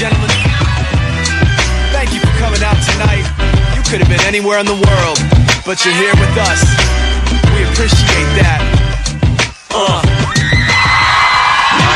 gentlemen, thank you for coming out tonight. You could have been anywhere in the world, but you're here with us. We appreciate that. Uh.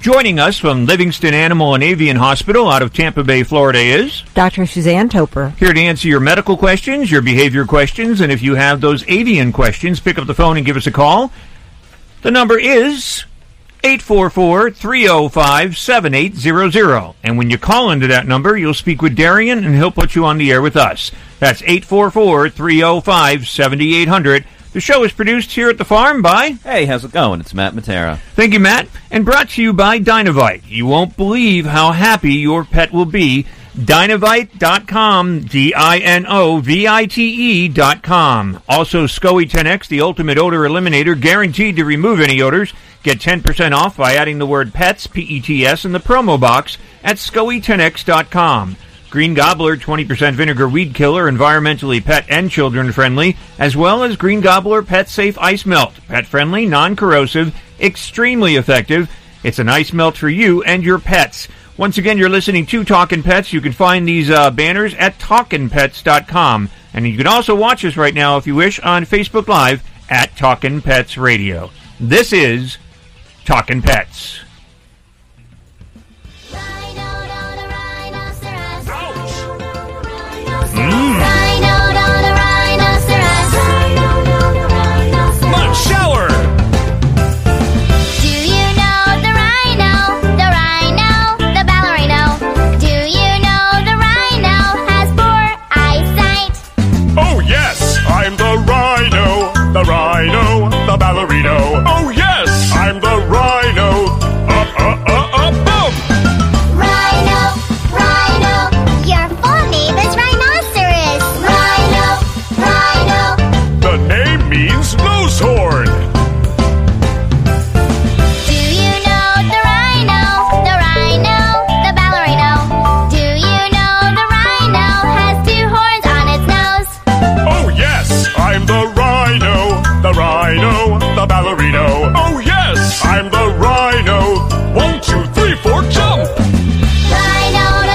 Joining us from Livingston Animal and Avian Hospital out of Tampa Bay, Florida is Dr. Suzanne Toper. here to answer your medical questions, your behavior questions, and if you have those avian questions, pick up the phone and give us a call. The number is 844-305-7800. And when you call into that number, you'll speak with Darian and he'll put you on the air with us. That's 844-305-7800. The show is produced here at the farm by Hey, how's it going? It's Matt Matera. Thank you, Matt. And brought to you by Dinovite. You won't believe how happy your pet will be. Dinovite.com, D-I-N-O-V-I-T-E dot com. Also, SCOE 10X, the ultimate odor eliminator, guaranteed to remove any odors. Get 10% off by adding the word PETS, P-E-T-S, in the promo box at SCOE10X.com. Green Gobbler 20% vinegar weed killer, environmentally pet and children friendly, as well as Green Gobbler Pet Safe Ice Melt, pet friendly, non corrosive, extremely effective. It's an ice melt for you and your pets. Once again, you're listening to Talkin' Pets. You can find these uh, banners at talkinpets.com. And you can also watch us right now, if you wish, on Facebook Live at Talkin' Pets Radio. This is Talkin' Pets.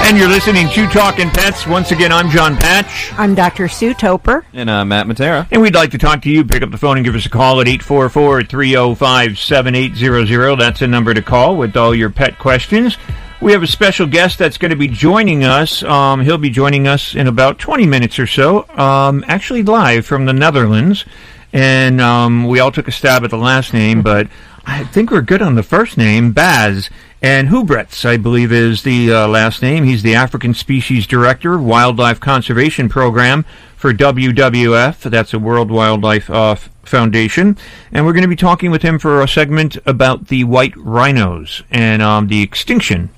And you're listening to Talkin' Pets. Once again, I'm Jon Patch. I'm Dr. Sue Toper. And I'm Matt Matera. And we'd like to talk to you. Pick up the phone and give us a call at 844-305-7800. That's a number to call with all your pet questions. We have a special guest that's going to be joining us. Um, he'll be joining us in about 20 minutes or so, um, actually live from the Netherlands. And um, we all took a stab at the last name, but I think we're good on the first name, Bas. And Hubretz, I believe, is the uh, last name. He's the African Species Director, Wildlife Conservation Program for WWF. That's a World Wildlife uh, Foundation. And we're going to be talking with him for a segment about the white rhinos and um, the extinction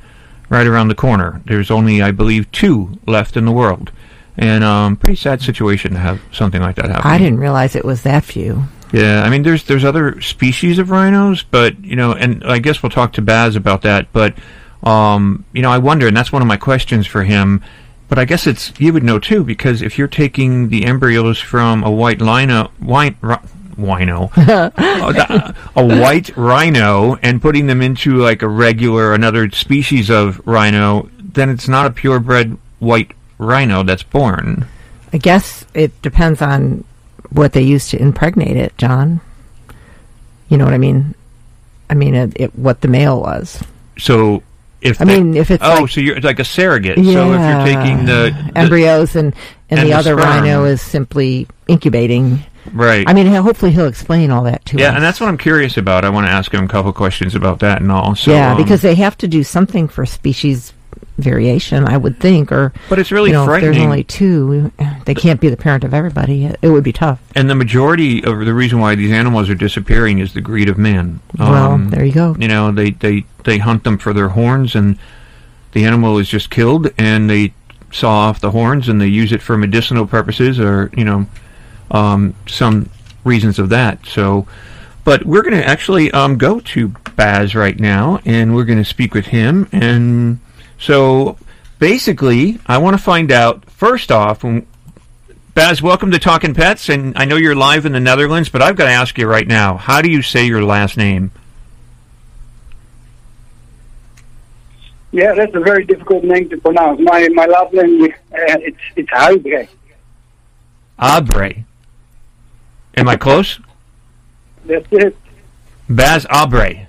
right around the corner. There's only, I believe, two left in the world. And um, pretty sad situation to have something like that happen. I didn't realize it was that few. Yeah, I mean, there's there's other species of rhinos, but you know, and I guess we'll talk to Bas about that. But um, you know, I wonder, and that's one of my questions for him. But I guess it's you would know too, because if you're taking the embryos from a white lino, white ri- wino, a, a white rhino, and putting them into like a regular another species of rhino, then it's not a purebred white rhino that's born. I guess it depends on what they used to impregnate it, Jon. You know what I mean? I mean, it, it, what the male was. So if I they- mean, if it's oh, like- so you're it's like a surrogate. So if you're taking the, the- embryos and and, and the, the other sperm. rhino is simply incubating. right? I mean, hopefully he'll explain all that to yeah, us. and that's what I'm curious about. I want to ask him a couple questions about that and all. So, yeah, um, because they have to do something for species variation, I would think. Or But it's really you know, if there's only two. They can't be the parent of everybody. It, would be tough. And the majority of the reason why these animals are disappearing is the greed of man. Well, there you go. You know, they, they, they hunt them for their horns, and the animal is just killed, and they saw off the horns, and they use it for medicinal purposes, or you know, um, some reasons of that. So, but we're going to actually um, go to Bas right now, and we're going to speak with him. And so, basically, I want to find out first off. Bas, welcome to Talking Pets, and I know you're live in the Netherlands, but I've got to ask you right now: How do you say your last name? Yeah, that's a very difficult name to pronounce. My my last name uh, it's it's Huibre. Abre. Am I close? That's it. Bas Abre.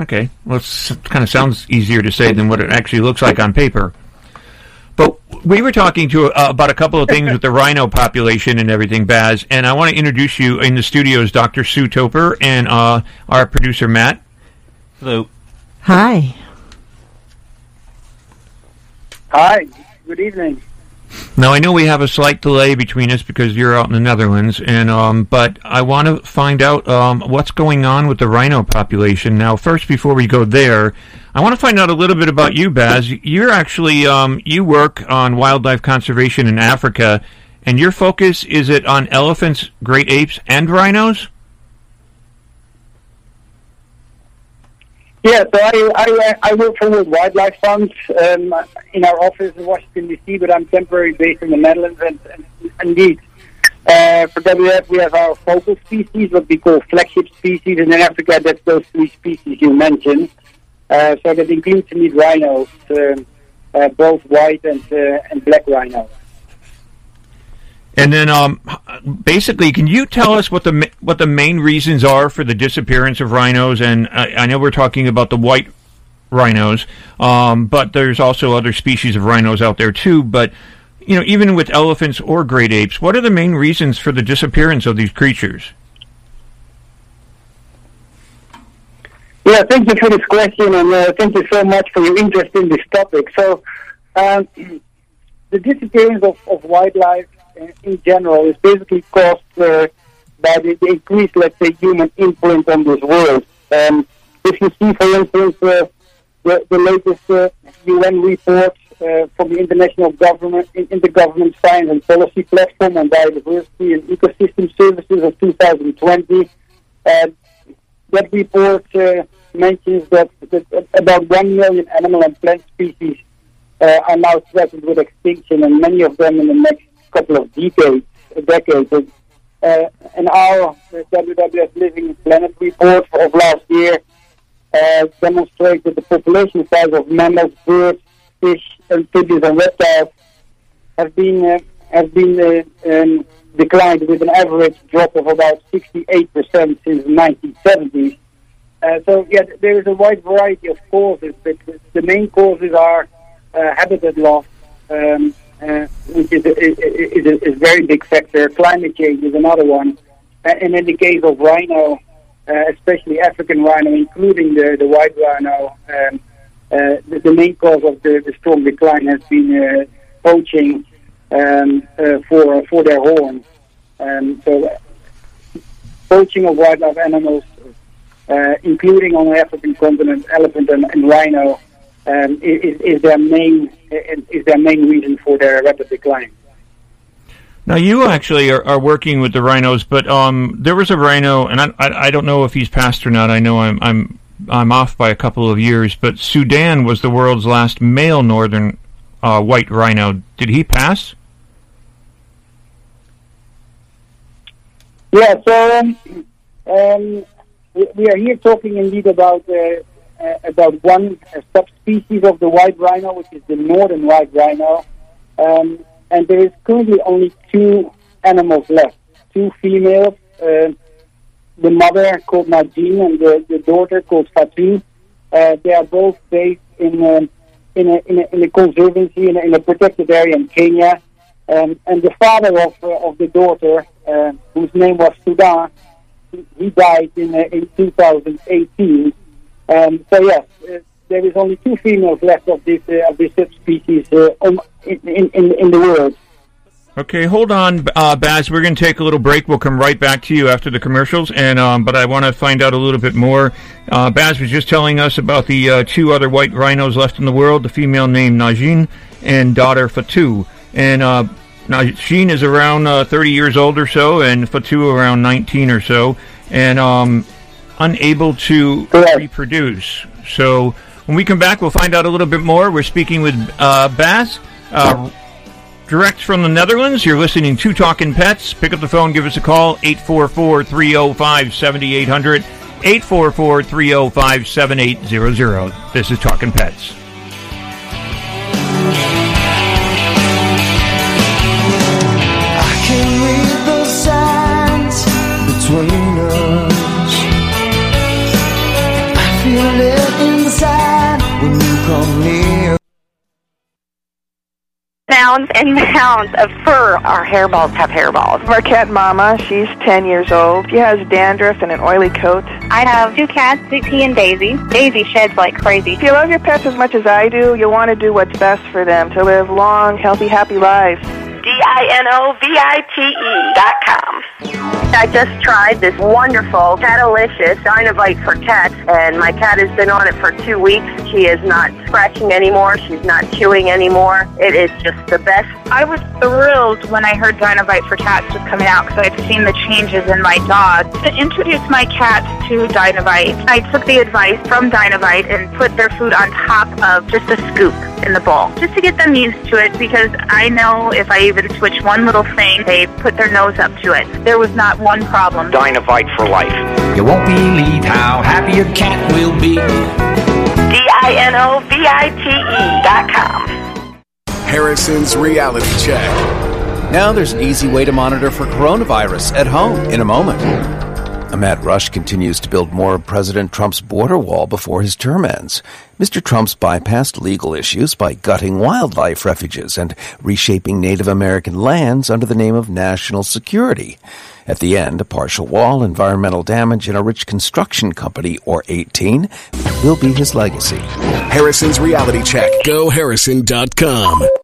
Okay, well, it kind of sounds easier to say than what it actually looks like on paper. But we were talking to uh, about a couple of things with the rhino population and everything, Bas, and I want to introduce you in the studios, Dr. Sue Toper and uh, our producer Matt. Hello. Hi. Hi. Good evening. Now I know we have a slight delay between us because you're out in the Netherlands, and um, but I want to find out um, what's going on with the rhino population. Now, first, before we go there, I want to find out a little bit about you, Bas. You're actually um, you work on wildlife conservation in Africa, and your focus is it on elephants, great apes, and rhinos? Yeah, so I I, I work for World Wildlife Fund um, in our office in Washington D.C., but I'm temporarily based in the Netherlands. And, and indeed, uh, for WWF we have our focal species, what we call flagship species, and in Africa that's those three species you mentioned. Uh, so that includes indeed rhinos, um, uh, both white and uh, and black rhinos. And then, um, basically, can you tell us what the what the main reasons are for the disappearance of rhinos? And I, I know we're talking about the white rhinos, um, but there's also other species of rhinos out there too. But you know, even with elephants or great apes, what are the main reasons for the disappearance of these creatures? Yeah, thank you for this question, and uh, thank you so much for your interest in this topic. So, um, the disappearance of, of wildlife in general is basically caused uh, by the, increased, let's say, human influence on this world. Um, if you see, for instance, uh, the, the latest uh, UN report uh, from the International Government Intergovernment Science and Policy Platform on Biodiversity and Ecosystem Services of 2020, uh, that report uh, mentions that, that about 1 million animal and plant species uh, are now threatened with extinction, and many of them in the next couple of decades. decades. Uh, and our WWF Living Planet report of last year uh, demonstrates that the population size of mammals, birds, fish, amphibians, and reptiles have been uh, have been uh, um, declined with an average drop of about 68% since the 1970s. Uh, so, yeah, there is a wide variety of causes, but the main causes are uh, habitat loss, um, uh, which is a, is, a, is a very big factor. Climate change is another one. And in the case of rhino, uh, especially African rhino, including the, the white rhino, um, uh, the, the main cause of the, the strong decline has been uh, poaching um, uh, for for their horns. Um, so poaching of wildlife animals, uh, including on the African continent, elephant and, and rhino, um, is, is their main is their main reason for their rapid decline. Now you actually are, are working with the rhinos, but um, there was a rhino, and I, I, I don't know if he's passed or not. I know I'm I'm I'm off by a couple of years, but Sudan was the world's last male northern uh, white rhino. Did he pass? Yeah, so um, um, we, we are here talking indeed about uh, uh, about one uh, subspecies of the white rhino, which is the northern white rhino, um, and there is currently only two animals left, two females. Uh, the mother called Najin and the, the daughter called Fatu. Uh, they are both based in um, in, a, in, a, in a conservancy in a, in a protected area in Kenya. Um, and the father of uh, of the daughter, uh, whose name was Sudan, he, he died in uh, in 2018. Um, so yes, uh, there is only two females left of this uh, of this subspecies uh, in, in in the world. Okay, hold on, uh, Bas. We're going to take a little break. We'll come right back to you after the commercials. And um, but I want to find out a little bit more. Uh, Bas was just telling us about the uh, two other white rhinos left in the world: the female named Najin and daughter Fatu. And uh, Najin is around uh, 30 years old or so, and Fatu around 19 or so, and um, unable to reproduce. So when we come back, we'll find out a little bit more. We're speaking with uh, Bas. Uh, direct from the Netherlands. You're listening to Talking Pets. Pick up the phone, give us a call, 844 305 7800. 844 305 7800. This is Talking Pets. Mounds and mounds of fur. Our hairballs have hairballs. Our cat Mama, she's 10 years old. She has dandruff and an oily coat. I have two cats, Dixie and Daisy. Daisy sheds like crazy. If you love your pets as much as I do, you'll want to do what's best for them to live long, healthy, happy lives. D-I-N-O-V-I-T-E dot com. I just tried this wonderful Catalicious Dinovite for cats, and my cat has been on it for two weeks. She is not scratching anymore. She's not chewing anymore. It is just the best. I was thrilled when I heard Dinovite for Cats was coming out because I'd seen the changes in my dog. To introduce my cat to Dinovite, I took the advice from Dinovite and put their food on top of just a scoop in the bowl, just to get them used to it because I know if I even switch one little thing, they put their nose up to it. There was not one problem. Dinovite for life. You won't believe how happy your cat will be. D-I-N-O-V-I-T-E dot com. Harrison's Reality Check. Now there's an easy way to monitor for coronavirus at home in a moment. Matt Rush continues to build more of President Trump's border wall before his term ends. Mr. Trump's bypassed legal issues by gutting wildlife refuges and reshaping Native American lands under the name of national security. At the end, a partial wall, environmental damage, and a rich construction company, or 18, will be his legacy. Harrison's Reality Check. GoHarrison.com.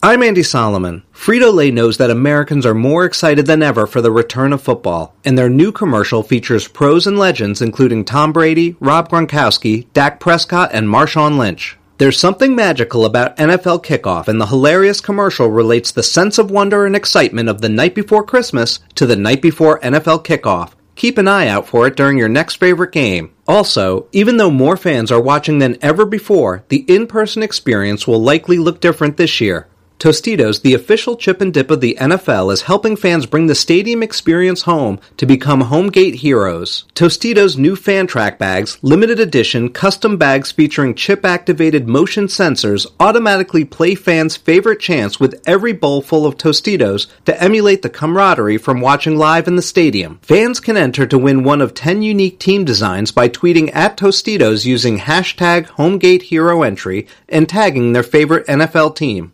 I'm Andy Solomon. Frito Lay knows that Americans are more excited than ever for the return of football, and their new commercial features pros and legends including Tom Brady, Rob Gronkowski, Dak Prescott, and Marshawn Lynch. There's something magical about NFL kickoff, and the hilarious commercial relates the sense of wonder and excitement of the night before Christmas to the night before NFL kickoff. Keep an eye out for it during your next favorite game. Also, even though more fans are watching than ever before, the in-person experience will likely look different this year. Tostitos, the official chip and dip of the NFL, is helping fans bring the stadium experience home to become home gate heroes. Tostitos' new fan track bags, limited edition custom bags featuring chip activated motion sensors, automatically play fans' favorite chants with every bowl full of Tostitos to emulate the camaraderie from watching live in the stadium. Fans can enter to win one of 10 unique team designs by tweeting at Tostitos using hashtag HomeGate Hero Entry and tagging their favorite NFL team.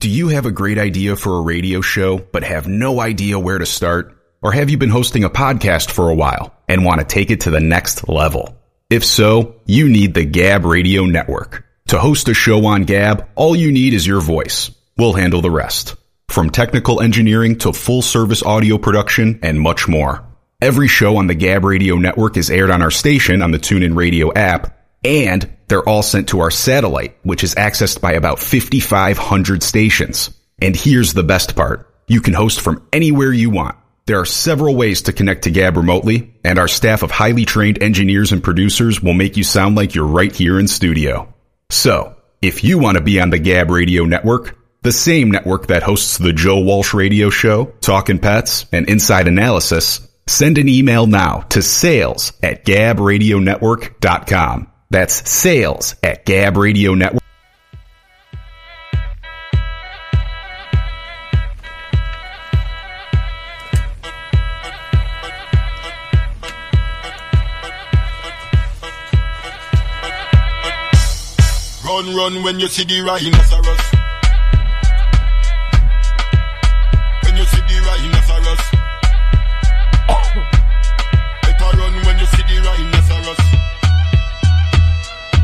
Do you have a great idea for a radio show, but have no idea where to start? Or have you been hosting a podcast for a while and want to take it to the next level? If so, you need the Gab Radio Network. To host a show on Gab, all you need is your voice. We'll handle the rest. From technical engineering to full service audio production and much more. Every show on the Gab Radio Network is aired on our station on the TuneIn Radio app, and they're all sent to our satellite, which is accessed by about 5,500 stations. And here's the best part. You can host from anywhere you want. There are several ways to connect to Gab remotely, and our staff of highly trained engineers and producers will make you sound like you're right here in studio. So, if you want to be on the Gab Radio Network, the same network that hosts the Joe Walsh Radio Show, Talkin' Pets, and Inside Analysis, send an email now to sales at gabradionetwork.com. That's sales at Gab Radio Network. Run, run when you see the rhinoceros.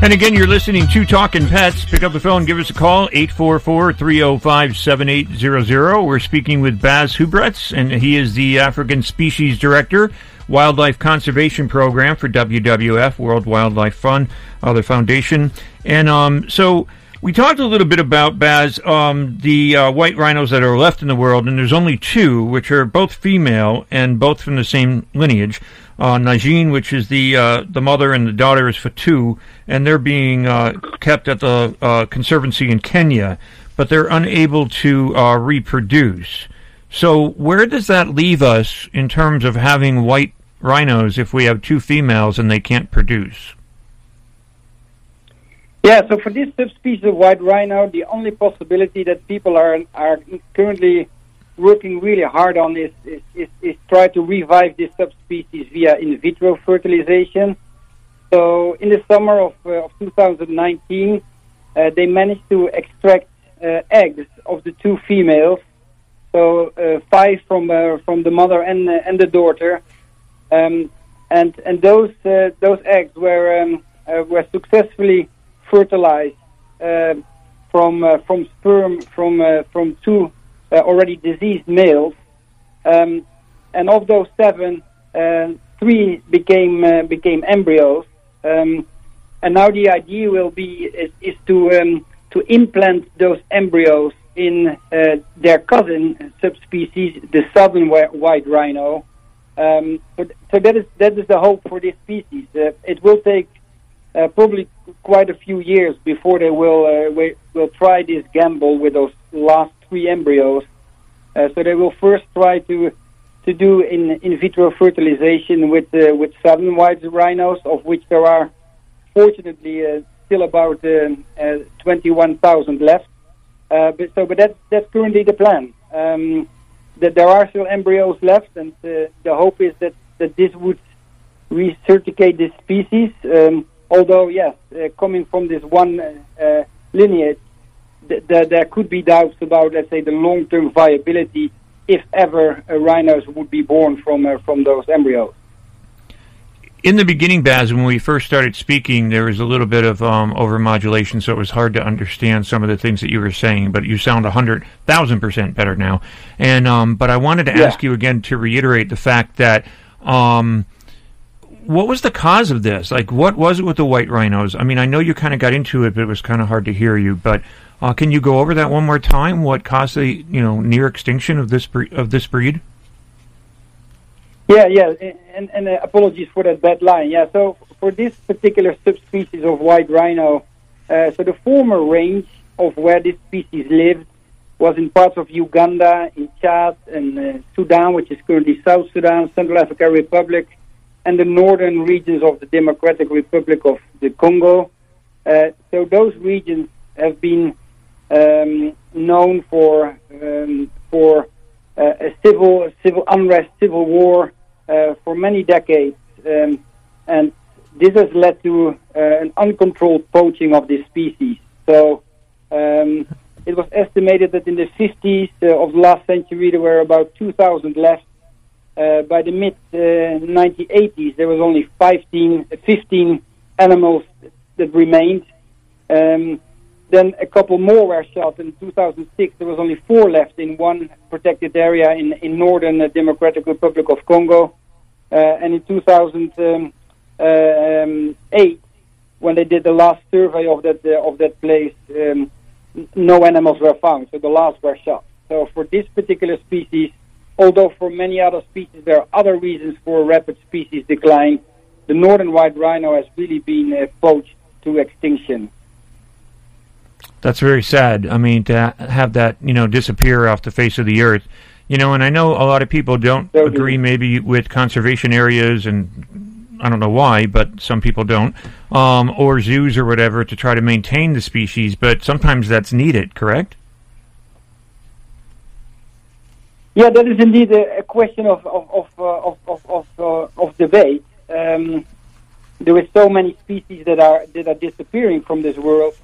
And again, you're listening to Talking Pets. Pick up the phone, give us a call, 844-305-7800. We're speaking with Bas Hubretz, and he is the African Species Director, Wildlife Conservation Program for WWF, World Wildlife Fund, the foundation. And um, so we talked a little bit about, Bas, um, the uh, white rhinos that are left in the world, and there's only two, which are both female and both from the same lineage. Uh, Najin, which is the uh, the mother, and the daughter is Fatu, and they're being uh, kept at the uh, conservancy in Kenya, but they're unable to uh, reproduce. So where does that leave us in terms of having white rhinos if we have two females and they can't produce? Yeah, so for this subspecies of white rhino, the only possibility that people are are currently working really hard on is is, is, is try to revive this subspecies via in vitro fertilization. So in the summer of, uh, of 2019, uh, they managed to extract uh, eggs of the two females. So uh, five from uh, from the mother and uh, and the daughter, um, and and those those eggs were um, were successfully fertilized uh, from uh, from sperm from uh, from two uh, already diseased males, um, and of those seven, three became became embryos. Um, and now the idea will be is, is to um, to implant those embryos in uh, their cousin subspecies, the southern white rhino. Um, so, so that is that is the hope for this species. Uh, it will take uh, probably quite a few years before they will uh, will try this gamble with those last three embryos. Uh, so they will first try to to do in in vitro fertilization with uh, with southern white rhinos, of which there are fortunately uh, still about uh, uh, 21,000 left. Uh, but so, but that's that's currently the plan. Um, that there are still embryos left, and the hope is that that this would recertificate this species. Um, although, yes, uh, coming from this one uh, uh, lineage, th- th- there could be doubts about, let's say, the long-term viability if ever uh, rhinos would be born from uh, from those embryos. In the beginning, Bas, when we first started speaking, there was a little bit of um, overmodulation, so it was hard to understand some of the things that you were saying. But you sound a hundred thousand percent better now. And um, but I wanted to Yeah. ask you again to reiterate the fact that um, what was the cause of this? Like, what was it with the white rhinos? I mean, I know you kind of got into it, but it was kind of hard to hear you. But uh, can you go over that one more time? What caused the you know near extinction of this bre- of this breed? Yeah, yeah, and, and uh, apologies for that bad line. Yeah, so for this particular subspecies of white rhino, uh, so the former range of where this species lived was in parts of Uganda, in Chad, and uh, Sudan, which is currently South Sudan, Central African Republic, and the northern regions of the Democratic Republic of the Congo. Uh, so those regions have been um, known for um, for uh, a civil civil unrest, civil war uh, for many decades, um, and this has led to uh, an uncontrolled poaching of this species. So um, it was estimated that in the 50s uh, of the last century there were about 2,000 left. Uh, by the mid uh, 1980s, there was only 15, 15 animals that remained. Um, then a couple more were shot. In 2006, there was only four left in one protected area in, in northern uh, Democratic Republic of Congo. Uh, and in 2008, when they did the last survey of that uh, of that place, um, no animals were found. So the last were shot. So for this particular species, although for many other species there are other reasons for rapid species decline, the northern white rhino has really been uh, poached to extinction. That's very sad. I mean, to ha- have that, you know, disappear off the face of the earth. You know, and I know a lot of people don't agree maybe with conservation areas and, I don't know why, but some people don't, um, or zoos or whatever to try to maintain the species. But sometimes that's needed, correct? Yeah, that is indeed a, a question of of of uh, of of, of, uh, of debate. Um, there is so many species that are that are disappearing from this world,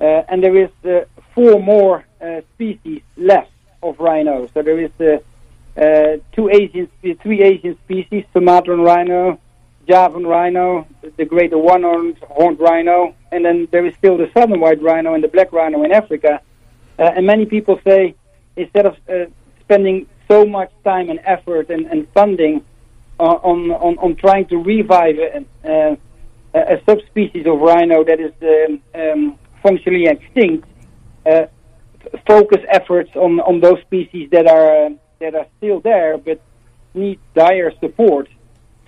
uh, and there is uh, four more uh, species left of rhino. So there is uh, two Asian, three Asian species: Sumatran rhino, Javan rhino, the greater one-horned horned rhino, and then there is still the southern white rhino and the black rhino in Africa. And many people say instead of spending so much time and effort and, and funding uh, on, on on trying to revive a, uh, a a subspecies of rhino that is um, um, functionally extinct, uh, focus efforts on, on those species that are uh, that are still there but need dire support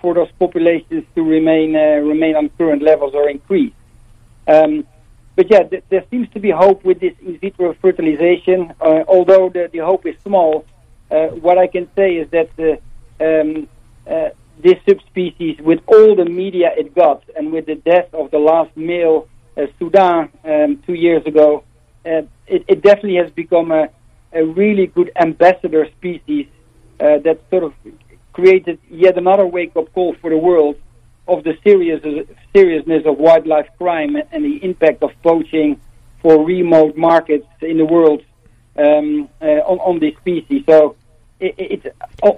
for those populations to remain uh, remain on current levels or increase. Um, but yeah, th- there seems to be hope with this in vitro fertilization, uh, although the, the hope is small. Uh, what I can say is that the, um, uh, this subspecies, with all the media it got, and with the death of the last male uh, Sudan um, two years ago, it, it definitely has become a, a really good ambassador species that sort of created yet another wake-up call for the world of the serious, seriousness of wildlife crime and the impact of poaching for remote markets in the world um, uh, on, on this species. So it, it's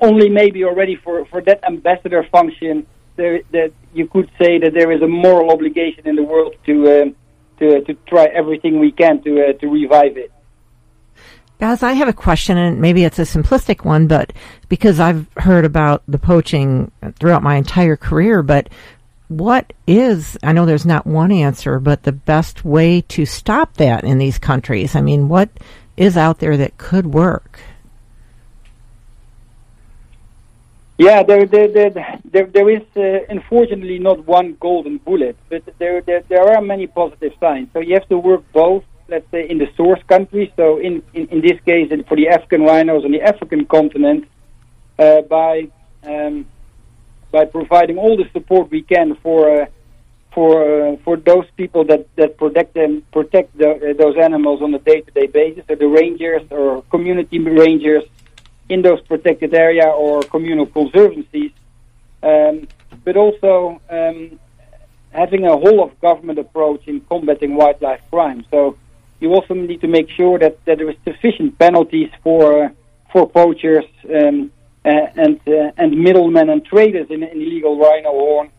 only maybe already for, for that ambassador function there, that you could say that there is a moral obligation in the world to um, to, to try everything we can to uh, to revive it. Guys, I have a question, and maybe it's a simplistic one, but because I've heard about the poaching throughout my entire career, but what is, I know there's not one answer, but the best way to stop that in these countries? I mean, what is out there that could work? Yeah, there there there there, there is uh, unfortunately not one golden bullet, but there, there there are many positive signs. So you have to work both, let's say, in the source countries. So in in, in this case, for the African rhinos on the African continent, uh, by um, by providing all the support we can for. Uh, for uh, for those people that, that protect them protect the, uh, those animals on a day to day basis, so the rangers or community rangers in those protected area or communal conservancies, um, but also um, having a whole of government approach in combating wildlife crime. So you also need to make sure that, that there is sufficient penalties for uh, for poachers um, uh, and uh, and middlemen and traders in, in illegal rhino horn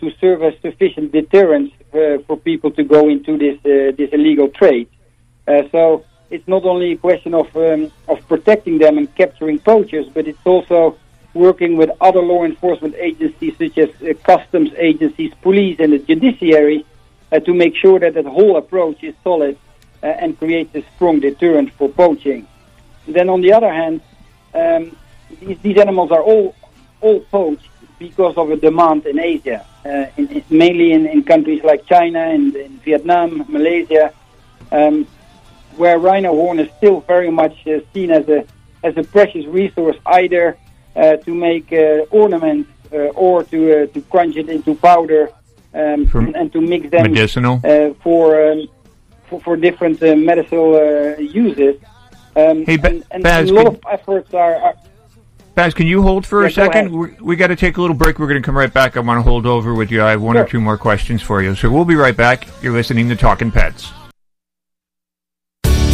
to serve as sufficient deterrence uh, for people to go into this uh, this illegal trade. Uh, so it's not only a question of um, of protecting them and capturing poachers, but it's also working with other law enforcement agencies such as uh, customs agencies, police, and the judiciary uh, to make sure that that whole approach is solid uh, and creates a strong deterrent for poaching. Then, on the other hand, um, these, these animals are all all poached because of the demand in Asia, uh, in, in, mainly in, in countries like China and in Vietnam, Malaysia. Um, where rhino horn is still very much uh, seen as a as a precious resource, either uh, to make uh, ornaments uh, or to uh, to crunch it into powder um, and, and to mix them medicinal? uh, for, um, for for different uh, medicinal uh, uses. Um, Hey, Ba- and, and, Bas, a lot of efforts are, are Bas, can you hold for Yeah, a second? ahead. We, we got to take a little break. We're going to come right back. I want to hold over with you. I have one or two more questions for you. So we'll be right back. You're listening to Talking Pets.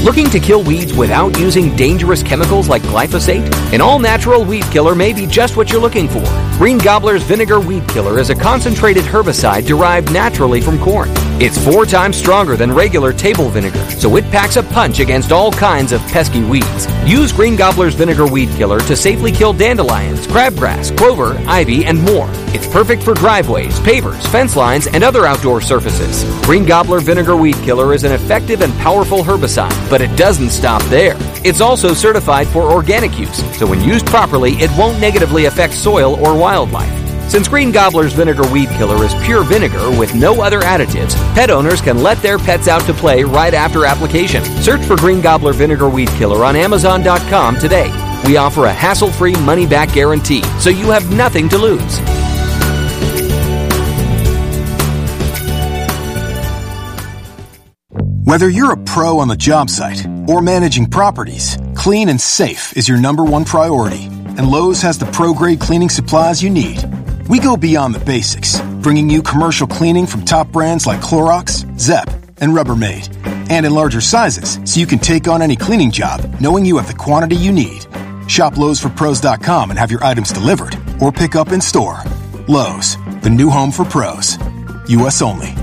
Looking to kill weeds without using dangerous chemicals like glyphosate? An all natural weed killer may be just what you're looking for. Green Gobbler's Vinegar Weed Killer is a concentrated herbicide derived naturally from corn. It's four times stronger than regular table vinegar, so it packs a punch against all kinds of pesky weeds. Use Green Gobbler's Vinegar Weed Killer to safely kill dandelions, crabgrass, clover, ivy, and more. It's perfect for driveways, pavers, fence lines, and other outdoor surfaces. Green Gobbler Vinegar Weed Killer is an effective and powerful herbicide, but it doesn't stop there. It's also certified for organic use, so when used properly, it won't negatively affect soil or wildlife. Since Green Gobbler's Vinegar Weed Killer is pure vinegar with no other additives, pet owners can let their pets out to play right after application. Search for Green Gobbler Vinegar Weed Killer on Amazon.com today. We offer a hassle free money back guarantee, so you have nothing to lose. Whether you're a pro on the job site or managing properties, clean and safe is your number one priority, and Lowe's has the pro grade cleaning supplies you need we go beyond the basics, bringing you commercial cleaning from top brands like Clorox, Zep, and Rubbermaid. And in larger sizes, so you can take on any cleaning job knowing you have the quantity you need. Shop Lowe'sForPros.com and have your items delivered or pick up in store. Lowe's, the new home for pros. U.S. only.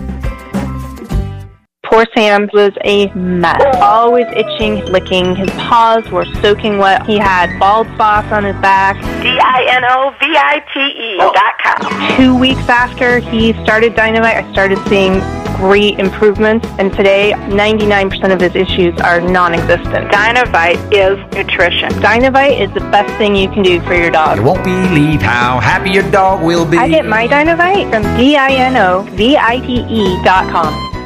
Poor Sam was a mess. Always itching, licking. His paws were soaking wet. He had bald spots on his back. D-I-N-O-V-I-T-E dot com. Two weeks after he started Dinovite, I started seeing great improvements, and today 99% of his issues are non-existent. Dinovite is nutrition. Dinovite is the best thing you can do for your dog. You won't believe how happy your dog will be. I get my Dinovite from D-I-N-O-V-I-T-E dot com.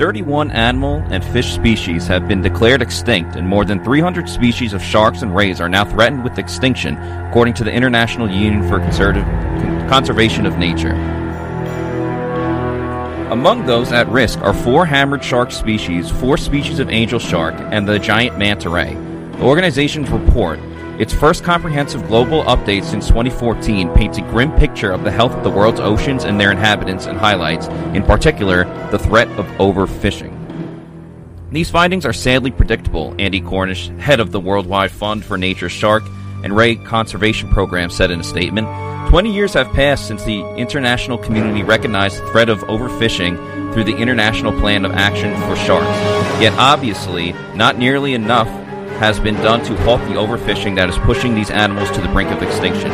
Thirty-one animal and fish species have been declared extinct, and more than 300 species of sharks and rays are now threatened with extinction, according to the International Union for Conservation of Nature. Among those at risk are four hammerhead shark species, four species of angel shark, and the giant manta ray. The organization's report, its first comprehensive global update since 2014, paints a grim picture of the health of the world's oceans and their inhabitants and highlights, in particular, the threat of overfishing. These findings are sadly predictable, Andy Cornish, head of the Worldwide Fund for Nature's Shark and Ray Conservation Program, said in a statement. Twenty years have passed since the international community recognized the threat of overfishing through the International Plan of Action for Sharks. Yet, obviously, not nearly enough has been done to halt the overfishing that is pushing these animals to the brink of extinction.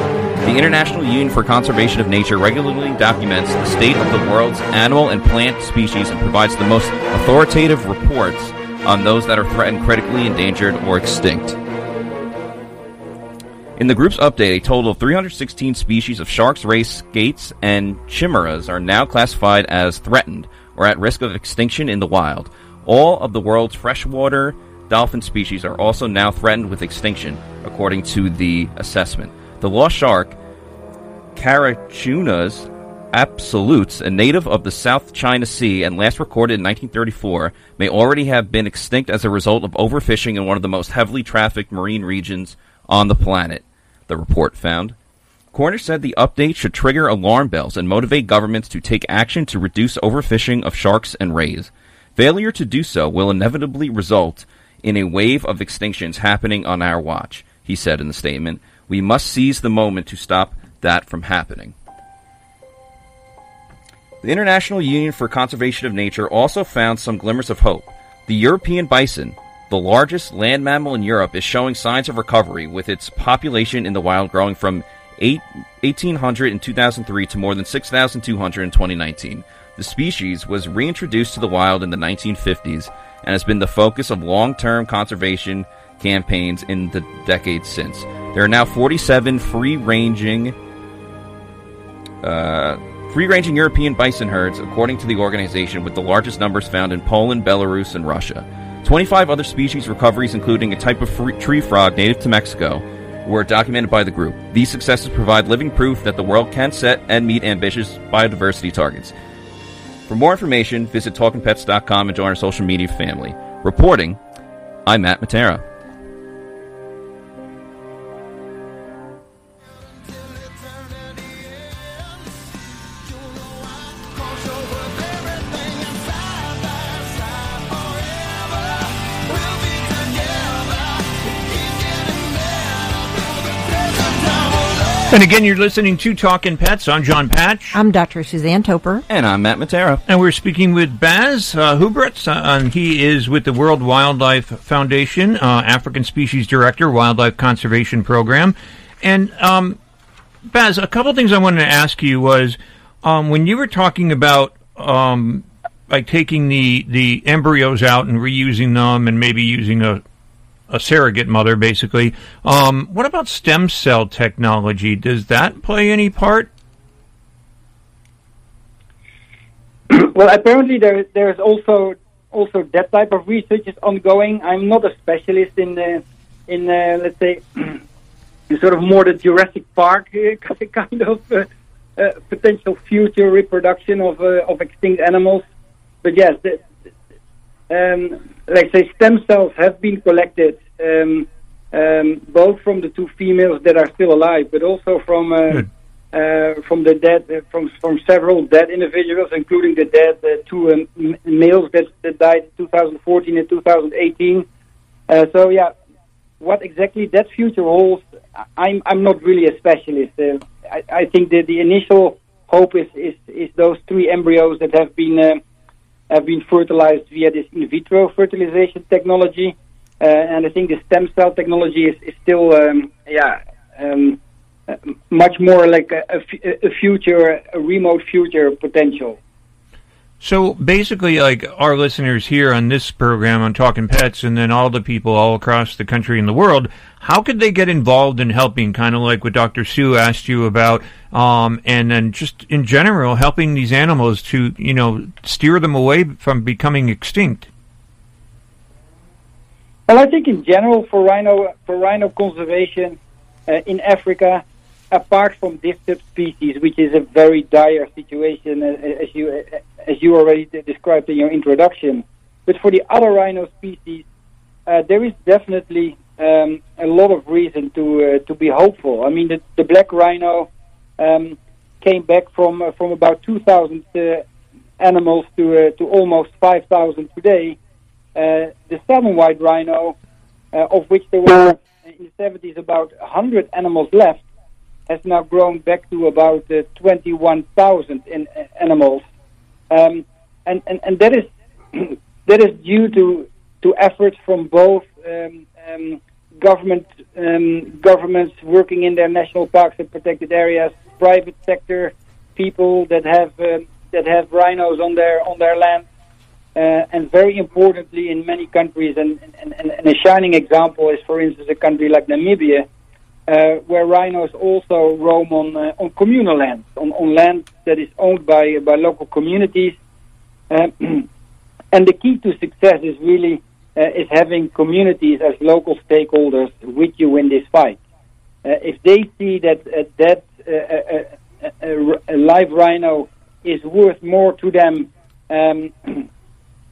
The International Union for Conservation of Nature regularly documents the state of the world's animal and plant species and provides the most authoritative reports on those that are threatened, critically endangered, or extinct. In the group's update, a total of 316 species of sharks, rays, skates, and chimeras are now classified as threatened or at risk of extinction in the wild. All of the world's freshwater dolphin species are also now threatened with extinction, according to the assessment. The lost shark, Carcharhinus obsoletus, a native of the South China Sea and last recorded in 1934, may already have been extinct as a result of overfishing in one of the most heavily trafficked marine regions on the planet, the report found. Cornish said the update should trigger alarm bells and motivate governments to take action to reduce overfishing of sharks and rays. Failure to do so will inevitably result in a wave of extinctions happening on our watch, he said in the statement. We must seize the moment to stop that from happening. The International Union for Conservation of Nature also found some glimmers of hope. The European bison, the largest land mammal in Europe, is showing signs of recovery, with its population in the wild growing from 8, 1,800 in 2003 to more than 6,200 in 2019. The species was reintroduced to the wild in the 1950s and has been the focus of long term conservation campaigns in the decades since. There are now 47 free ranging. Uh, Free ranging European bison herds, according to the organization, with the largest numbers found in Poland, Belarus, and Russia. 25 other species recoveries, including a type of free- tree frog native to Mexico, were documented by the group. These successes provide living proof that the world can set and meet ambitious biodiversity targets. For more information, visit TalkingPets.com and join our social media family. Reporting, I'm Matt Matera. And again, you're listening to Talking Pets. I'm Jon Patch. I'm Dr. Suzanne Toper. And I'm Matt Matera. And we're speaking with Bas uh, Hubritz. Uh, and he is with the World Wildlife Foundation, uh, African Species Director, Wildlife Conservation Program. And um, Bas, a couple things I wanted to ask you was um, when you were talking about um, like taking the, the embryos out and reusing them and maybe using a a surrogate mother, basically. Um, what about stem cell technology? Does that play any part? well, apparently there there's also also that type of research is ongoing. I'm not a specialist in the in let's say sort of more the Jurassic Park uh, kind of uh, uh, potential future reproduction of uh, of extinct animals. But yes, um, let's say stem cells have been collected um, um, both from the two females that are still alive, but also from uh, uh, from the dead uh, from from several dead individuals, including the dead uh, two um, m- males that, that died in 2014 and 2018. Uh, so yeah, what exactly that future holds, I'm I'm not really a specialist. Uh, I, I think that the initial hope is, is is those three embryos that have been uh, have been fertilized via this in vitro fertilization technology, uh, and I think the stem cell technology is, is still um, yeah. Um, uh, much more like a future, a remote future potential. So basically, like our listeners here on this program on Talking Pets, and then all the people all across the country and the world, how could they get involved in helping? Kind of like what Dr. Sue asked you about, um, and then just in general, helping these animals to, you know, steer them away from becoming extinct. Well, I think in general for rhino for rhino conservation uh, in Africa, apart from this subspecies, which is a very dire situation, uh, as you uh, as you already described in your introduction, but for the other rhino species, uh, there is definitely um, a lot of reason to uh, to be hopeful. I mean, the, the black rhino um, came back from uh, from about 2,000 uh, animals to uh, to almost 5,000 today. Uh, the southern white rhino, uh, of which there were in the 70s about 100 animals left, has now grown back to about uh, 21,000 in, uh, animals, um, and, and and that is that is due to to efforts from both um, um, government um, governments working in their national parks and protected areas, private sector people that have um, that have rhinos on their on their land, uh, and very importantly, in many countries, and, and, and, and a shining example is, for instance, a country like Namibia, uh, where rhinos also roam on uh, on communal land, on, on land that is owned by by local communities. Uh, and the key to success is really uh, is having communities as local stakeholders with you in this fight. If they see that that a, a live rhino is worth more to them um,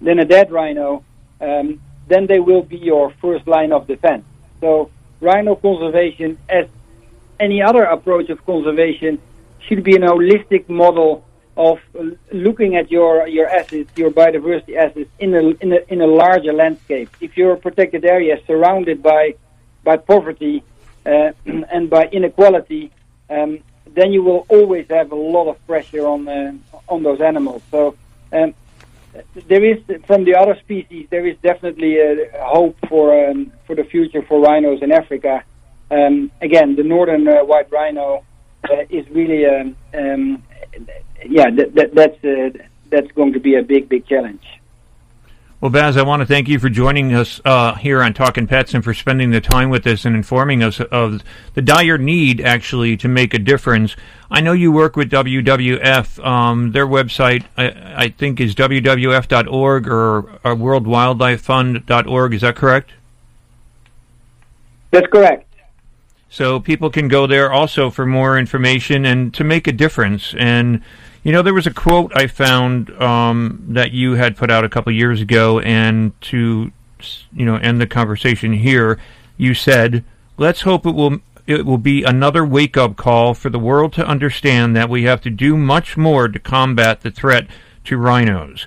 than a dead rhino, um, then they will be your first line of defense. So rhino conservation, as any other approach of conservation, should be an holistic model of looking at your your assets, your biodiversity assets, in a in a in a larger landscape. If your protected area is surrounded by by poverty uh, and by inequality, um, then you will always have a lot of pressure on uh, on those animals. So. Um, there is from the other species there is definitely a hope for um, for the future for rhinos in Africa. Um, again, the northern uh, white rhino uh, is really um, um, yeah that, that, that's uh, that's going to be a big big challenge. Well, Bas, I want to thank you for joining us uh, here on Talking Pets and for spending the time with us and informing us of the dire need, actually, to make a difference. I know you work with WWF. Um, their website, I, I, think, is WWF.org or, or WorldWildlifeFund.org. Is that correct? That's correct. So people can go there also for more information and to make a difference. And you know, there was a quote I found um, that you had put out a couple years ago, and to you know end the conversation here, you said, "Let's hope it will." It will be another wake up call for the world to understand that we have to do much more to combat the threat to rhinos.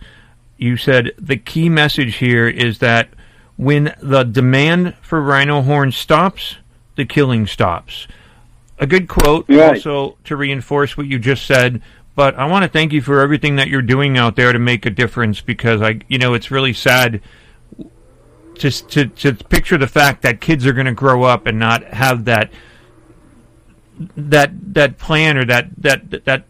You said the key message here is that when the demand for rhino horn stops, the killing stops. A good quote Right. also to reinforce what you just said. But I want to thank you for everything that you're doing out there to make a difference because I, you know, it's really sad just to to picture the fact that kids are going to grow up and not have that that that plan or that that that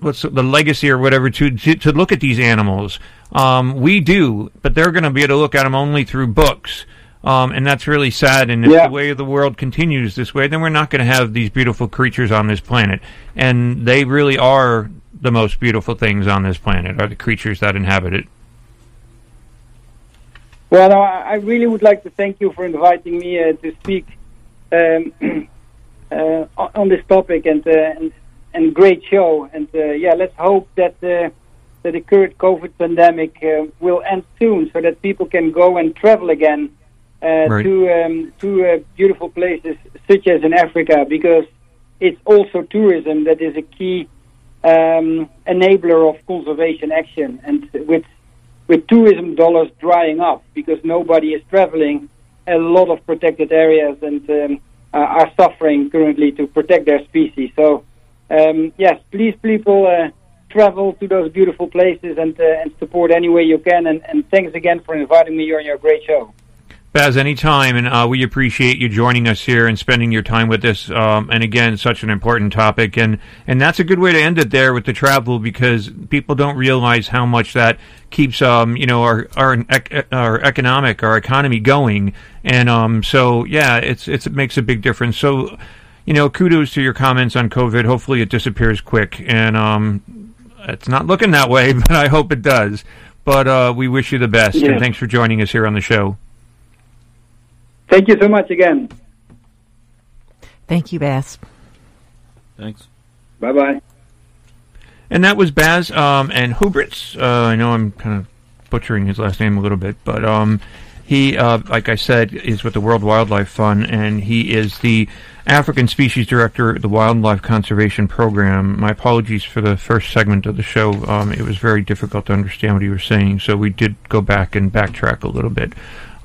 what's the legacy or whatever to to, to look at these animals. Um, we do, but they're going to be able to look at them only through books. Um, and that's really sad. And if Yeah. the way the world continues this way, then we're not going to have these beautiful creatures on this planet. And they really are the most beautiful things on this planet, are the creatures that inhabit it. Well, no, I really would like to thank you for inviting me uh, to speak. Um, uh, on this topic and, uh, and and great show. And uh, yeah, let's hope that uh, that the current COVID pandemic uh, will end soon, so that people can go and travel again Right. to um, to uh, beautiful places such as in Africa, because it's also tourism that is a key um, enabler of conservation action. And with with tourism dollars drying up because nobody is traveling, a lot of protected areas and um, uh, are suffering currently to protect their species. So, um, yes, please, people, uh, travel to those beautiful places and uh, and support any way you can. And, and thanks again for inviting me on your great show. Bas, anytime, and uh, we appreciate you joining us here and spending your time with us. Um, and again, such an important topic, and and that's a good way to end it there with the travel because people don't realize how much that keeps um you know our our our economic our economy going, and um so yeah, it's it's it makes a big difference. So. You know, kudos to your comments on COVID. Hopefully, it disappears quick, and um, it's not looking that way, but I hope it does. But uh, we wish you the best, Yeah. and thanks for joining us here on the show. Thank you so much again. Thank you, Bas. Thanks. Bye bye. And that was Bas um, and Hubritz. Uh, I know I'm kind of butchering his last name a little bit, but um, he, uh, like I said, is with the World Wildlife Fund, and he is the African Species Director of the Wildlife Conservation Program. My apologies for the first segment of the show. Um, it was very difficult to understand what he was saying, so we did go back and backtrack a little bit.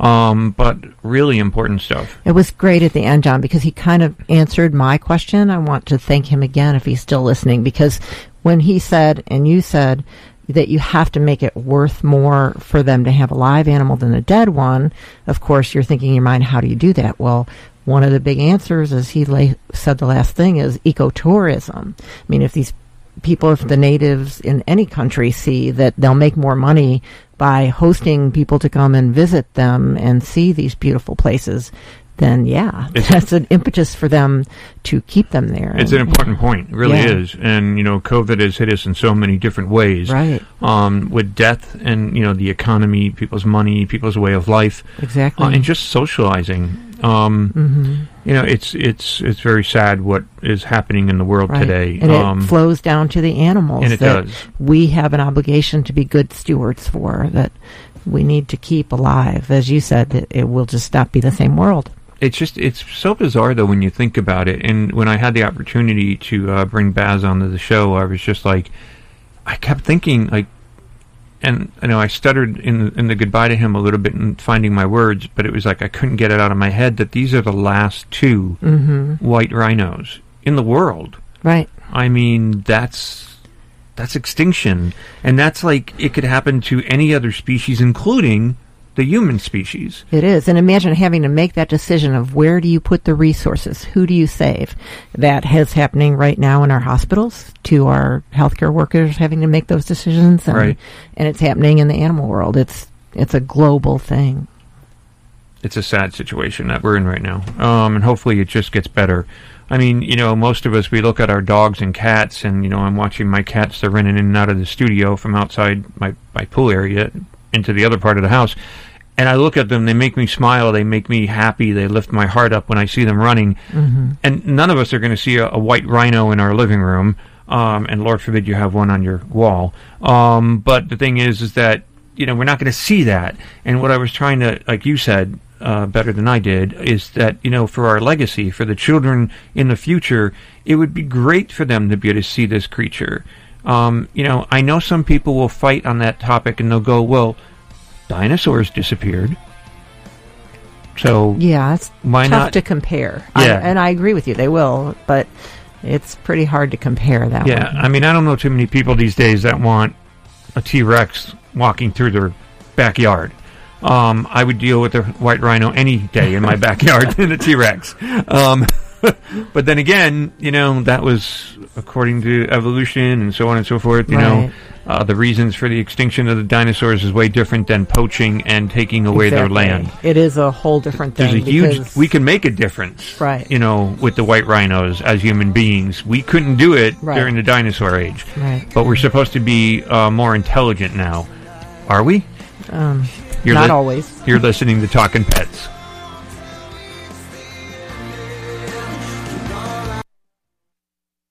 Um, but really important stuff. It was great at the end, Jon, because he kind of answered my question. I want to thank him again if he's still listening, because when he said, and you said, that you have to make it worth more for them to have a live animal than a dead one, of course, you're thinking in your mind, how do you do that? Well, one of the big answers, as he la- said the last thing, is ecotourism. I mean, if these people, if the natives in any country see that they'll make more money by hosting people to come and visit them and see these beautiful places, then yeah, that's an impetus for them to keep them there. It's an And- important point, it really Yeah. is. And you know, COVID has hit us in so many different ways. Right. Um, with death and you know the economy, people's money, people's way of life. Exactly. Uh, and just socializing. Um, Mhm. You know, it's it's it's very sad what is happening in the world Right. today. And um, it flows down to the animals and it that does. we have an obligation to be good stewards for, that we need to keep alive. As you said, it, it will just not be the same world. it's just it's so bizarre though when you think about it. And when I had the opportunity to uh, bring Bas onto the show, I was just like, I kept thinking like, and you know I stuttered in in the goodbye to him a little bit in finding my words, but it was like I couldn't get it out of my head that these are the last 2 Mhm. white rhinos in the world. Right. I mean that's that's extinction, and that's like it could happen to any other species, including the human species. It is. And imagine having to make that decision of where do you put the resources? Who do you save? That is happening right now in our hospitals to our healthcare workers having to make those decisions. And, Right. and it's happening in the animal world. It's, it's a global thing. it's a sad situation that we're in right now. Um, and hopefully it just gets better. I mean, you know, most of us, we look at our dogs and cats, and, you know, I'm watching my cats, they're running in and out of the studio from outside my, my pool area into the other part of the house. And I look at them, they make me smile, they make me happy, they lift my heart up when I see them running. Mhm. And none of us are going to see a, a white rhino in our living room. Um, and Lord forbid you have one on your wall. Um, but the thing is, is that, you know, we're not going to see that. And what I was trying to, like you said, uh, better than I did, is that, you know, for our legacy, for the children in the future, it would be great for them to be able to see this creature. Um, you know, I know some people will fight on that topic and they'll go, well, dinosaurs disappeared. So Yeah, it's why tough not to compare. Yeah. I, and I agree with you. They will, but it's pretty hard to compare that Yeah, one. I mean, I don't know too many people these days that want a T Rex walking through their backyard. Um, I would deal with a white rhino any day in my backyard than a T Rex. Um, but then again, you know, that was according to evolution and so on and so forth. You know, uh, the reasons for the extinction of the dinosaurs is way different than poaching and taking away their land. It is a whole different thing. There's a huge. We can make a difference, Right. You know, with the white rhinos as human beings, we couldn't do it Right. during the dinosaur age. Right. But we're supposed to be uh, more intelligent now, are we? Um, not always. You're listening to Talking Pets.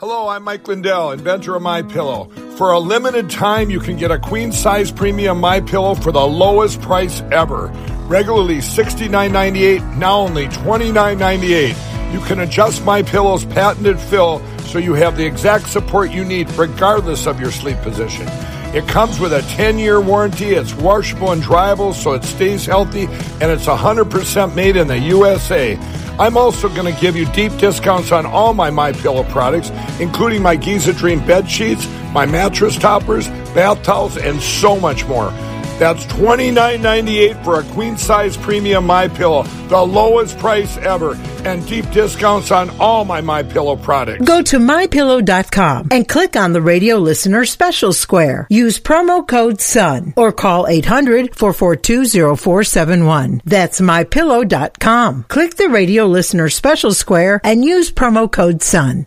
Hello, I'm Mike Lindell, inventor of My Pillow. For a limited time, you can get a queen size premium My Pillow for the lowest price ever. Regularly $69.98, now only $29.98. You can adjust My Pillow's patented fill so you have the exact support you need regardless of your sleep position. It comes with a 10 year warranty, it's washable and dryable so it stays healthy, and it's 100% made in the USA. I'm also going to give you deep discounts on all my My Pillow products, including my Giza Dream bed sheets, my mattress toppers, bath towels, and so much more. That's $29.98 for a queen size premium My Pillow, the lowest price ever, and deep discounts on all my My Pillow products. Go to mypillow.com and click on the radio listener special square. Use promo code SUN or call 800-442-0471. That's mypillow.com. Click the radio listener special square and use promo code SUN.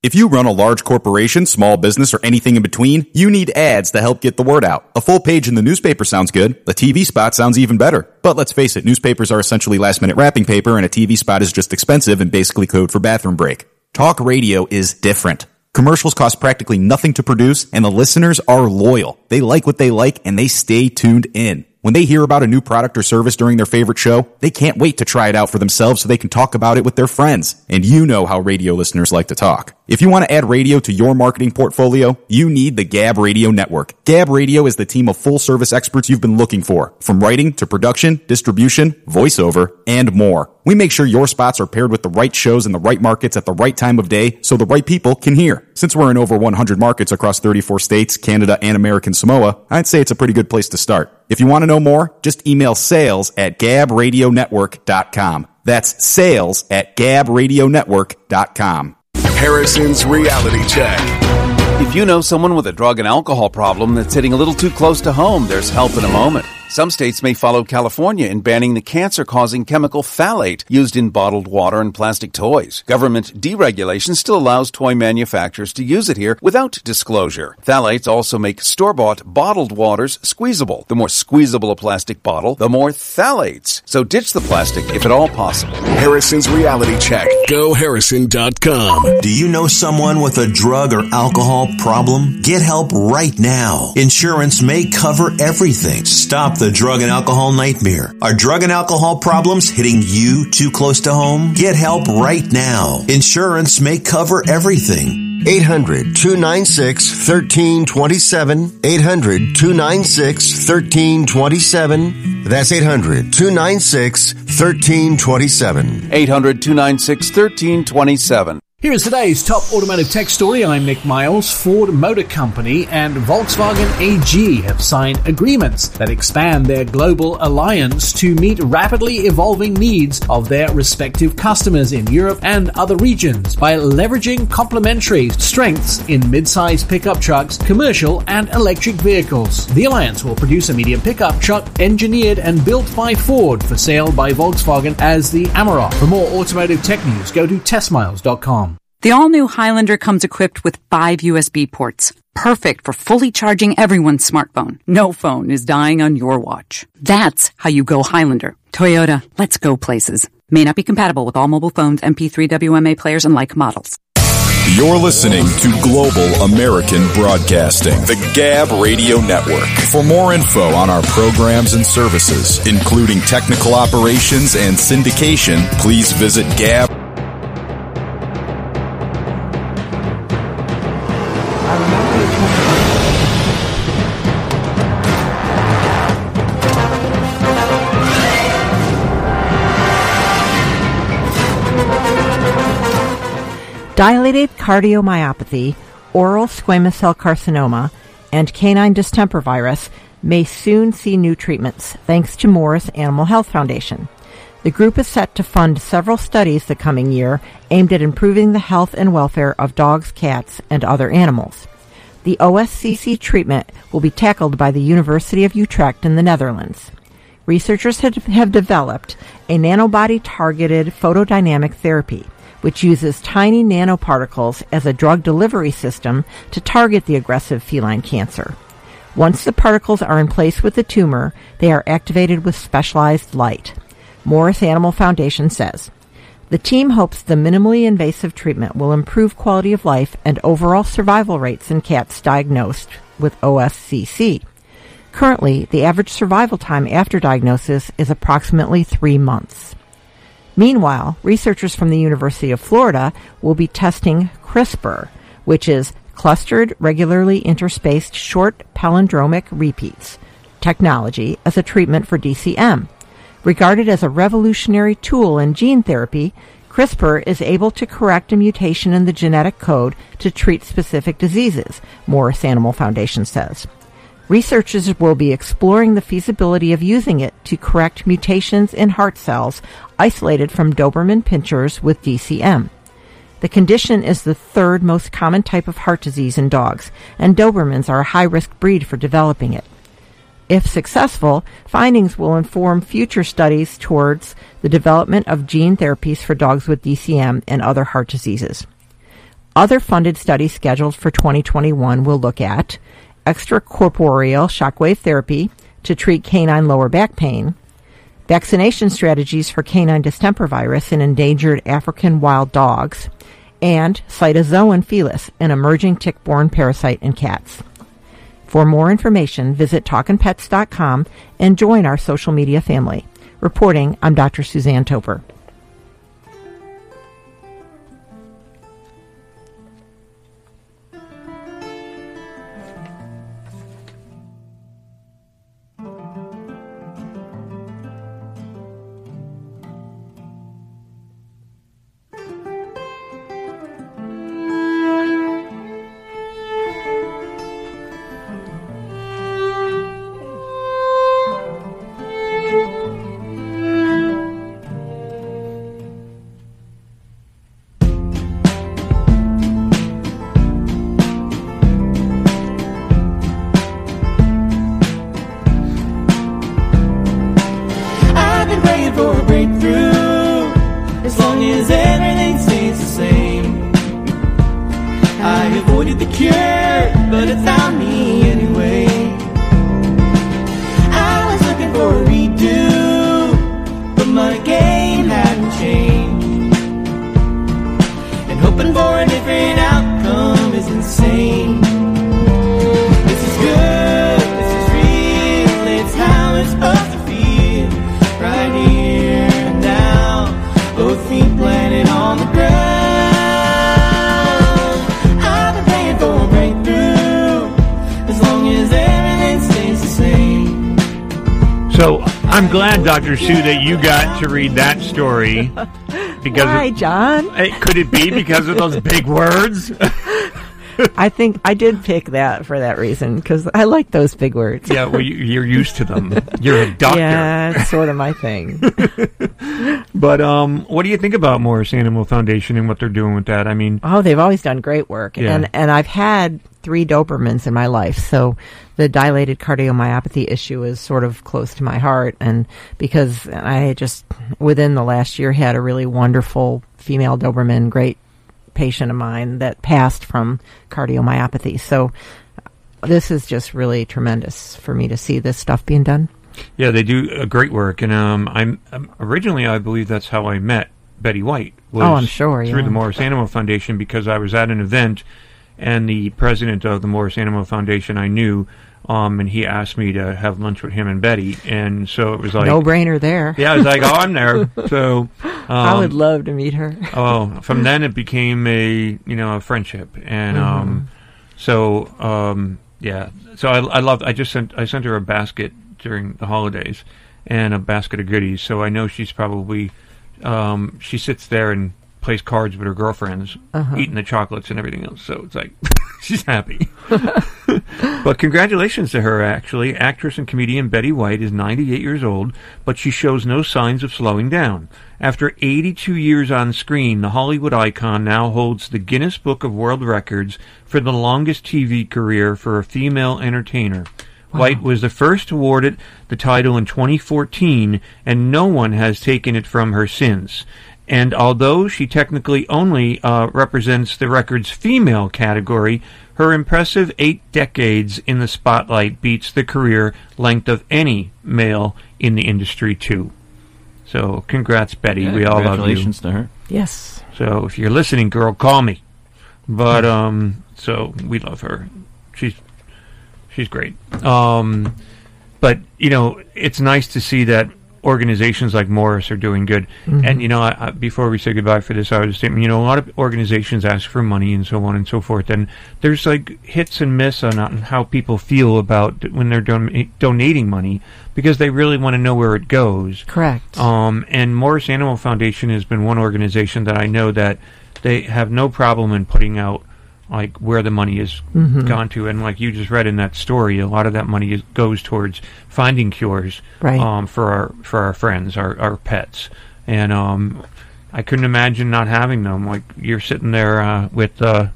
If you run a large corporation, small business, or anything in between, you need ads to help get the word out. A full page in the newspaper sounds good. A TV spot sounds even better. But let's face it, newspapers are essentially last minute wrapping paper and a TV spot is just expensive and basically code for bathroom break. Talk radio is different. Commercials cost practically nothing to produce and the listeners are loyal. They like what they like and they stay tuned in. When they hear about a new product or service during their favorite show, they can't wait to try it out for themselves so they can talk about it with their friends. And you know how radio listeners like to talk. If you want to add radio to your marketing portfolio, you need the Gab Radio Network. Gab Radio is the team of full service experts you've been looking for, from writing to production, distribution, voiceover, and more. We make sure your spots are paired with the right shows in the right markets at the right time of day so the right people can hear. Since we're in over 100 markets across 34 states, Canada, and American Samoa, I'd say it's a pretty good place to start. If you want to know more, just email sales at gabradionetwork.com. That's sales at gabradionetwork.com. Harrison's Reality Check. If you know someone with a drug and alcohol problem that's hitting a little too close to home, there's help in a moment. Some states may follow California in banning the cancer causing chemical phthalate used in bottled water and plastic toys. Government deregulation still allows toy manufacturers to use it here without disclosure. Phthalates also make store bought bottled waters squeezable. The more squeezable a plastic bottle, the more phthalates. So ditch the plastic if at all possible. Harrison's Reality Check. GoHarrison.com. Do you know someone with a drug or alcohol problem? Get help right now. Insurance may cover everything. Stop the drug and alcohol nightmare. Are drug and alcohol problems hitting you too close to home? Get help right now. Insurance may cover everything. 800 296 1327. 800 296 1327. That's 800 296 1327. 800 296 1327. Here is today's top automotive tech story. I'm Nick Miles. Ford Motor Company and Volkswagen AG have signed agreements that expand their global alliance to meet rapidly evolving needs of their respective customers in Europe and other regions by leveraging complementary strengths in mid-size pickup trucks, commercial and electric vehicles. The alliance will produce a medium pickup truck engineered and built by Ford for sale by Volkswagen as the Amarok. For more automotive tech news, go to testmiles.com. The all-new Highlander comes equipped with five USB ports, perfect for fully charging everyone's smartphone. No phone is dying on your watch. That's how you go Highlander. Toyota, let's go places. May not be compatible with all mobile phones, MP3 WMA players, and like models. You're listening to Global American Broadcasting, the Gab Radio Network. For more info on our programs and services, including technical operations and syndication, please visit Gab. Dilated cardiomyopathy, oral squamous cell carcinoma, and canine distemper virus may soon see new treatments thanks to Morris Animal Health Foundation. The group is set to fund several studies the coming year aimed at improving the health and welfare of dogs, cats, and other animals. The OSCC treatment will be tackled by the University of Utrecht in the Netherlands. Researchers have, developed a nanobody targeted photodynamic therapy, which uses tiny nanoparticles as a drug delivery system to target the aggressive feline cancer. Once the particles are in place with the tumor, they are activated with specialized light. Morris Animal Foundation says. The team hopes the minimally invasive treatment will improve quality of life and overall survival rates in cats diagnosed with OSCC. Currently, the average survival time after diagnosis is approximately three months. Meanwhile, researchers from the University of Florida will be testing CRISPR, which is clustered regularly interspaced short palindromic repeats technology as a treatment for DCM. Regarded as a revolutionary tool in gene therapy, CRISPR is able to correct a mutation in the genetic code to treat specific diseases, Morris Animal Foundation says. Researchers will be exploring the feasibility of using it to correct mutations in heart cells isolated from Doberman pinschers with DCM. The condition is the third most common type of heart disease in dogs, and Dobermans are a high risk breed for developing it. If successful, findings will inform future studies towards the development of gene therapies for dogs with DCM and other heart diseases. Other funded studies scheduled for 2021 will look at extracorporeal shockwave therapy to treat canine lower back pain, vaccination strategies for canine distemper virus in endangered African wild dogs, and Cytauxzoon felis, an emerging tick-borne parasite in cats. For more information, visit talkinpets.com and join our social media family. Reporting, I'm Dr. Suzanne Toper. Dr. Sue, that you got to read that story. Because Why, of- Jon? Eh, could it be because of those big words? I think I did pick that for that reason because I like those big words. yeah, well, you, you're used to them. You're a doctor. Yeah, it's sort of my thing. But um, what do you think about Morris Animal Foundation and what they're doing with that? I mean, Oh, they've always done great work, Yeah. and and I've had three Dobermans in my life, so the dilated cardiomyopathy issue is sort of close to my heart, and because I just within the last year had a really wonderful female Doberman, great patient of mine that passed from cardiomyopathy, so this is just really tremendous for me to see this stuff being done. yeah, they do uh, great work, and um, I'm um, originally I believe that's how I met Betty White. Was Oh, I'm sure, through yeah. the Morris Animal Foundation because I was at an event, and the president of the Morris Animal Foundation I knew. Um, and he asked me to have lunch with him and Betty, and so it was like no brainer there. Yeah, I was like, oh, I'm there. So I would um, love to meet her. oh, from then it became a you know a friendship, and um, so um, yeah. So I, I love. I just sent I sent her a basket during the holidays, and a basket of goodies. So I know she's probably um, she sits there and plays cards with her girlfriends, Uh-huh. eating the chocolates and everything else. So it's like she's happy. but congratulations to her, actually. Actress and comedian Betty White is 98 years old, but she shows no signs of slowing down. After 82 years on screen, the Hollywood icon now holds the Guinness Book of World Records for the longest TV career for a female entertainer. White was the first awarded the title in 2014, and no one has taken it from her since. And although she technically only uh, represents the record's female category, her impressive eight decades in the spotlight beats the career length of any male in the industry, too. So, congrats, Betty. Yeah, we all love you. congratulations to her. Yes. So, if you're listening, girl, call me. But um, so we love her. She's she's great. Um, but you know, it's nice to see that organizations like Morris are doing good. Mhm. And you know, I, I, before we say goodbye for this I the statement, you know, a lot of organizations ask for money and so on and so forth. And there's like hits and miss on, on how people feel about when they're don- donating money because they really want to know where it goes. Correct. Um, and Morris Animal Foundation has been one organization that I know that they have no problem in putting out like where the money is Mhm. gone to, and like you just read in that story, a lot of that money is, goes towards finding cures Right. um, for our for our friends, our our pets, and um, I couldn't imagine not having them. Like you're sitting there uh, with uh,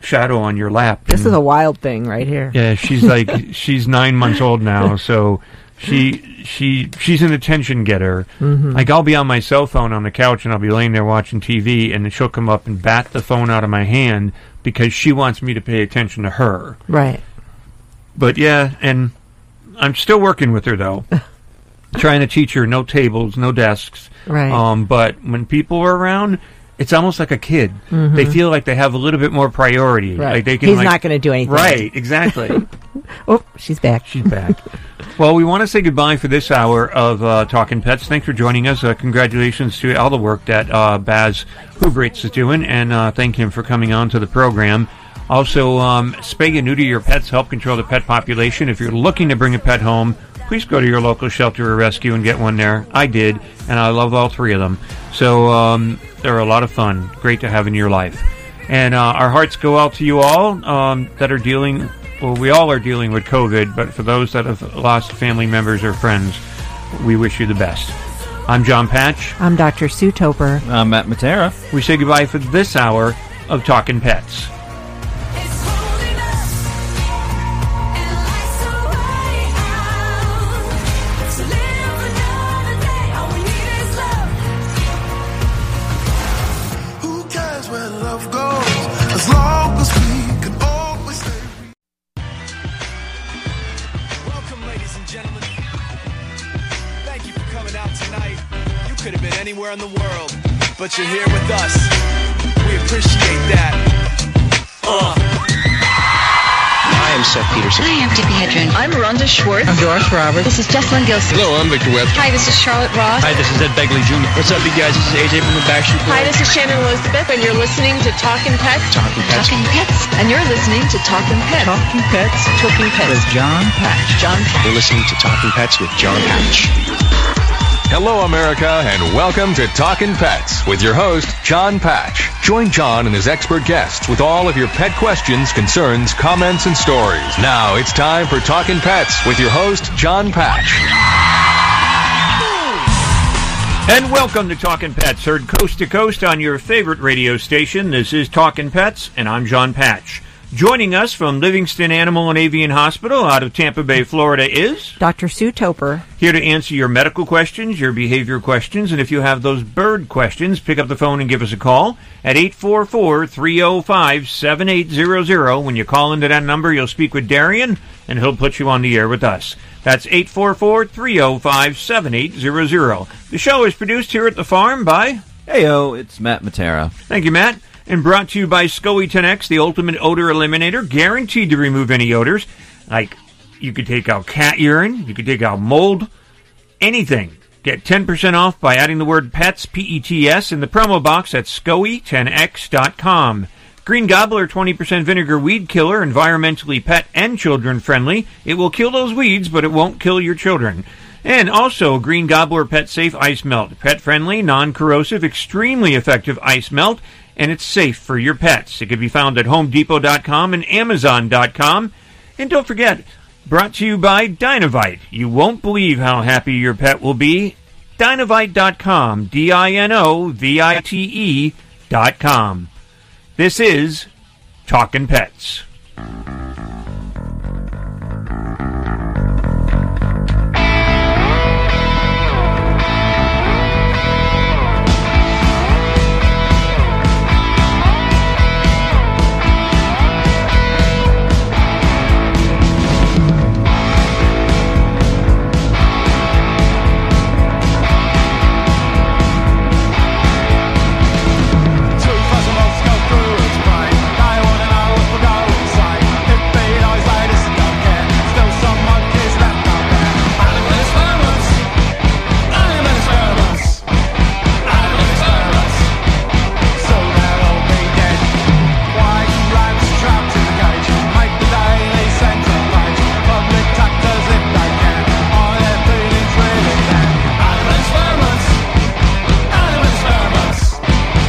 Shadow on your lap. This and- is a wild thing right here. yeah, she's like she's nine months old now, so she she she's an attention getter. Mhm. Like I'll be on my cell phone on the couch and I'll be laying there watching TV, and she'll come up and bat the phone out of my hand because she wants me to pay attention to her. Right. But yeah, and I'm still working with her though, trying to teach her no tables, no desks. Right. Um, but when people are around. It's almost like a kid. Mhm. They feel like they have a little bit more priority. Right. Like they can, He's like- not gonna do anything. Right, exactly. Oh, she's back. She's back. well, we want to say goodbye for this hour of uh, Talking Pets. Thanks for joining us. Uh, congratulations to all the work that uh, Bas Hubrits is doing, and uh, thank him for coming on to the program. Also, um, spay and neuter your pets help control the pet population. If you're looking to bring a pet home, please go to your local shelter or rescue and get one there. I did, and I love all three of them. So um, they're a lot of fun. Great to have in your life. And uh, our hearts go out to you all um, that are dealing, well, we all are dealing with COVID, but for those that have lost family members or friends, we wish you the best. I'm Jon Patch. I'm Dr. Sue Toper. I'm Matt Matera. We say goodbye for this hour of Talking Pets. But you're here with us. We appreciate that. Uh. I am Seth Peterson. I'm Tippi Hedren. I'm Rhonda Schwartz. I'm Doris Roberts. This is Jessalyn Gilsig. Hello, I'm Victor Webb. Hi, this is Charlotte Ross. Hi, this is Ed Begley Jr. What's up, you guys? This is AJ from the Backstreet Boys. Hi, this is Shannon Elizabeth, and you're listening to Talking Pets. Talking Pets. Talking Pets. And you're listening to Talking Pets. Talking Pets. Talking Pets. With Jon Patch. Jon Patch. You're listening to Talking Pets with Jon Patch. Hello, America, and welcome to Talkin' Pets with your host, Jon Patch. Join Jon and his expert guests with all of your pet questions, concerns, comments, and stories. Now it's time for Talkin' Pets with your host, Jon Patch. And welcome to Talking Pets, heard coast to coast on your favorite radio station. This is Talking Pets, and I'm Jon Patch. Joining us from Livingston Animal and Avian Hospital out of Tampa Bay, Florida is Dr. Sue Toper. here to answer your medical questions, your behavior questions, and if you have those bird questions, pick up the phone and give us a call at 844-305-7800. When you call into that number, you'll speak with Darian, and he'll put you on the air with us. That's 844-305-7800. The show is produced here at the farm by... Heyo, it's Matt Matera. Thank you, Matt. And brought to you by SCOE 10X, the ultimate odor eliminator, guaranteed to remove any odors. Like, you could take out cat urine, you could take out mold, anything. Get 10% off by adding the word PETS, P-E-T-S, in the promo box at SCOE10X.com. Green Gobbler 20% vinegar weed killer, environmentally pet and children friendly. It will kill those weeds, but it won't kill your children. And also, Green Gobbler Pet Safe Ice Melt. Pet friendly, non corrosive, extremely effective ice melt, and it's safe for your pets. It can be found at HomeDepot.com and Amazon.com. And don't forget, brought to you by Dinovite. You won't believe how happy your pet will be. Dinovite.com. D I N O V I T E.com. This is Talking Pets.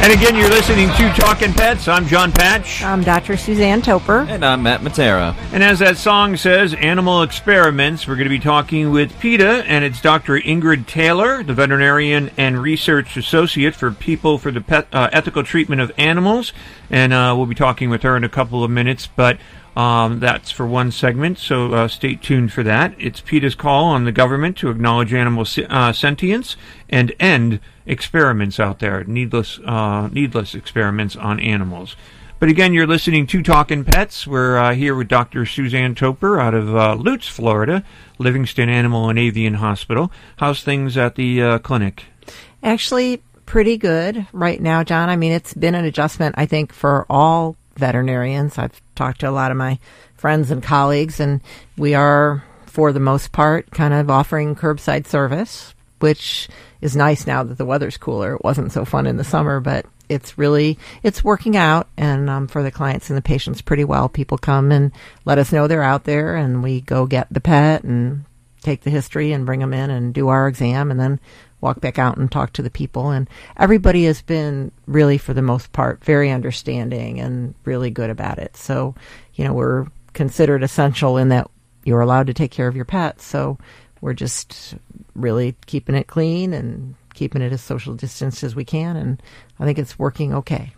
And again, you're listening to Talking Pets. I'm Jon Patch. I'm Dr. Suzanne Toper. And I'm Matt Matera. And as that song says, Animal Experiments, we're going to be talking with PETA, and it's Dr. Ingrid Taylor, the veterinarian and research associate for People for the Pet, uh, Ethical Treatment of Animals. And uh, we'll be talking with her in a couple of minutes, but um, that's for one segment, so uh, stay tuned for that. It's PETA's call on the government to acknowledge animal uh, sentience and end experiments out there, needless, uh, needless experiments on animals. But again, you're listening to Talking Pets. We're uh, here with Dr. Suzanne Toper out of uh, Lutz, Florida, Livingston Animal and Avian Hospital. How's things at the uh, clinic? Actually, pretty good right now, Jon. I mean, it's been an adjustment, I think, for all veterinarians. I've talked to a lot of my friends and colleagues, and we are, for the most part, kind of offering curbside service, which is nice now that the weather's cooler. It wasn't so fun in the summer, but it's really it's working out, and um, for the clients and the patients pretty well. People come and let us know they're out there, and we go get the pet and take the history and bring them in and do our exam, and then walk back out and talk to the people. And everybody has been really, for the most part, very understanding and really good about it. So, you know, we're considered essential in that you're allowed to take care of your pets. So we're just really keeping it clean and keeping it as social distanced as we can. And I think it's working okay.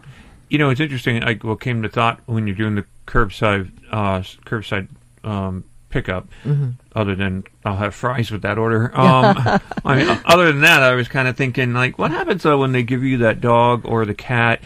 You know, it's interesting. Like what came to thought when you're doing the curbside uh, curbside um, pickup. Mm-hmm. Other than I'll have fries with that order. Um, I mean, other than that, I was kind of thinking like, what happens though when they give you that dog or the cat,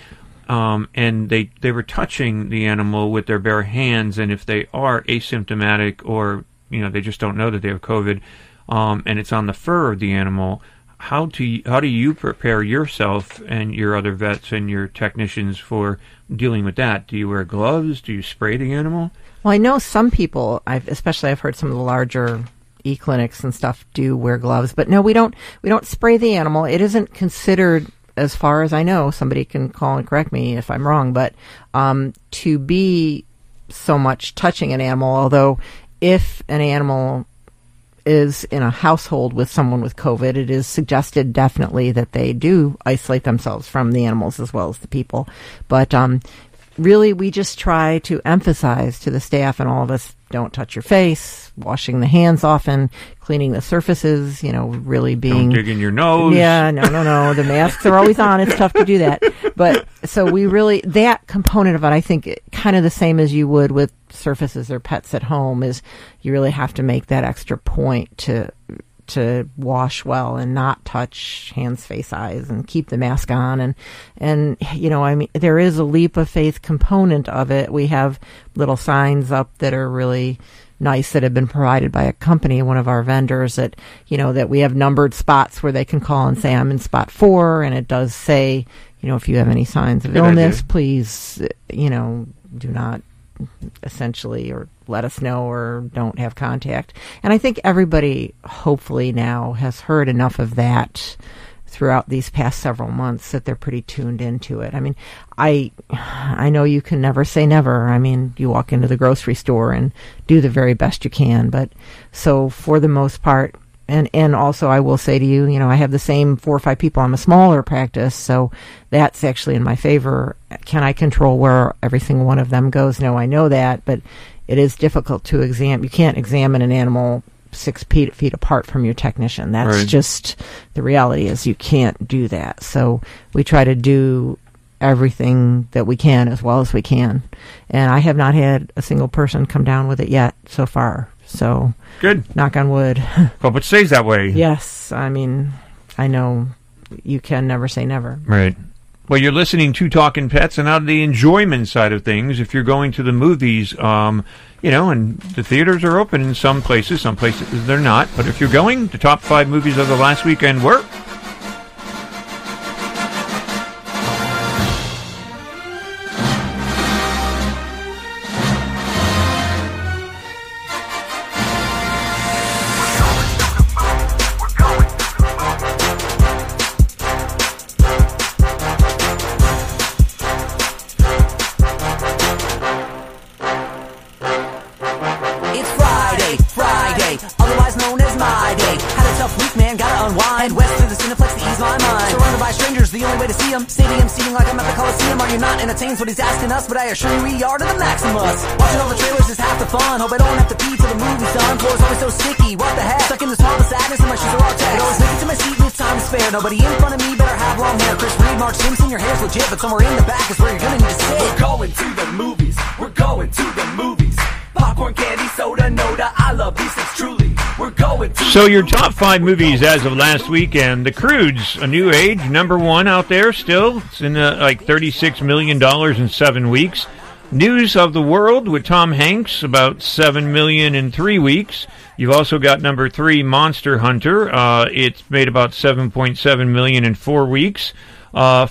um, and they they were touching the animal with their bare hands, and if they are asymptomatic or you know they just don't know that they have COVID, um, and it's on the fur of the animal. How do how do you prepare yourself and your other vets and your technicians for dealing with that? Do you wear gloves? Do you spray the animal? Well, I know some people, I've, especially I've heard some of the larger e clinics and stuff do wear gloves, but no, we don't. We don't spray the animal. It isn't considered, as far as I know. Somebody can call and correct me if I'm wrong, but um, to be so much touching an animal. Although, if an animal is in a household with someone with COVID, it is suggested definitely that they do isolate themselves from the animals as well as the people. But um, really, we just try to emphasize to the staff and all of us don't touch your face, washing the hands often, cleaning the surfaces, you know, really being. Don't dig in your nose. Yeah, no, no, no. The masks are always on. It's tough to do that. But so we really, that component of it, I think, kind of the same as you would with surfaces or pets at home, is you really have to make that extra point to to wash well and not touch hands, face, eyes, and keep the mask on. And and you know, I mean, there is a leap of faith component of it. We have little signs up that are really nice that have been provided by a company, one of our vendors that, you know, that we have numbered spots where they can call and say, I'm in spot four. And it does say, you know, if you have any signs of Good illness, idea. please, you know, do not essentially or let us know or don't have contact. And I think everybody hopefully now has heard enough of that throughout these past several months that they're pretty tuned into it. I mean, I I know you can never say never. I mean, you walk into the grocery store and do the very best you can, but so for the most part, and and also I will say to you, you know, I have the same four or five people. I'm a smaller practice, so that's actually in my favor. Can I control where every single one of them goes? No, I know that, but it is difficult to examine. You can't examine an animal six feet, feet apart from your technician. That's Right. just the reality. Is you can't do that. So we try to do everything that we can as well as we can. And I have not had a single person come down with it yet so far. So Good. Knock on wood. Hope it stays that way. Yes, I mean, I know you can never say never. Right. Well, you're listening to Talking Pets, and out of the enjoyment side of things, if you're going to the movies, um, you know, and the theaters are open in some places, some places they're not. But if you're going, the top five movies of the last weekend were us, but I assure you we are to the Maximus. Watching all the trailers is half the fun. Hope I don't have to pee till the movie's done. Floor's always so sticky. What the heck? Stuck in this swamp of sadness and my shoes are all. But always make it to my seat with time to spare. Nobody in front of me better have long hair. Chris Reed, Mark Simpson, your hair's legit, but somewhere in the back is where you're So your top five movies as of last weekend: The Croods, A New Age, number one out there still. It's in uh, like thirty-six million dollars in seven weeks. News of the World with Tom Hanks, about seven million in three weeks. You've also got number three, Monster Hunter. Uh, it's made about seven point seven million in four weeks. Uh,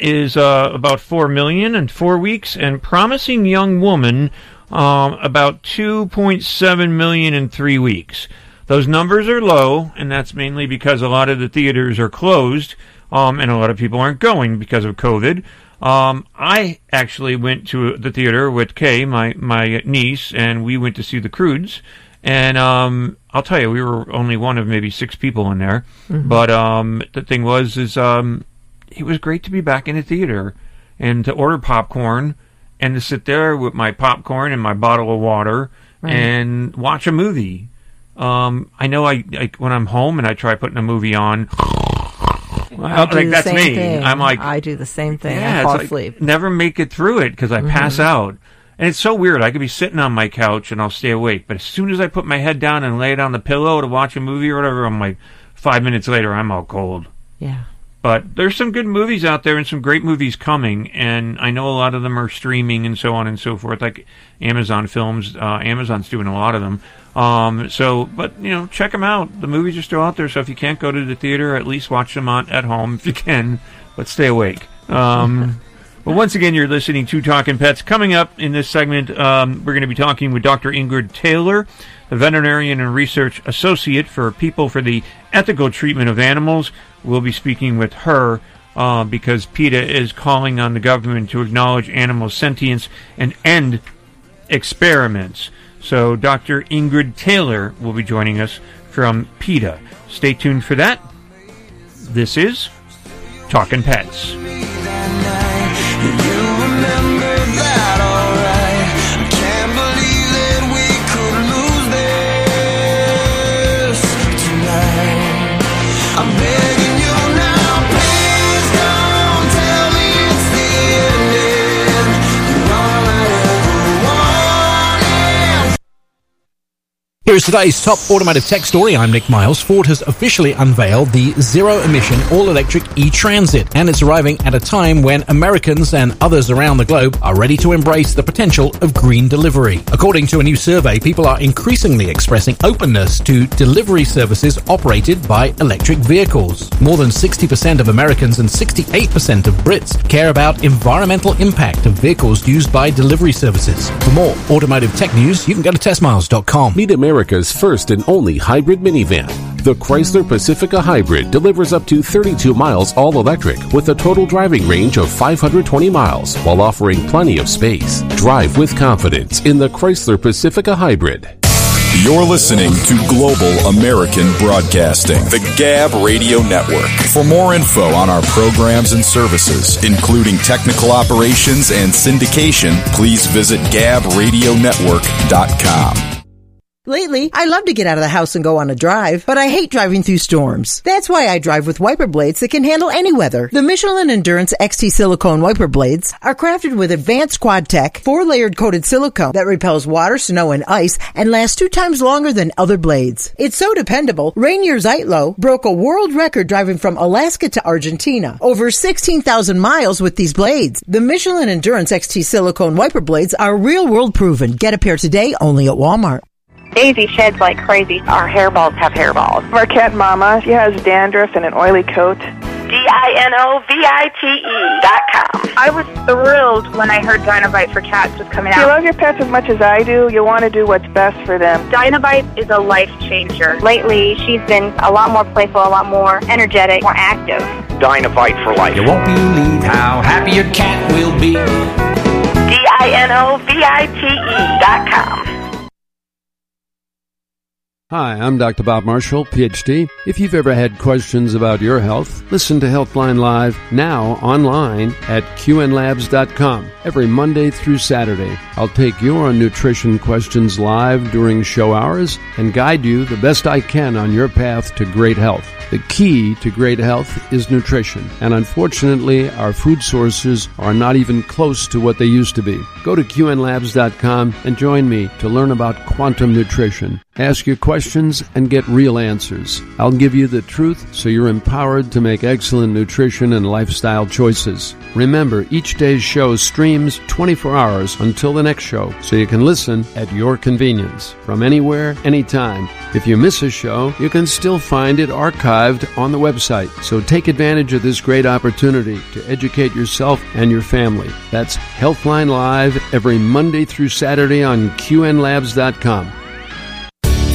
is uh, about four million in four weeks, and Promising Young Woman um, about 2.7 million in three weeks. Those numbers are low, and that's mainly because a lot of the theaters are closed, um, and a lot of people aren't going because of COVID. Um, I actually went to the theater with Kay, my my niece, and we went to see the Croods. And um, I'll tell you, we were only one of maybe six people in there. Mhm. But um, the thing was, is um, it was great to be back in the theater and to order popcorn and to sit there with my popcorn and my bottle of water Right. and watch a movie. Um, I know I, I when I'm home and I try putting a movie on. I do like the that's same me. thing. I'm like I do the same thing. yeah, I fall like, asleep. Never make it through it because I pass Mhm. out. And it's so weird. I could be sitting on my couch and I'll stay awake, but as soon as I put my head down and lay it on the pillow to watch a movie or whatever, I'm like five minutes later I'm all cold. Yeah. But there's some good movies out there and some great movies coming, and I know a lot of them are streaming and so on and so forth, like Amazon films. Uh, Amazon's doing a lot of them. Um, so, but you know, check them out. The movies are still out there, so if you can't go to the theater, at least watch them on at home if you can. But stay awake. Um, but once again, you're listening to Talking Pets. Coming up in this segment, um, we're going to be talking with Dr. Ingrid Taylor, the veterinarian and research associate for People for the Ethical Treatment of Animals. We'll be speaking with her uh, because PETA is calling on the government to acknowledge animal sentience and end experiments. So, Dr. Ingrid Taylor will be joining us from PETA. Stay tuned for that. This is Talking Pets. Here is today's top automotive tech story. I'm Nick Miles. Ford has officially unveiled the zero emission all electric e Transit, and it's arriving at a time when Americans and others around the globe are ready to embrace the potential of green delivery. According to a new survey, people are increasingly expressing openness to delivery services operated by electric vehicles. More than 60% of Americans and 68% of Brits care about environmental impact of vehicles used by delivery services. For more automotive tech news, you can go to testmiles.com. Meet America's first and only hybrid minivan. The Chrysler Pacifica Hybrid delivers up to 32 miles all electric with a total driving range of 520 miles while offering plenty of space. Drive with confidence in the Chrysler Pacifica Hybrid. You're listening to Global American Broadcasting, the Gab Radio Network. For more info on our programs and services, including technical operations and syndication, please visit gabradionetwork.com. Lately, I love to get out of the house and go on a drive, but I hate driving through storms. That's why I drive with wiper blades that can handle any weather. The Michelin Endurance XT silicone wiper blades are crafted with advanced quad tech, four layered coated silicone that repels water, snow, and ice and lasts two times longer than other blades. It's so dependable, Rainer Zietlow broke a world record driving from Alaska to Argentina. Over 16,000 miles with these blades. The Michelin Endurance XT silicone wiper blades are real world proven. Get a pair today only at Walmart. Daisy sheds like crazy. Our hairballs have hairballs. Our cat Mama, she has dandruff and an oily coat. D-I-N-O-V-I-T-E dot com. I was thrilled when I heard Dinovite for Cats was coming out. If you love your pets as much as I do, you want to do what's best for them. Dinovite is a life changer. Lately, she's been a lot more playful, a lot more energetic, more active. Dinovite for life. You won't believe how happy your cat will be. D-I-N-O-V-I-T-E dot com. Hi, I'm Dr. Bob Marshall, PhD. If you've ever had questions about your health, listen to Healthline Live now online at qnlabs.com every Monday through Saturday. I'll take your nutrition questions live during show hours and guide you the best I can on your path to great health. The key to great health is nutrition, and unfortunately, our food sources are not even close to what they used to be. Go to qnlabs.com and join me to learn about quantum nutrition. Ask your questions and get real answers. I'll give you the truth so you're empowered to make excellent nutrition and lifestyle choices. Remember, each day's show streams 24 hours until the next show, so you can listen at your convenience from anywhere, anytime. If you miss a show, you can still find it archived on the website. So take advantage of this great opportunity to educate yourself and your family. That's Healthline Live every Monday through Saturday on QNLabs.com.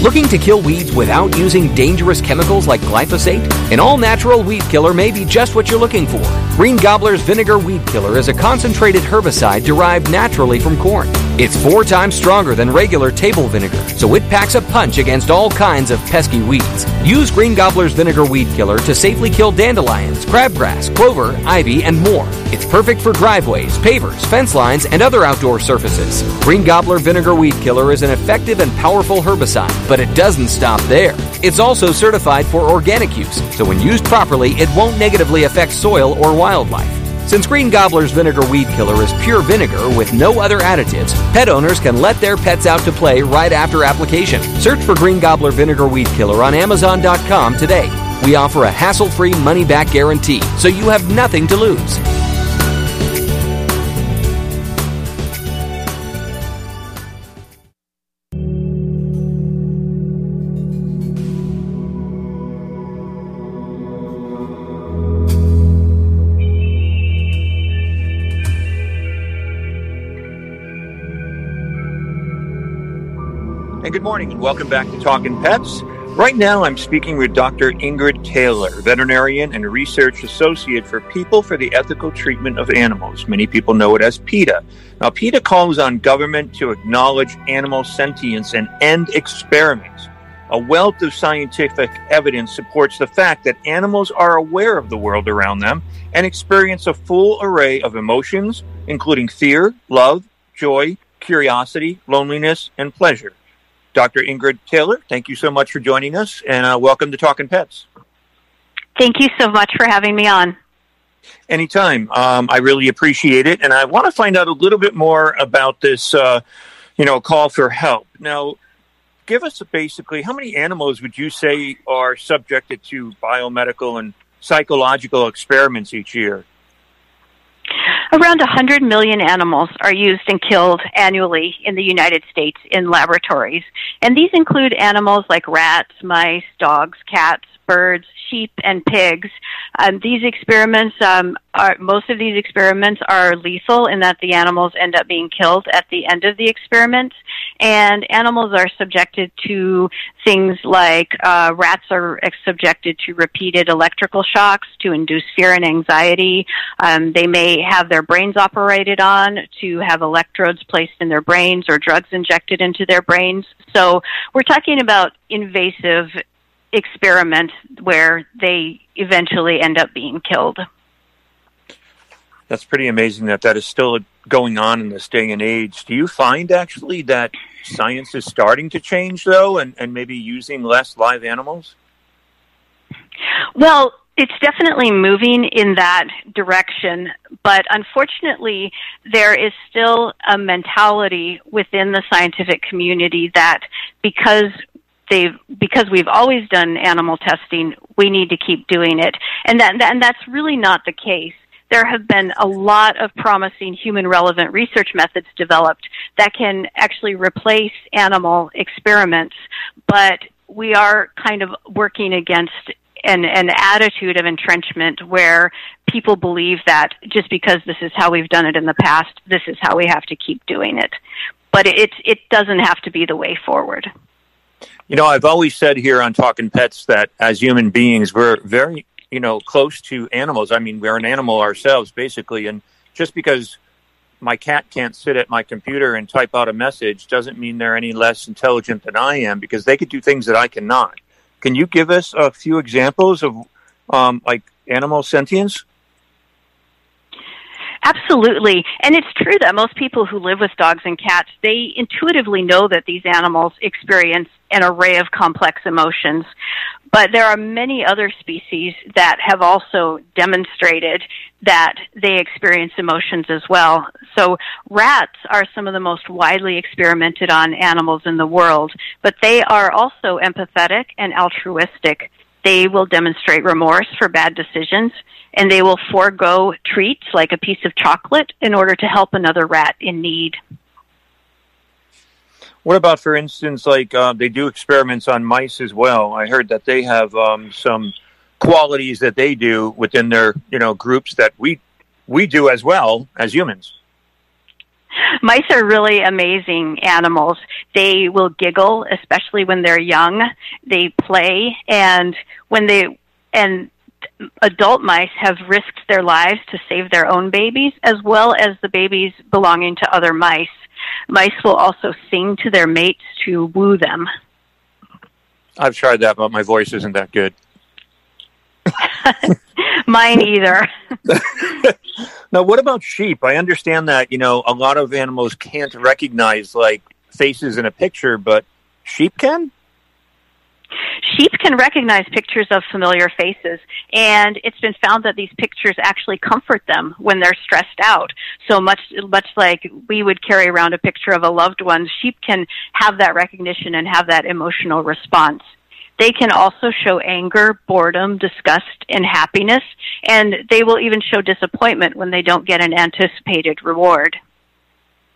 Looking to kill weeds without using dangerous chemicals like glyphosate? An all natural weed killer may be just what you're looking for. Green Gobbler's Vinegar Weed Killer is a concentrated herbicide derived naturally from corn. It's four times stronger than regular table vinegar, so it packs a punch against all kinds of pesky weeds. Use Green Gobbler's Vinegar Weed Killer to safely kill dandelions, crabgrass, clover, ivy, and more. It's perfect for driveways, pavers, fence lines, and other outdoor surfaces. Green Gobbler Vinegar Weed Killer is an effective and powerful herbicide, but it doesn't stop there. It's also certified for organic use, so when used properly, it won't negatively affect soil or wildlife. Since Green Gobbler's Vinegar Weed Killer is pure vinegar with no other additives, pet owners can let their pets out to play right after application. Search for Green Gobbler Vinegar Weed Killer on Amazon.com today. We offer a hassle free money back guarantee, so you have nothing to lose. Morning, and welcome back to Talking Pets. Right now, I'm speaking with Dr. Ingrid Taylor, veterinarian and research associate for People for the Ethical Treatment of Animals. Many people know it as PETA. Now, PETA calls on government to acknowledge animal sentience and end experiments. A wealth of scientific evidence supports the fact that animals are aware of the world around them and experience a full array of emotions, including fear, love, joy, curiosity, loneliness, and pleasure. Dr. Ingrid Taylor, thank you so much for joining us, and uh, welcome to Talking Pets. Thank you so much for having me on. Anytime. Um, I really appreciate it, and I want to find out a little bit more about this, uh, you know, call for help. Now, give us basically how many animals would you say are subjected to biomedical and psychological experiments each year? Around 100 million animals are used and killed annually in the United States in laboratories. And these include animals like rats, mice, dogs, cats, birds, sheep, and pigs. Um, these experiments, um, are, most of these experiments are lethal in that the animals end up being killed at the end of the experiment. And animals are subjected to things like uh, rats are subjected to repeated electrical shocks to induce fear and anxiety. Um, they may have their their brains operated on, to have electrodes placed in their brains or drugs injected into their brains. So we're talking about invasive experiments where they eventually end up being killed. That's pretty amazing that that is still going on in this day and age. Do you find actually that science is starting to change though and, and maybe using less live animals? Well, it's definitely moving in that direction, but unfortunately, there is still a mentality within the scientific community that because they've because we've always done animal testing, we need to keep doing it, and that and that's really not the case. There have been a lot of promising human relevant research methods developed that can actually replace animal experiments, but we are kind of working against an, an attitude of entrenchment where people believe that just because this is how we've done it in the past, this is how we have to keep doing it. But it, it doesn't have to be the way forward. You know, I've always said here on Talking Pets that as human beings, we're very, you know, close to animals. I mean, we're an animal ourselves, basically. And just because my cat can't sit at my computer and type out a message doesn't mean they're any less intelligent than I am because they could do things that I cannot. Can you give us a few examples of um, like animal sentience? Absolutely. And it's true that most people who live with dogs and cats, they intuitively know that these animals experience an array of complex emotions. But there are many other species that have also demonstrated that they experience emotions as well. So rats are some of the most widely experimented on animals in the world, but they are also empathetic and altruistic. They will demonstrate remorse for bad decisions and they will forego treats like a piece of chocolate in order to help another rat in need. What about, for instance, like uh, they do experiments on mice as well? I heard that they have um, some qualities that they do within their you know groups that we we do as well as humans. Mice are really amazing animals. They will giggle, especially when they're young. They play, and when they and adult mice have risked their lives to save their own babies as well as the babies belonging to other mice. Mice will also sing to their mates to woo them. I've tried that, but my voice isn't that good. Mine either. now, what about sheep? I understand that you know a lot of animals can't recognize like faces in a picture, but sheep can. Sheep can recognize pictures of familiar faces, and it's been found that these pictures actually comfort them when they're stressed out. So much, much like we would carry around a picture of a loved one, sheep can have that recognition and have that emotional response. They can also show anger, boredom, disgust, and happiness, and they will even show disappointment when they don't get an anticipated reward.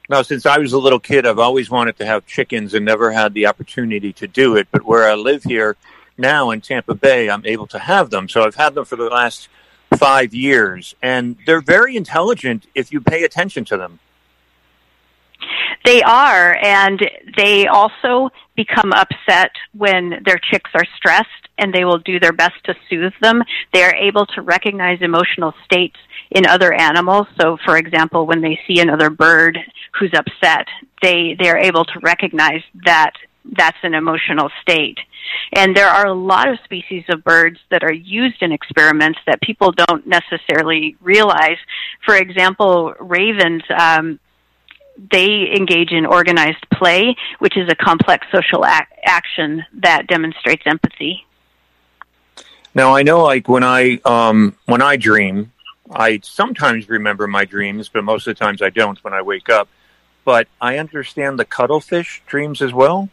Now, since I was a little kid, I've always wanted to have chickens and never had the opportunity to do it. But where I live here now in Tampa Bay, I'm able to have them. So I've had them for the last five years, and they're very intelligent if you pay attention to them. They are, and they also become upset when their chicks are stressed, and they will do their best to soothe them. They are able to recognize emotional states in other animals. So, for example, when they see another bird who's upset, they they are able to recognize that that's an emotional state. And there are a lot of species of birds that are used in experiments that people don't necessarily realize. For example, ravens. Um, they engage in organized play, which is a complex social ac- action that demonstrates empathy. Now I know, like when I um, when I dream, I sometimes remember my dreams, but most of the times I don't when I wake up. But I understand the cuttlefish dreams as well.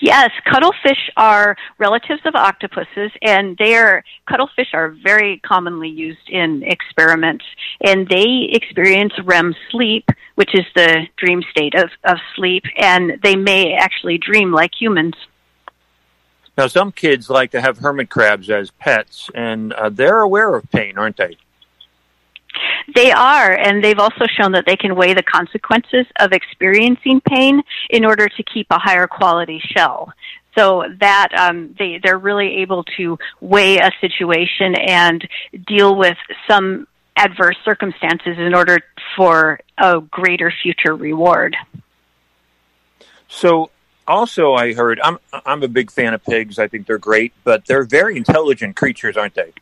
Yes, cuttlefish are relatives of octopuses, and they are cuttlefish are very commonly used in experiments, and they experience REM sleep, which is the dream state of, of sleep, and they may actually dream like humans. Now, some kids like to have hermit crabs as pets, and uh, they're aware of pain, aren't they? They are, and they've also shown that they can weigh the consequences of experiencing pain in order to keep a higher quality shell. So that um, they they're really able to weigh a situation and deal with some adverse circumstances in order for a greater future reward. So also I heard I'm I'm a big fan of pigs. I think they're great, but they're very intelligent creatures, aren't they?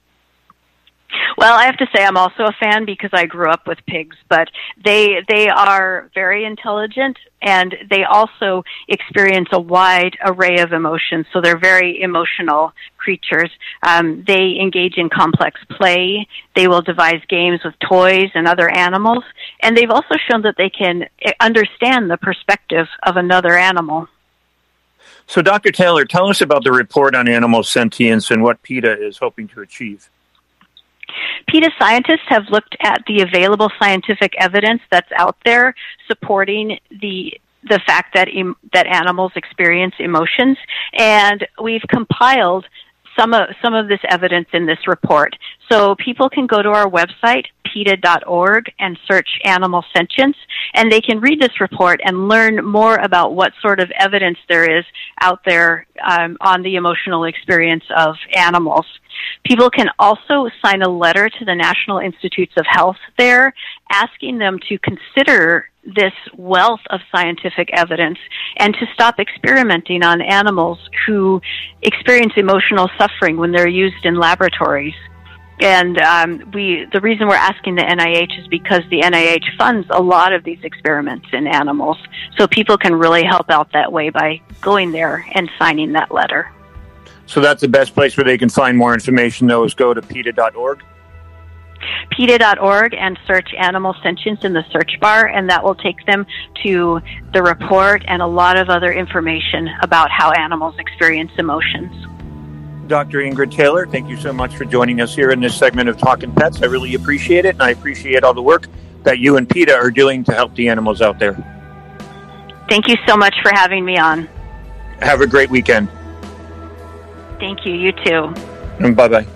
Well, I have to say I'm also a fan because I grew up with pigs, but they they are very intelligent and they also experience a wide array of emotions. So they're very emotional creatures. Um, they engage in complex play. They will devise games with toys and other animals, and they've also shown that they can understand the perspective of another animal. So, Dr. Taylor, tell us about the report on animal sentience and what PETA is hoping to achieve. PETA scientists have looked at the available scientific evidence that's out there supporting the the fact that em- that animals experience emotions, and we've compiled some of some of this evidence in this report. So people can go to our website PETA.org and search animal sentience, and they can read this report and learn more about what sort of evidence there is out there um, on the emotional experience of animals. People can also sign a letter to the National Institutes of Health there, asking them to consider this wealth of scientific evidence and to stop experimenting on animals who experience emotional suffering when they're used in laboratories. And um, we, the reason we're asking the NIH is because the NIH funds a lot of these experiments in animals. So people can really help out that way by going there and signing that letter. So that's the best place where they can find more information, though, is go to PETA.org. PETA.org and search animal sentience in the search bar, and that will take them to the report and a lot of other information about how animals experience emotions. Dr. Ingrid Taylor, thank you so much for joining us here in this segment of Talking Pets. I really appreciate it, and I appreciate all the work that you and PETA are doing to help the animals out there. Thank you so much for having me on. Have a great weekend. Thank you. You too. And bye bye.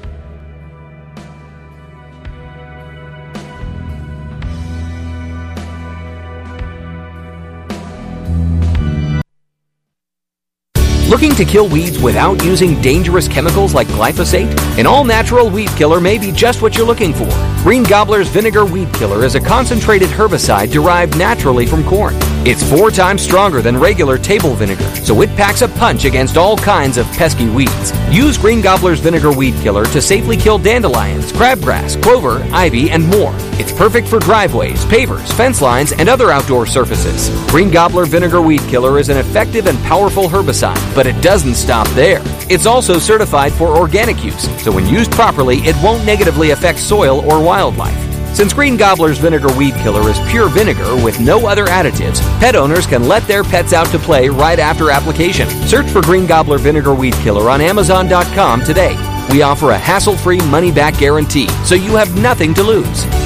Looking to kill weeds without using dangerous chemicals like glyphosate? An all natural weed killer may be just what you're looking for. Green Gobbler's Vinegar Weed Killer is a concentrated herbicide derived naturally from corn. It's four times stronger than regular table vinegar, so it packs a punch against all kinds of pesky weeds. Use Green Gobbler's Vinegar Weed Killer to safely kill dandelions, crabgrass, clover, ivy, and more. It's perfect for driveways, pavers, fence lines, and other outdoor surfaces. Green Gobbler Vinegar Weed Killer is an effective and powerful herbicide, but it doesn't stop there. It's also certified for organic use, so when used properly, it won't negatively affect soil or wildlife. Since Green Gobbler's Vinegar Weed Killer is pure vinegar with no other additives, pet owners can let their pets out to play right after application. Search for Green Gobbler Vinegar Weed Killer on Amazon.com today. We offer a hassle free money back guarantee, so you have nothing to lose.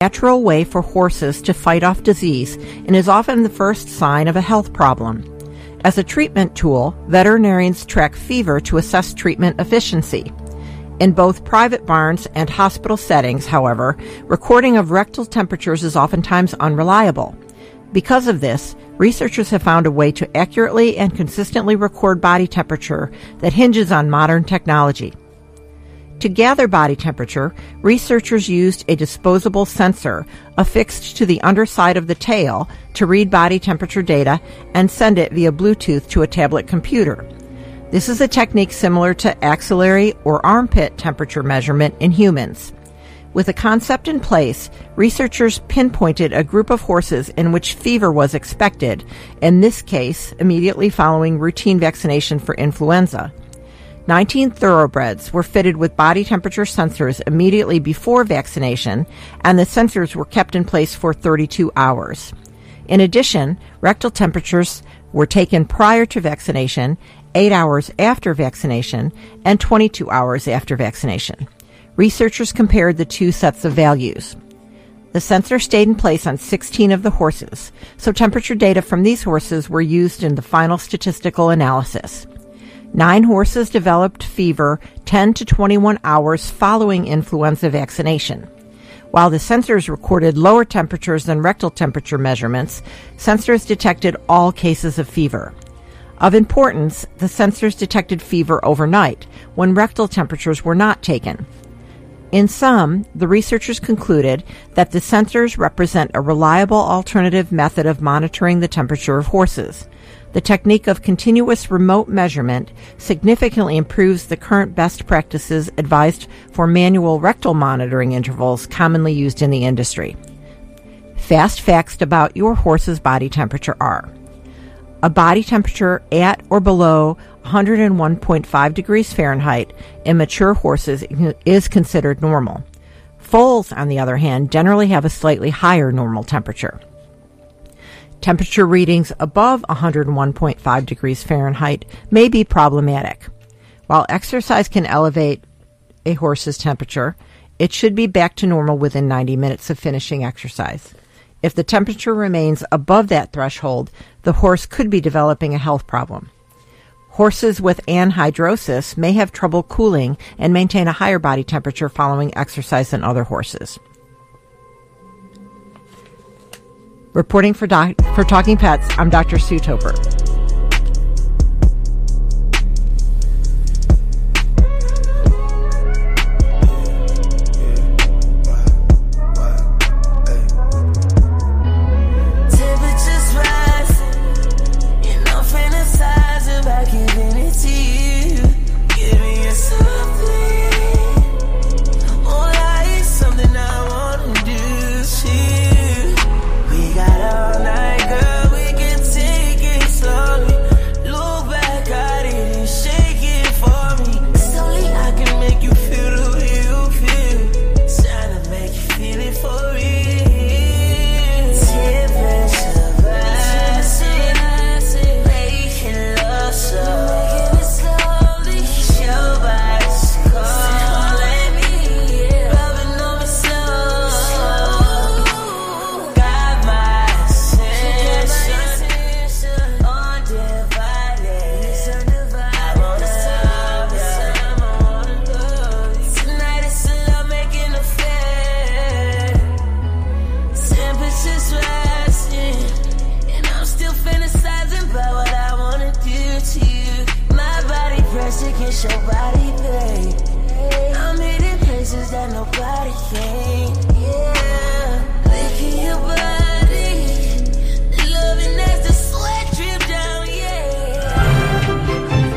Natural way for horses to fight off disease and is often the first sign of a health problem. As a treatment tool, veterinarians track fever to assess treatment efficiency. In both private barns and hospital settings, however, recording of rectal temperatures is oftentimes unreliable. Because of this, researchers have found a way to accurately and consistently record body temperature that hinges on modern technology. To gather body temperature, researchers used a disposable sensor affixed to the underside of the tail to read body temperature data and send it via Bluetooth to a tablet computer. This is a technique similar to axillary or armpit temperature measurement in humans. With a concept in place, researchers pinpointed a group of horses in which fever was expected, in this case, immediately following routine vaccination for influenza. 19 thoroughbreds were fitted with body temperature sensors immediately before vaccination, and the sensors were kept in place for 32 hours. In addition, rectal temperatures were taken prior to vaccination, 8 hours after vaccination, and 22 hours after vaccination. Researchers compared the two sets of values. The sensor stayed in place on 16 of the horses, so temperature data from these horses were used in the final statistical analysis. Nine horses developed fever 10 to 21 hours following influenza vaccination. While the sensors recorded lower temperatures than rectal temperature measurements, sensors detected all cases of fever. Of importance, the sensors detected fever overnight when rectal temperatures were not taken. In sum, the researchers concluded that the sensors represent a reliable alternative method of monitoring the temperature of horses. The technique of continuous remote measurement significantly improves the current best practices advised for manual rectal monitoring intervals commonly used in the industry. Fast facts about your horse's body temperature are a body temperature at or below 101.5 degrees Fahrenheit in mature horses is considered normal. Foals, on the other hand, generally have a slightly higher normal temperature. Temperature readings above 101.5 degrees Fahrenheit may be problematic. While exercise can elevate a horse's temperature, it should be back to normal within 90 minutes of finishing exercise. If the temperature remains above that threshold, the horse could be developing a health problem. Horses with anhidrosis may have trouble cooling and maintain a higher body temperature following exercise than other horses. Reporting for, doc- for Talking Pets, I'm Dr. Sue Toper. Nobody. Yeah, licking your body, loving as the sweat drip down. Yeah.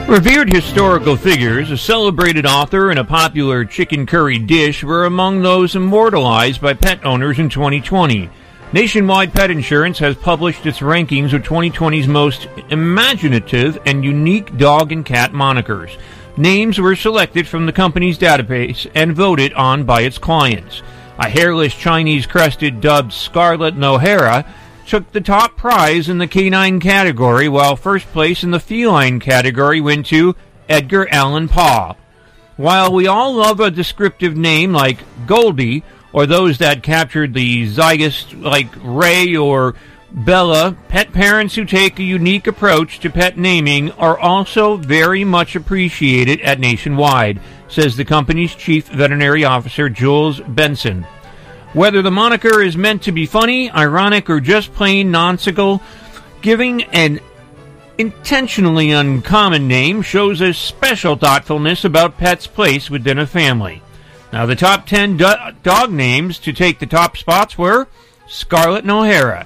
Revered historical figures, a celebrated author, and a popular chicken curry dish were among those immortalized by pet owners in 2020. Nationwide Pet Insurance has published its rankings of 2020's most imaginative and unique dog and cat monikers. Names were selected from the company's database and voted on by its clients. A hairless Chinese crested dubbed Scarlet Nohara took the top prize in the canine category, while first place in the feline category went to Edgar Allan Poe. While we all love a descriptive name like Goldie, or those that captured the zeitgeist like Ray or Bella, pet parents who take a unique approach to pet naming are also very much appreciated at Nationwide, says the company's chief veterinary officer Jules Benson. Whether the moniker is meant to be funny, ironic, or just plain nonsensical, giving an intentionally uncommon name shows a special thoughtfulness about Pet's place within a family. Now, the top 10 do- dog names to take the top spots were Scarlet and O'Hara,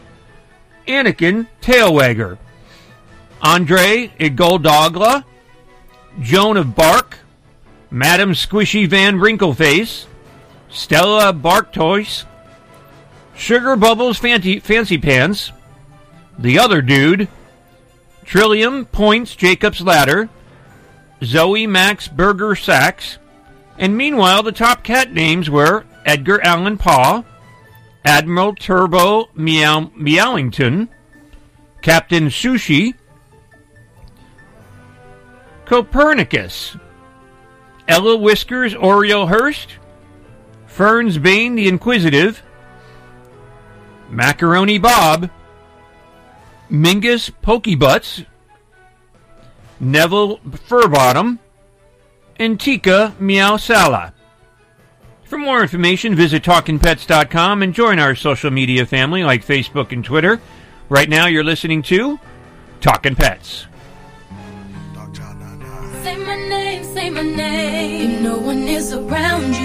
Anakin Tailwagger, Andre Igoldogla, Joan of Bark, Madam Squishy Van Wrinkleface, Stella Barktoys, Sugar Bubbles Fancy, Fancy Pants, The Other Dude, Trillium Points Jacob's Ladder, Zoe Max Burger Sacks, and meanwhile the top cat names were Edgar Allan Paw, Admiral Turbo Meow Meowington, Captain Sushi, Copernicus, Ella Whiskers Oriole Hurst, Ferns Bane the Inquisitive, Macaroni Bob, Mingus Pokebutts, Neville Furbottom, and Tika Meow Sala. For more information, visit TalkingPets.com and join our social media family like Facebook and Twitter. Right now, you're listening to Talking Pets. Say my name, say my name. No one is around you,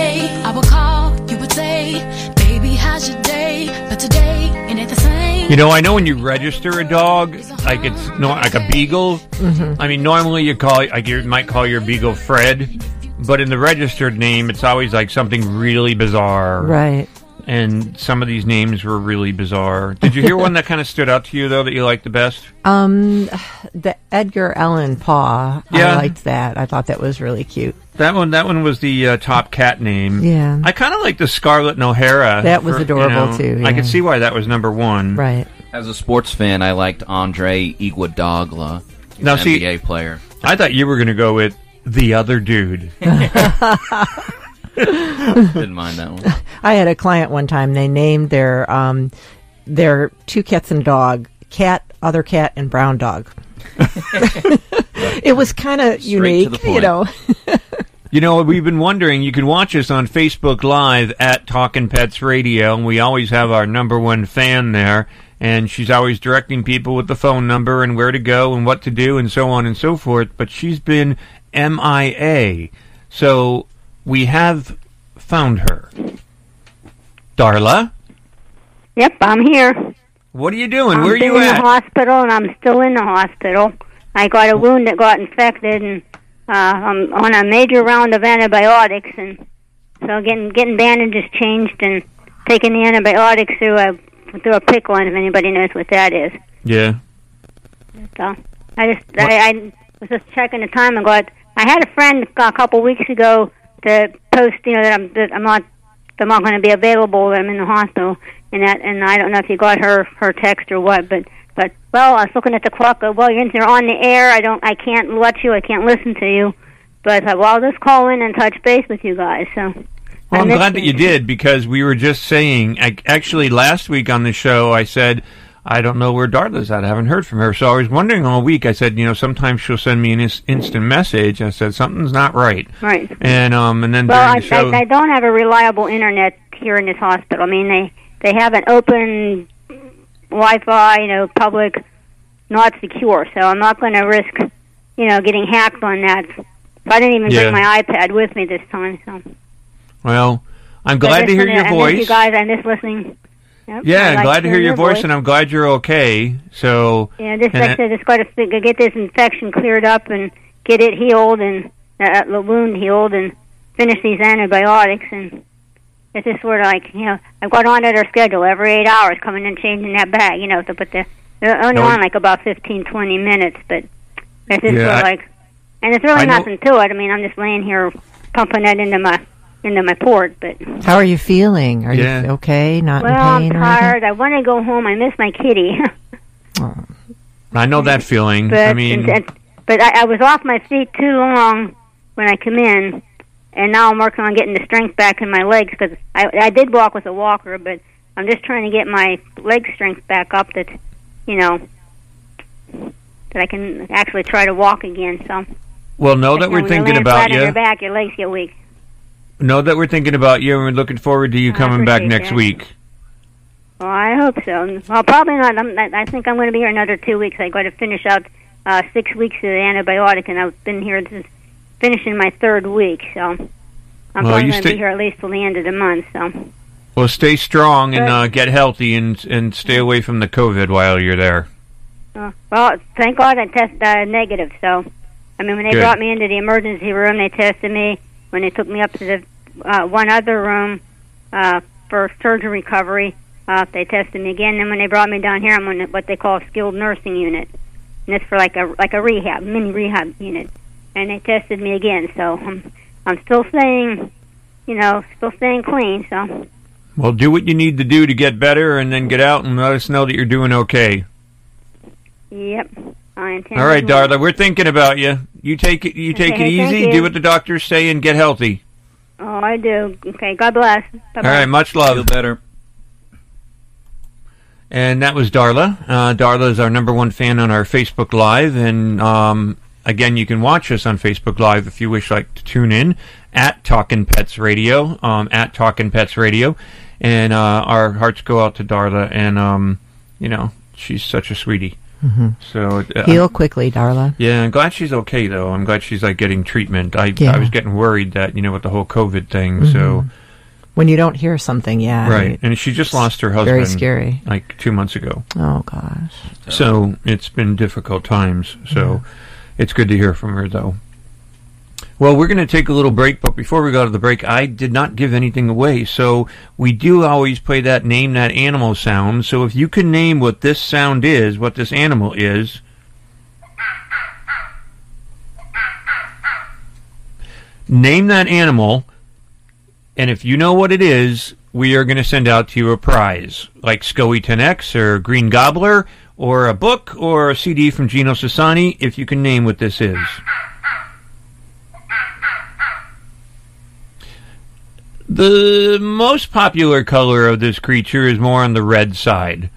You know, I know when you register a dog, like it's no, like a beagle. Mhm. I mean, normally you call like you might call your beagle Fred, but in the registered name, it's always like something really bizarre, Right. And some of these names were really bizarre. Did you hear one that kind of stood out to you though that you liked the best? Um, the Edgar Allan Paw. Yeah. I liked that. I thought that was really cute. That one, that one was the uh, top cat name. Yeah. I kind of like the Scarlet and O'Hara. That was adorable, too, I could see why that was number one. Right. As a sports fan, I liked Andre Iguodala. Now, an see- NBA player. I thought you were going to go with the other dude. Didn't mind that one. I had a client one time. They named their um, their two cats and dog cat, other cat, and brown dog. it was kind of unique, you know. You know, we've been wondering. You can watch us on Facebook Live at Talking Pets Radio, and we always have our number one fan there. And she's always directing people with the phone number and where to go and what to do and so on and so forth. But she's been MIA, so we have found her. Darla, Yep, I'm here. What are you doing? I'm where are you in at? the hospital, and I'm still in the hospital. I got a wound that got infected, and uh, I'm on a major round of antibiotics, and so getting getting bandages changed and taking the antibiotics through a through a pickle, and if anybody knows what that is. yeah. So I just I, I was just checking the time and got. I had a friend a couple weeks ago to post, you know, that I'm that I'm not that I'm not going to be available. That I'm in the hospital, and that and I don't know if you got her her text or what, but but well, I was looking at the clock. uh, Well, you're you're on the air. I don't. I can't let you. I can't listen to you. But I thought, well, I'll just call in and touch base with you guys. So. Well, I'm glad that you did because we were just saying. I, actually, last week on the show, I said I don't know where Darla's at. I haven't heard from her, so I was wondering all week. I said, you know, sometimes she'll send me an is- instant message. I said something's not right, Right. and um, and then Well, I, the show, I, I don't have a reliable internet here in this hospital. I mean, they they have an open Wi-Fi, you know, public, not secure. So I'm not going to risk, you know, getting hacked on that. So I didn't even Yeah. bring my iPad with me this time. So well, I'm glad to hear your I voice. you guys. I miss listening. Yep, yeah, I'm like glad to hear your voice, and I'm glad you're okay. So Yeah, just like I said, just got to get this infection cleared up and get it healed and uh, the wound healed and finish these antibiotics and it's just sort of like you know I've got on at our schedule every eight hours coming and changing that bag. You know, to put the they're only No, on like about fifteen twenty minutes, but it's just Yeah, sort of I- like and it's really I know- nothing to it. I mean, I'm just laying here pumping that into my into my port, but How are you feeling? Are Yeah. you okay? Not well, in I'm pain or anything? tired. I want to go home. I miss my kitty. I know that feeling. But I mean, and- but I, I was off my feet too long when I come in, and now I'm working on getting the strength back in my legs because I I did walk with a walker, but I'm just trying to get my leg strength back up. That you know that I can actually try to walk again. So. Well, know that we're thinking about you. your back, your legs get weak. Know that we're thinking about you, and we're looking forward to you coming back next that. week. Well, I hope so. Well, probably not. I'm, I I think I'm going to be here another two weeks. I got to finish out uh, six weeks of the antibiotic, and I've been here this finishing my third week. So I'm Well, probably going to stay- be here at least till the end of the month. So Well, stay strong and uh, get healthy, and and stay away from the COVID while you're there. Uh, well, thank God I tested uh, negative. So, I mean, when they Good. brought me into the emergency room, they tested me. When they took me up to the uh, one other room uh, for surgery recovery, uh, they tested me again. And when they brought me down here, I'm on what they call a skilled nursing unit, and it's for like a like a rehab, mini rehab unit. And they tested me again. So I'm I'm still staying, you know, still staying clean. So Well, do what you need to do to get better, and then get out and let us know that you're doing okay. yep, I intend. All right, Darla, we're thinking about you. You take it. You take Okay, it thank easy. you. Do what the doctors say, and get healthy. Oh, I do. Okay, God bless. Bye-bye. All right, much love. Feel better. And that was Darla. Uh, Darla is our number one fan on our Facebook Live, and um, again, you can watch us on Facebook Live if you wish, like to tune in at Talkin' Pets Radio, um, at Talkin' Pets Radio, and uh, our hearts go out to Darla, and um, you know she's such a sweetie. Mhm. So uh, Heal quickly, Darla. Yeah, I'm glad she's okay though. I'm glad she's like getting treatment. I Yeah. I was getting worried that you know with the whole COVID thing. So Mhm. When you don't hear something, yeah. right, and she just lost her husband. Very scary. Like two months ago. Oh gosh. So it's been difficult times. So it's good to hear from her, though. Well, we're going to take a little break, but before we go to the break, I did not give anything away. So we do always play that name that animal sound. So if you can name what this sound is, what this animal is, name that animal, and if you know what it is, we are going to send out to you a prize, like SCOE 10X or Green Gobbler, or a book or a CD from Gino Sassani, if you can name what this is. The most popular color of this creature is more on the red side,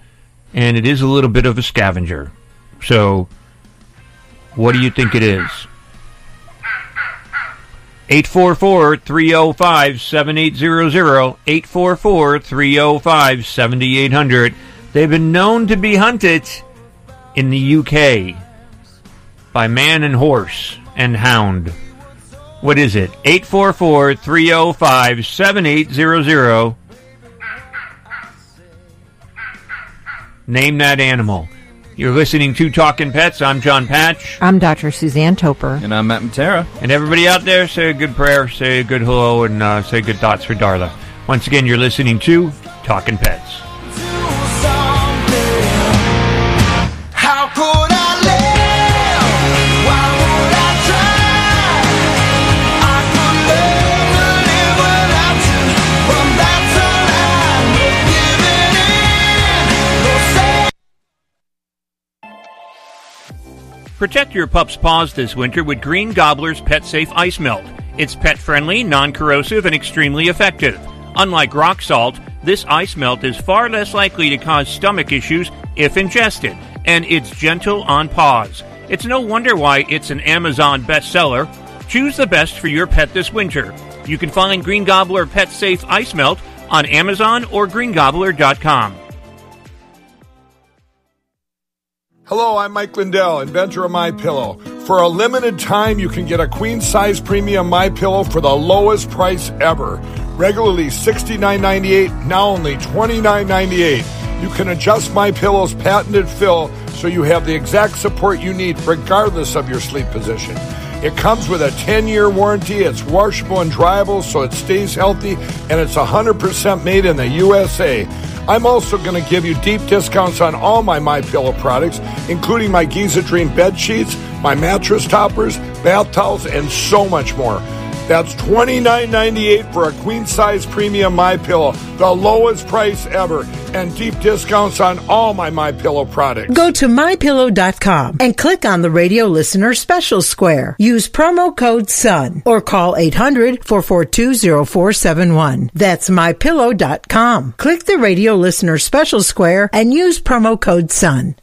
and it is a little bit of a scavenger. So, what do you think it is? 844-305-7800 844-305-7800 They've been known to be hunted in the UK by man and horse and hound. What is it? 844-305-7800 Name that animal. You're listening to Talking Pets. I'm Jon Patch. I'm Dr. Suzanne Toper. And I'm Matt Matera. And everybody out there, say a good prayer, say a good hello, and uh, say good thoughts for Darla. Once again, you're listening to Talking Pets. Protect your pup's paws this winter with Green Gobbler's Pet Safe Ice Melt. It's pet friendly, non corrosive, and extremely effective. Unlike rock salt, this ice melt is far less likely to cause stomach issues if ingested, and it's gentle on paws. It's no wonder why it's an Amazon bestseller. Choose the best for your pet this winter. You can find Green Gobbler Pet Safe Ice Melt on Amazon or greengobbler.com. Hello, I'm Mike Lindell, inventor of My Pillow. For a limited time, you can get a queen size premium My Pillow for the lowest price ever. Regularly $69.98, now only $29.98. You can adjust My Pillow's patented fill so you have the exact support you need regardless of your sleep position. It comes with a 10 year warranty, it's washable and dryable so it stays healthy, and it's 100% made in the USA. I'm also going to give you deep discounts on all my My Pillow products, including my Giza Dream bed sheets, my mattress toppers, bath towels, and so much more. That's $29.98 for a queen size premium My Pillow, the lowest price ever, and deep discounts on all my My Pillow products. Go to mypillow.com and click on the radio listener special square. Use promo code SUN or call 800-442-0471. That's mypillow.com. Click the radio listener special square and use promo code SUN.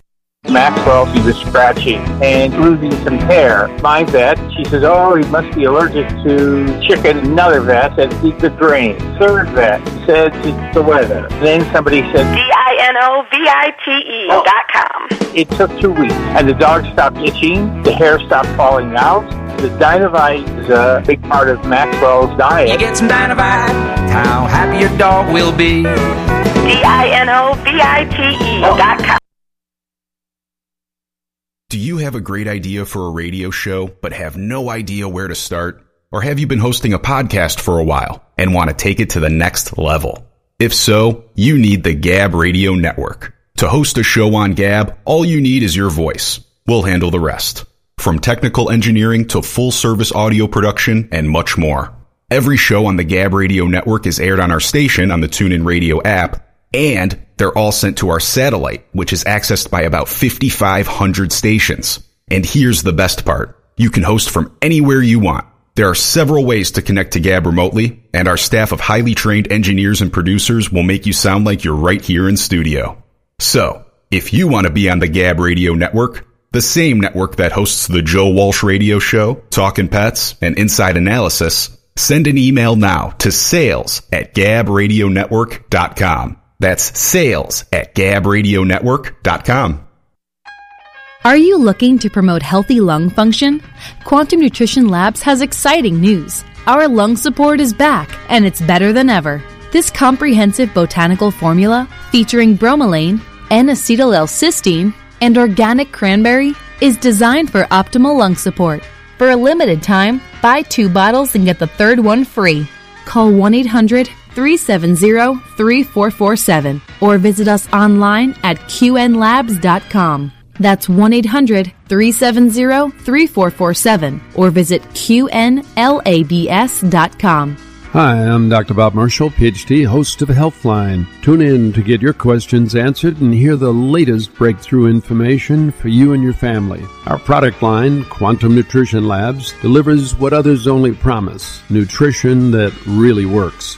Maxwell, he was scratching and losing some hair. My vet, she says, oh, he must be allergic to chicken. Another vet said it's the drain. Third vet said it's the weather. Then somebody said, D-I-N-O-V-I-T-E Oh. dot com. it took two weeks. And the dog stopped itching, the hair stopped falling out. The Dinovite is a big part of Maxwell's diet. You get some Dinovite, how happy your dog will be. D-I-N-O-V-I-T-E oh. dot com. Do you have a great idea for a radio show but have no idea where to start? Or have you been hosting a podcast for a while and want to take it to the next level? If so, you need the Gab Radio Network. To host a show on Gab, all you need is your voice. We'll handle the rest. From technical engineering to full service audio production and much more. Every show on the Gab Radio Network is aired on our station on the TuneIn Radio app, and they're all sent to our satellite, which is accessed by about 5,500 stations. And here's the best part. You can host from anywhere you want. There are several ways to connect to Gab remotely, and our staff of highly trained engineers and producers will make you sound like you're right here in studio. So, if you want to be on the Gab Radio Network, the same network that hosts the Joe Walsh Radio Show, Talkin' Pets, and Inside Analysis, send an email now to sales at gabradionetwork.com. That's sales at gabradionetwork.com. Are you looking to promote healthy lung function? Quantum Nutrition Labs has exciting news. Our lung support is back, and it's better than ever. This comprehensive botanical formula, featuring bromelain, N-acetyl L-cysteine, and organic cranberry, is designed for optimal lung support. For a limited time, buy two bottles and get the third one free. Call 1 800 370 3447 or visit us online at qnlabs.com. That's 1 800 370 3447 or visit qnlabs.com. Hi, I'm Dr. Bob Marshall, PhD, host of Healthline. Tune in to get your questions answered and hear the latest breakthrough information for you and your family. Our product line, Quantum Nutrition Labs, delivers what others only promise nutrition that really works.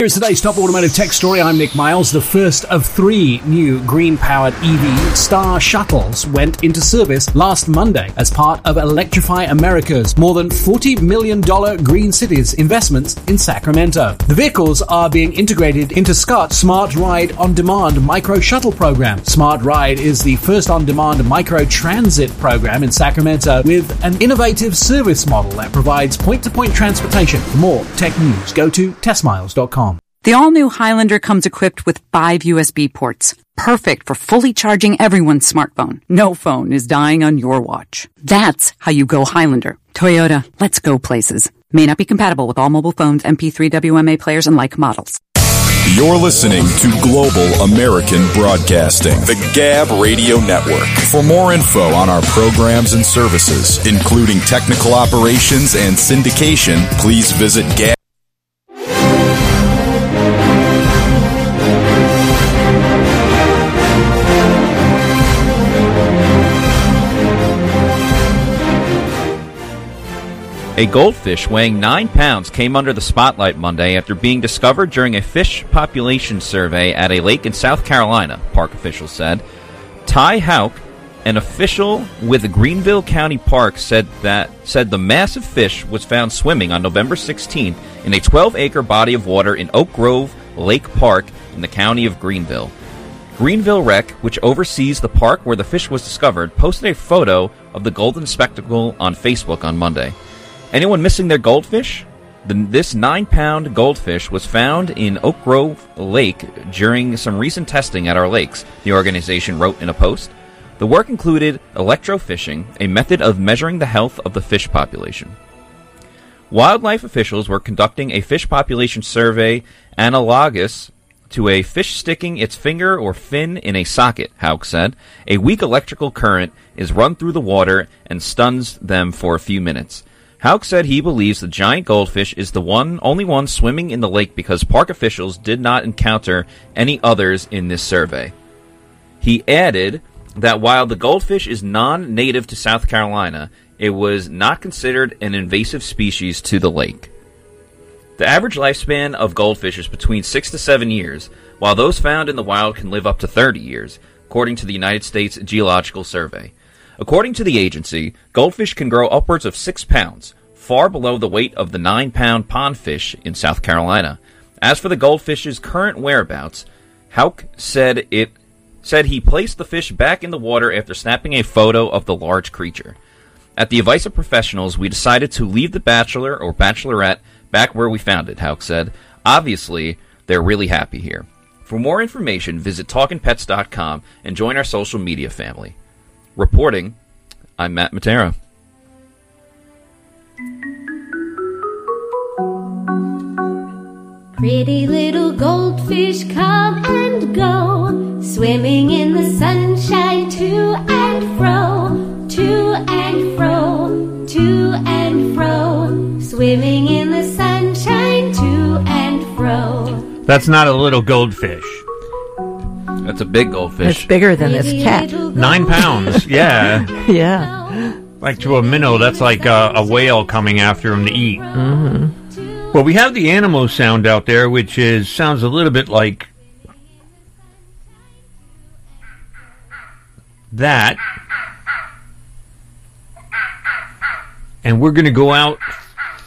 Here's today's top automotive tech story. I'm Nick Miles. The first of three new green powered EV Star Shuttles went into service last Monday as part of Electrify America's more than $40 million Green Cities investments in Sacramento. The vehicles are being integrated into Scott's Smart Ride on Demand micro shuttle program. Smart Ride is the first on demand micro transit program in Sacramento with an innovative service model that provides point to point transportation. For more tech news, go to testmiles.com. The all-new Highlander comes equipped with five USB ports, perfect for fully charging everyone's smartphone. No phone is dying on your watch. That's how you go Highlander. Toyota, let's go places. May not be compatible with all mobile phones, MP3 WMA players, and like models. You're listening to Global American Broadcasting, the Gab Radio Network. For more info on our programs and services, including technical operations and syndication, please visit Gab. A goldfish weighing 9 pounds came under the spotlight Monday after being discovered during a fish population survey at a lake in South Carolina, park officials said. Ty Houck, an official with Greenville County Park, said that said the massive fish was found swimming on November 16th in a 12-acre body of water in Oak Grove Lake Park in the county of Greenville. Greenville Rec, which oversees the park where the fish was discovered, posted a photo of the golden spectacle on Facebook on Monday. Anyone missing their goldfish? The, this nine pound goldfish was found in Oak Grove Lake during some recent testing at our lakes, the organization wrote in a post. The work included electrofishing, a method of measuring the health of the fish population. Wildlife officials were conducting a fish population survey analogous to a fish sticking its finger or fin in a socket, Houck said. A weak electrical current is run through the water and stuns them for a few minutes. Houck said he believes the giant goldfish is the one only one swimming in the lake because park officials did not encounter any others in this survey. He added that while the goldfish is non-native to South Carolina, it was not considered an invasive species to the lake. The average lifespan of goldfish is between 6 to 7 years, while those found in the wild can live up to 30 years, according to the United States Geological Survey. According to the agency, goldfish can grow upwards of 6 pounds, far below the weight of the 9 pound pondfish in South Carolina. As for the goldfish's current whereabouts, Houck said it said he placed the fish back in the water after snapping a photo of the large creature. At the advice of professionals, we decided to leave the bachelor or bachelorette back where we found it, Houck said. Obviously, they're really happy here. For more information, visit talkingpets.com and join our social media family. Reporting, I'm Matt Matera. Pretty little goldfish come and go, swimming in the sunshine to and fro, to and fro, to and fro, swimming in the sunshine to and fro. That's not a little goldfish. That's a big goldfish. It's bigger than this cat. Nine pounds. Yeah. yeah. Like to a minnow, that's like a, a whale coming after him to eat. Mm-hmm. Well, we have the animal sound out there, which is sounds a little bit like that. And we're going to go out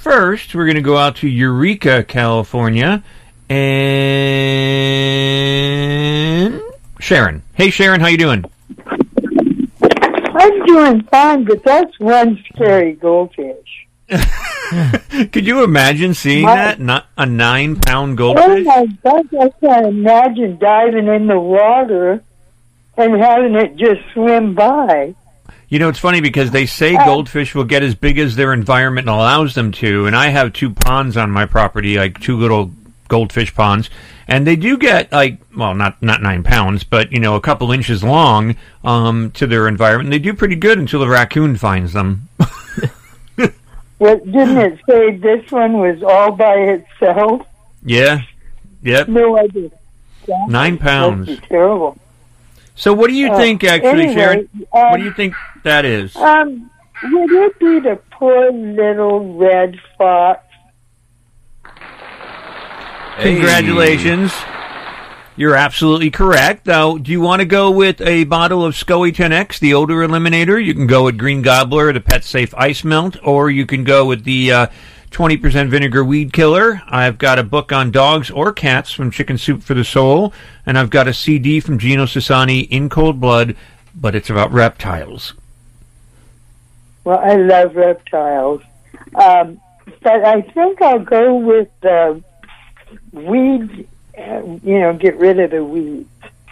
first. We're going to go out to Eureka, California, and Sharon. Hey, Sharon, how you doing? I'm doing fine, but that's one scary goldfish. Could you imagine seeing My- that? Not a nine-pound goldfish? Oh my gosh, I can't imagine diving in the water and having it just swim by. You know, it's funny because they say Uh, goldfish will get as big as their environment allows them to, and I have two ponds on my property, like two little goldfish ponds, and they do get like, well, not not nine pounds, but you know, a couple inches long um, to their environment. And They do pretty good until the raccoon finds them. well, didn't it say this one was all by itself? yeah, yep, No idea. That nine pounds. terrible. So, what do you Uh, think, actually, anyway, Sharon? um, what do you think that is? Um, would it be the poor little red fox? Congratulations. You're absolutely correct. Now, do you want to go with a bottle of SCOE 10X, the odor eliminator? You can go with Green Gobbler, the Pet Safe Ice Melt, or you can go with the uh, 20% Vinegar Weed Killer. I've got a book on dogs or cats from Chicken Soup for the Soul, and I've got a CD from Gino Sassani, In Cold Blood, but it's about reptiles. Well, I love reptiles. Um, but I think I'll go with the weed, uh, you know, get rid of the weeds.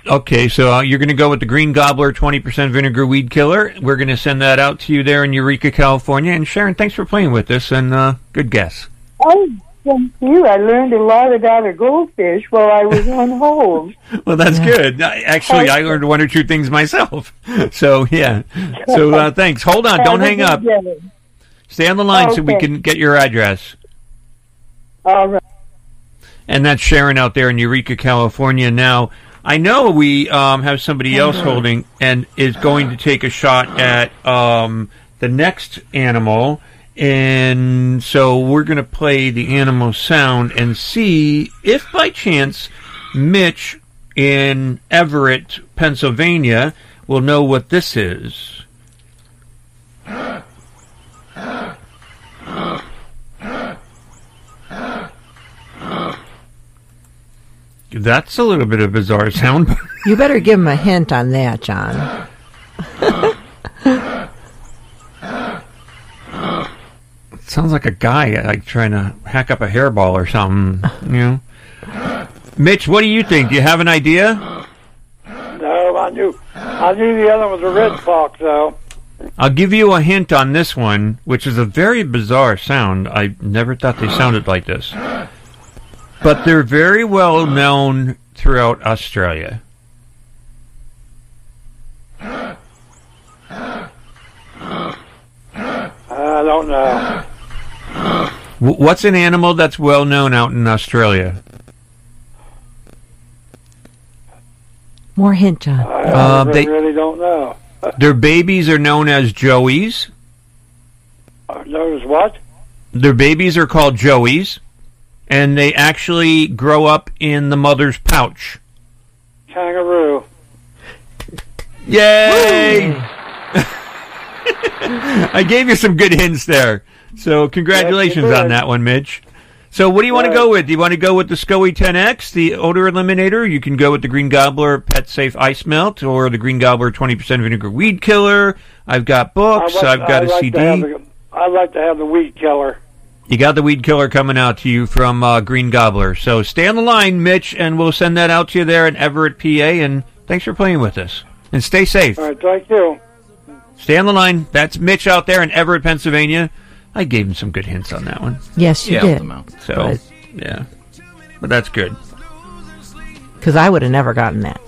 Okay, so uh, you're going to go with the Green Gobbler 20% Vinegar Weed Killer. We're going to send that out to you there in Eureka, California. And Sharon, thanks for playing with us, and uh, good guess. Oh, thank you. I learned a lot about a goldfish while I was on hold. Well, that's good. Actually, I learned one or two things myself. So, yeah. So, uh, thanks. Hold on. Don't hang up. Stay on the line so we can get your address. All right. And that's Sharon out there in Eureka, California. Now, I know we um, have somebody else holding and is going to take a shot at um, the next animal. And so we're going to play the animal sound and see if by chance Mitch in Everett, Pennsylvania will know what this is. That's a little bit of bizarre sound. You better give him a hint on that, Jon. Sounds like a guy like trying to hack up a hairball or something. You know, Mitch, what do you think? Do you have an idea? No, I knew I knew the other one was a red fox though. I'll give you a hint on this one, which is a very bizarre sound. I never thought they sounded like this. But they're very well known throughout Australia. I don't know. What's an animal that's well known out in Australia? More hint, Jon. I Uh, really, they- really don't know. Their babies are known as joeys. Knows what? Their babies are called joeys, and they actually grow up in the mother's pouch. Kangaroo. Yay! I gave you some good hints there. So congratulations Yes, on that one, Mitch. So what do you want to go with? Do you want to go with the SCOE 10X, the odor eliminator? You can go with the Green Gobbler Pet Safe Ice Melt or the Green Gobbler 20% Vinegar Weed Killer. I've got books. I'd like- I've got I'd a like CD. The, I'd like to have the weed killer. You got the weed killer coming out to you from uh, Green Gobbler. So stay on the line, Mitch, and we'll send that out to you there in Everett, PA. And thanks for playing with us. And stay safe. All right, thank you. Stay on the line. That's Mitch out there in Everett, Pennsylvania. I gave him some good hints on that one. Yes, you Yeah, did. help. So, But- yeah. But that's good. Because I would have never gotten that.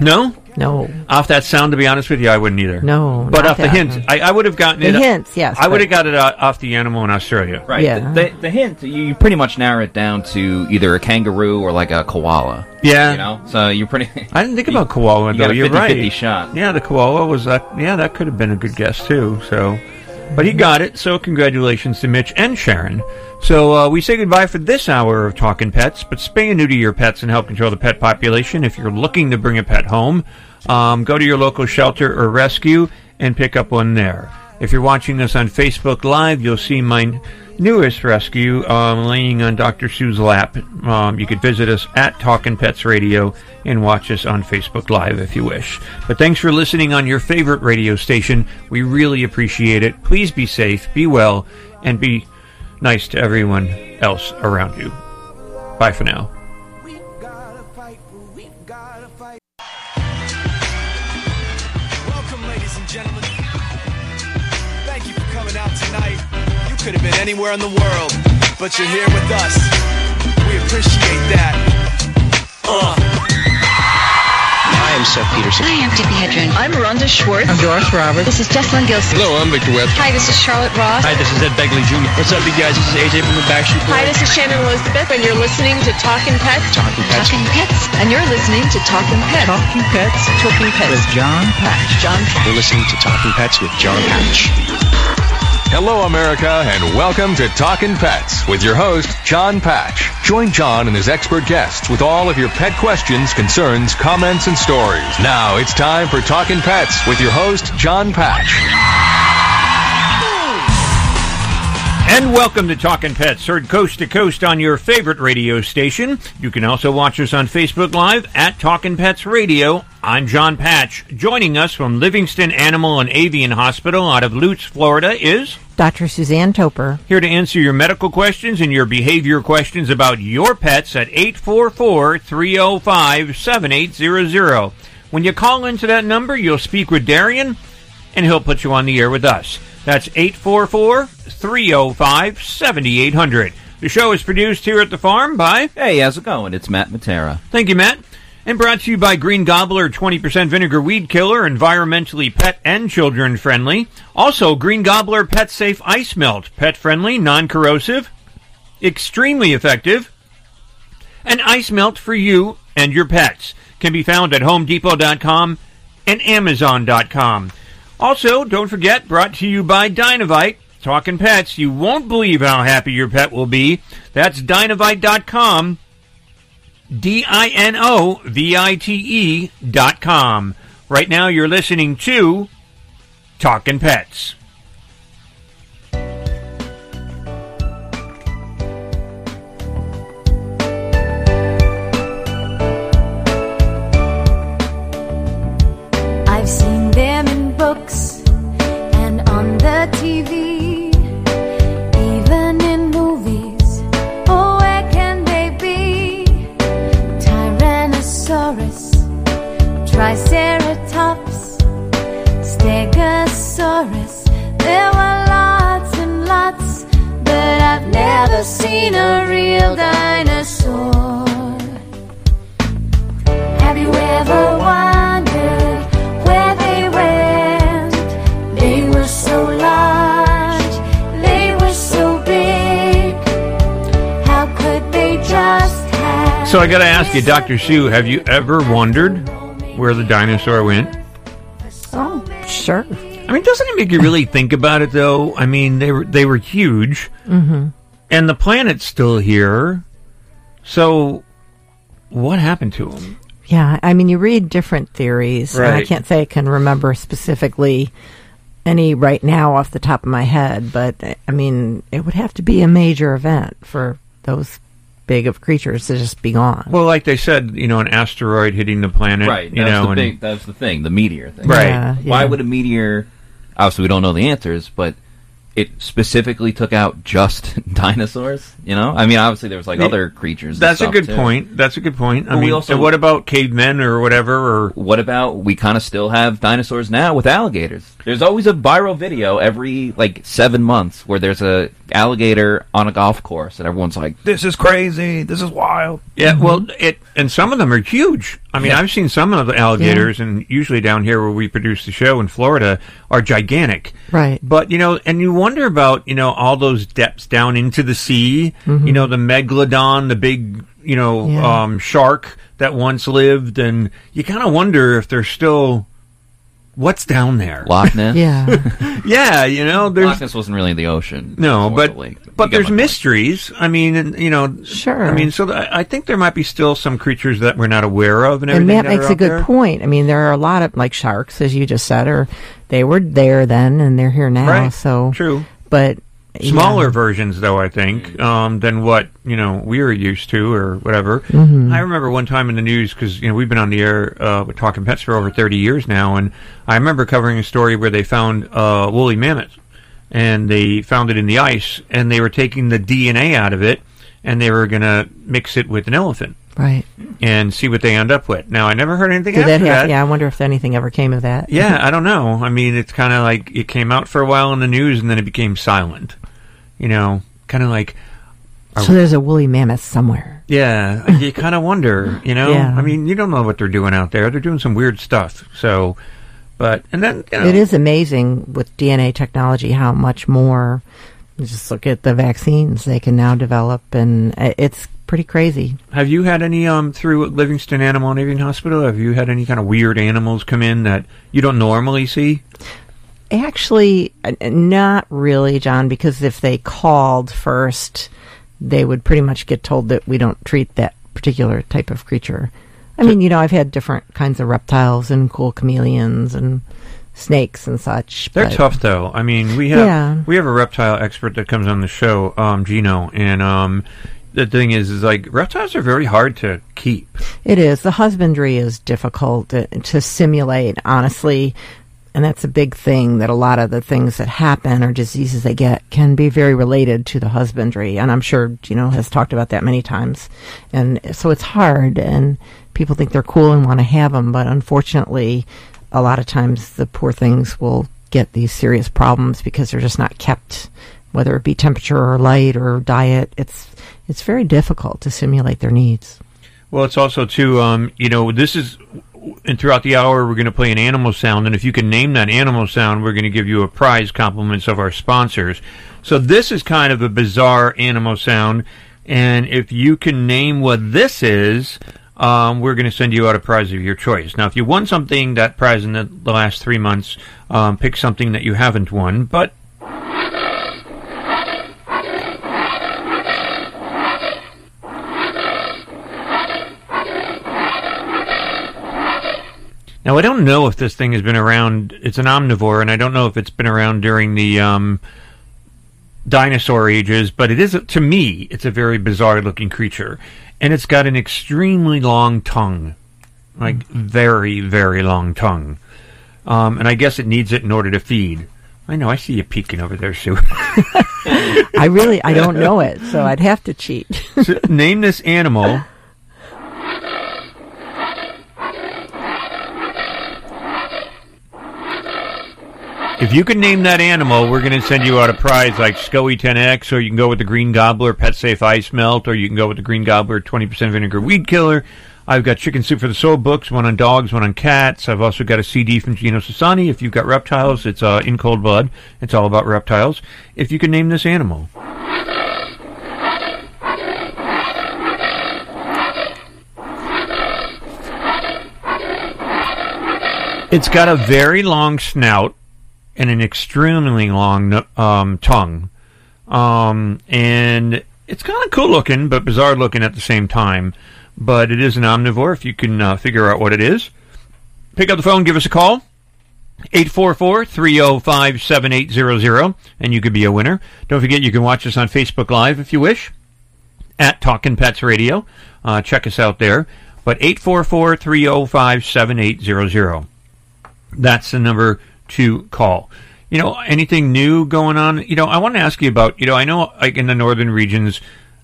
No? No. Off that sound, to be honest with you, I wouldn't either. No, But not off the that. hint, I, I would have gotten The it. hints, yes, I would have but- got it uh, off the animal in Australia. Right. Yeah. The, the, the hint, you you pretty much narrow it down to either a kangaroo or like a koala. Yeah. You know? So you're pretty. I didn't think about koala You though. got a You're 50-50 right. shot. Yeah, the koala was that. Yeah, that could have been a good guess too. So, but he got it. So congratulations to Mitch and Sharon. So uh, we say goodbye for this hour of talking pets. But spay and neuter your pets and help control the pet population. If you're looking to bring a pet home, um, go to your local shelter or rescue and pick up one there. If you're watching us on Facebook Live, you'll see my newest rescue um, laying on Dr. Sue's lap. Um, you could visit us at Talkin' Pets Radio and watch us on Facebook Live if you wish. But thanks for listening on your favorite radio station. We really appreciate it. Please be safe, be well, and be nice to everyone else around you. Bye for now. Could have been anywhere in the world, but you're here with us. We appreciate that. Uh. I'm Seth Peterson. I'm Tippi Hedren. I'm Rhonda Schwartz. I'm Doris Roberts. This is Jessalyn Gilsig. Hello, I'm Victor Webb. Hi, this is Charlotte Ross. Hi, this is Ed Begley Jr. What's up, you guys? This is AJ from the Backstreet Boys. Hi, this is Shannon Elizabeth, and you're listening to Talking Pets. Talking Pets. Talking Pets. And you're listening to Talking Pets. Talking Pets. Talking Pets. With Jon Patch. Jon Patch. You're listening to Talking Pets with Jon Patch. Hello, America, and welcome to Talkin' Pets with your host, Jon Patch. Join Jon and his expert guests with all of your pet questions, concerns, comments, and stories. Now it's time for Talkin' Pets with your host, Jon Patch. And welcome to Talking Pets, heard coast to coast on your favorite radio station. You can also watch us on Facebook Live at Talking Pets Radio. I'm Jon Patch. Joining us from Livingston Animal and Avian Hospital out of Lutz, Florida is Dr. Suzanne Toper. here to answer your medical questions and your behavior questions about your pets at 844-305-7800. When you call into that number, you'll speak with Darian and he'll put you on the air with us. That's 844-305-7800. The show is produced here at the farm by Hey, how's it going? It's Matt Matera. Thank you, Matt. And brought to you by Green Gobbler 20% Vinegar Weed Killer, environmentally pet and children friendly. Also, Green Gobbler Pet Safe Ice Melt, pet friendly, non corrosive, extremely effective, an ice melt for you and your pets. Can be found at HomeDepot.com and Amazon.com. Also, don't forget, brought to you by Dinovite. Talking pets, you won't believe how happy your pet will be. That's Dinovite.com. D I N O V I T E dot com. Right now, you're listening to Talking Pets. Never seen a real dinosaur. Have you ever wondered where they went? They were so large, they were so big. How could they just have? So I got to ask you, Dr. Sue, have you ever wondered where the dinosaur went? Oh, sure. I mean, doesn't it make you really think about it, though? I mean, they were they were huge, Mm-hmm. And the planet's still here. So, what happened to them? Yeah, I mean, you read different theories. and I can't say I can remember specifically any right now off the top of my head, but I mean, it would have to be a major event for those big of creatures to just be gone. Well, like they said, you know, an asteroid hitting the planet, Right. You know, the and thing. That's the thing. The meteor thing. Right. Yeah, Why yeah. would a meteor? Obviously, we don't know the answers, but it specifically took out just dinosaurs. You know, I mean, obviously there was like other creatures. and That's a good too. point. That's a good point. I Well, mean, also- and what about cavemen or whatever? Or What about we kind of still have dinosaurs now with alligators? There's always a viral video every like seven months where there's a alligator on a golf course, and everyone's like, "This is crazy. This is wild." Yeah, mm-hmm. well, it and some of them are huge. I mean, Yeah. I've seen some of the alligators, and usually down here where we produce the show in Florida are gigantic. Right. But you know, and you wonder about you know all those depths down into the sea. Mhm. You know, the megalodon, the big you know Yeah. um, shark that once lived, and you kind of wonder if they're still what's down there. Loch Ness. yeah. yeah, you know, there's Loch Ness wasn't really the ocean. no, but the lake. but there's my point. mysteries. I mean, you know, Sure. I mean, so th- I think there might be still some creatures that we're not aware of, and And everything. Matt that makes are a good there. point. I mean, there are a lot of like sharks, as you just said, or they were there then and they're here now. Right. So True. but yeah. Smaller versions, though, I think, um, than what you know we were used to, or whatever. Mhm. I remember one time in the news because you know we've been on the air uh, with Talking Pets for over thirty years now, and I remember covering a story where they found uh, woolly mammoth, and they found it in the ice, and they were taking the DNA out of it, and they were going to mix it with an elephant Right. and see what they end up with. Now, I never heard anything Did after that that. yeah, I wonder if anything ever came of that. Yeah, I don't know. I mean, it's kind of like it came out for a while in the news, and then it became silent. You know, kind of like So there's a woolly mammoth somewhere. yeah. You kind of wonder. You know, Yeah. I mean, you don't know what they're doing out there. They're doing some weird stuff. So, but and then you know, It is amazing with DNA technology how much more. Just look at the vaccines they can now develop, and uh, it's pretty crazy. Have you had any um through Livingston Animal and Avian Hospital? Have you had any kind of weird animals come in that you don't normally see? Actually, uh, not really, Jon, because if they called first, they would pretty much get told that we don't treat that particular type of creature. I mean, you know, I've had different kinds of reptiles and cool chameleons and snakes and such. They're but- tough though. I mean, we have Yeah. we have a reptile expert that comes on the show, um, Gino, and um, the thing is, is like reptiles are very hard to keep. It is. The husbandry is difficult to, to simulate, honestly. And that's a big thing that a lot of the things that happen or diseases they get can be very related to the husbandry. And I'm sure Gino has talked about that many times. And so it's hard, and people think they're cool and want to have them. But unfortunately, a lot of times the poor things will get these serious problems because they're just not kept, whether it be temperature or light or diet. It's, it's very difficult to simulate their needs. Well, it's also too, um, you know, this is, and throughout the hour we're going to play an animal sound, and if you can name that animal sound, we're going to give you a prize compliments of our sponsors. So this is kind of a bizarre animal sound, and if you can name what this is, um, we're going to send you out a prize of your choice. Now, if you won something, that prize in the, the last three months, um, pick something that you haven't won, but Now I don't know if this thing has been around. It's an omnivore, and I don't know if it's been around during the um, dinosaur ages. But it is to me, it's a very bizarre-looking creature, and it's got an extremely long tongue, like very, very long tongue. Um, and I guess it needs it in order to feed. I know. I see you peeking over there, Sue. I really I don't know it, so I'd have to cheat. So, name this animal. If you can name that animal, we're going to send you out a prize like SCOE 10X, or you can go with the Green Gobbler Pet Safe Ice Melt, or you can go with the Green Gobbler 20% Vinegar Weed Killer. I've got Chicken Soup for the Soul books, one on dogs, one on cats. I've also got a CD from Gino Sassani. If you've got reptiles, it's uh, in cold blood. It's all about reptiles. If you can name this animal. It's got a very long snout and an extremely long um, tongue. Um, and it's kind of cool looking, but bizarre looking at the same time. But it is an omnivore if you can uh, figure out what it is. Pick up the phone, give us a call. 844-305-7800 and you could be a winner. Don't forget you can watch us on Facebook Live if you wish at Talkin' Pets Radio. Uh, check us out there. But 844-305-7800. That's the number to call. You know, anything new going on? You know, I want to ask you about, you know, I know like in the northern regions,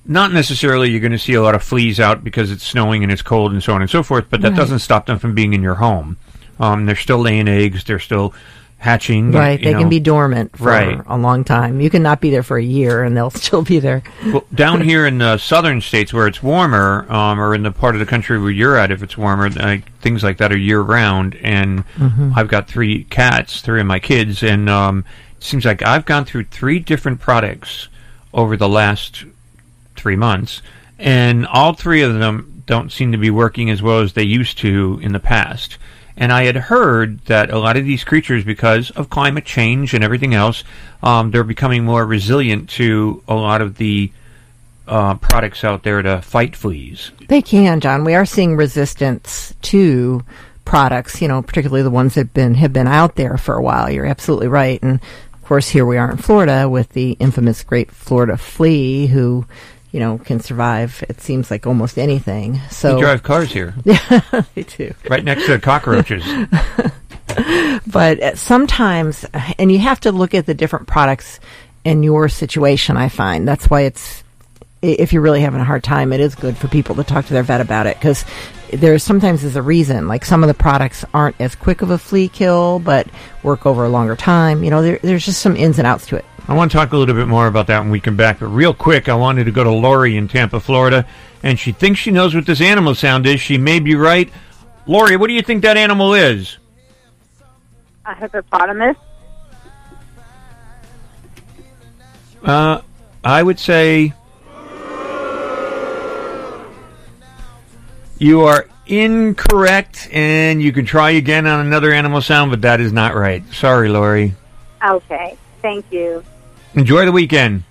not necessarily you're going to see a lot of fleas out because it's snowing and it's cold and so on and so forth, but that Right. doesn't stop them from being in your home. Um, they're still laying eggs, they're still hatching. Right, they know. can be dormant for Right. a long time. You can not be there for a year, and they'll still be there. Well, down here in the southern states where it's warmer, um, or in the part of the country where you're at, if it's warmer, like, things like that are year round. And Mhm. I've got three cats, three of my kids, and um, it seems like I've gone through three different products over the last three months, and all three of them don't seem to be working as well as they used to in the past. And I had heard that a lot of these creatures, because of climate change and everything else, um, they're becoming more resilient to a lot of the uh, products out there to fight fleas. They can, Jon. We are seeing resistance to products, you know, particularly the ones that have been have been out there for a while. You're absolutely right. And of course, here we are in Florida with the infamous Great Florida Flea, who, you know, can survive. It seems like almost anything. So we drive cars here, Yeah, they do. right next to cockroaches. but sometimes, and you have to look at the different products in your situation. I find that's why it's if you're really having a hard time, it is good for people to talk to their vet about it because there sometimes is a reason. Like some of the products aren't as quick of a flea kill, but work over a longer time. You know, there, there's just some ins and outs to it. I want to talk a little bit more about that when we come back, but real quick, I wanted to go to Lori in Tampa, Florida, and she thinks she knows what this animal sound is. She may be right. Lori, what do you think that animal is? A hippopotamus. Uh, I would say you are incorrect, and you can try again on another animal sound, but that is not right. Sorry, Lori. Okay. Thank you. Enjoy the weekend.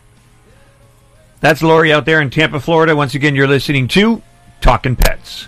That's Lori out there in Tampa, Florida. Once again, you're listening to Talking Pets.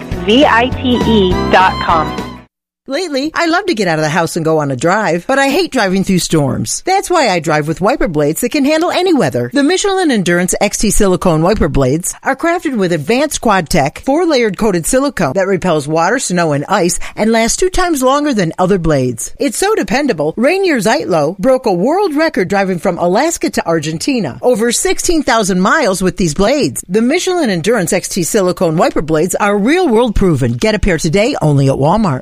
D-I-N-O-V-I-T-E E dot com. Lately, I love to get out of the house and go on a drive, but I hate driving through storms. That's why I drive with wiper blades that can handle any weather. The Michelin Endurance XT silicone wiper blades are crafted with advanced quad tech, four layered coated silicone that repels water, snow, and ice and lasts two times longer than other blades. It's so dependable, Rainer Zietlow broke a world record driving from Alaska to Argentina. Over 16,000 miles with these blades. The Michelin Endurance XT silicone wiper blades are real world proven. Get a pair today only at Walmart.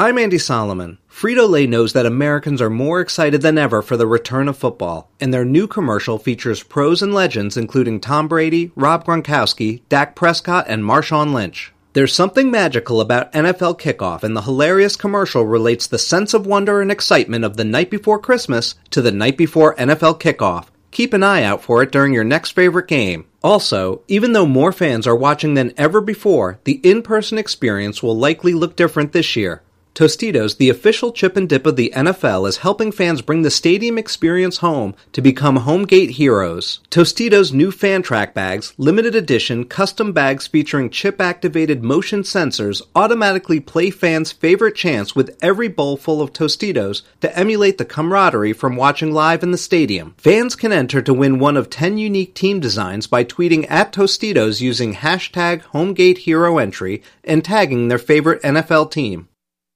I'm Andy Solomon. Frito Lay knows that Americans are more excited than ever for the return of football, and their new commercial features pros and legends including Tom Brady, Rob Gronkowski, Dak Prescott, and Marshawn Lynch. There's something magical about NFL kickoff, and the hilarious commercial relates the sense of wonder and excitement of the night before Christmas to the night before NFL kickoff. Keep an eye out for it during your next favorite game. Also, even though more fans are watching than ever before, the in person experience will likely look different this year. Tostitos, the official chip and dip of the NFL, is helping fans bring the stadium experience home to become home gate heroes. Tostitos' new fan track bags, limited edition custom bags featuring chip activated motion sensors, automatically play fans' favorite chants with every bowl full of Tostitos to emulate the camaraderie from watching live in the stadium. Fans can enter to win one of 10 unique team designs by tweeting at Tostitos using hashtag HomegateHeroEntry and tagging their favorite NFL team.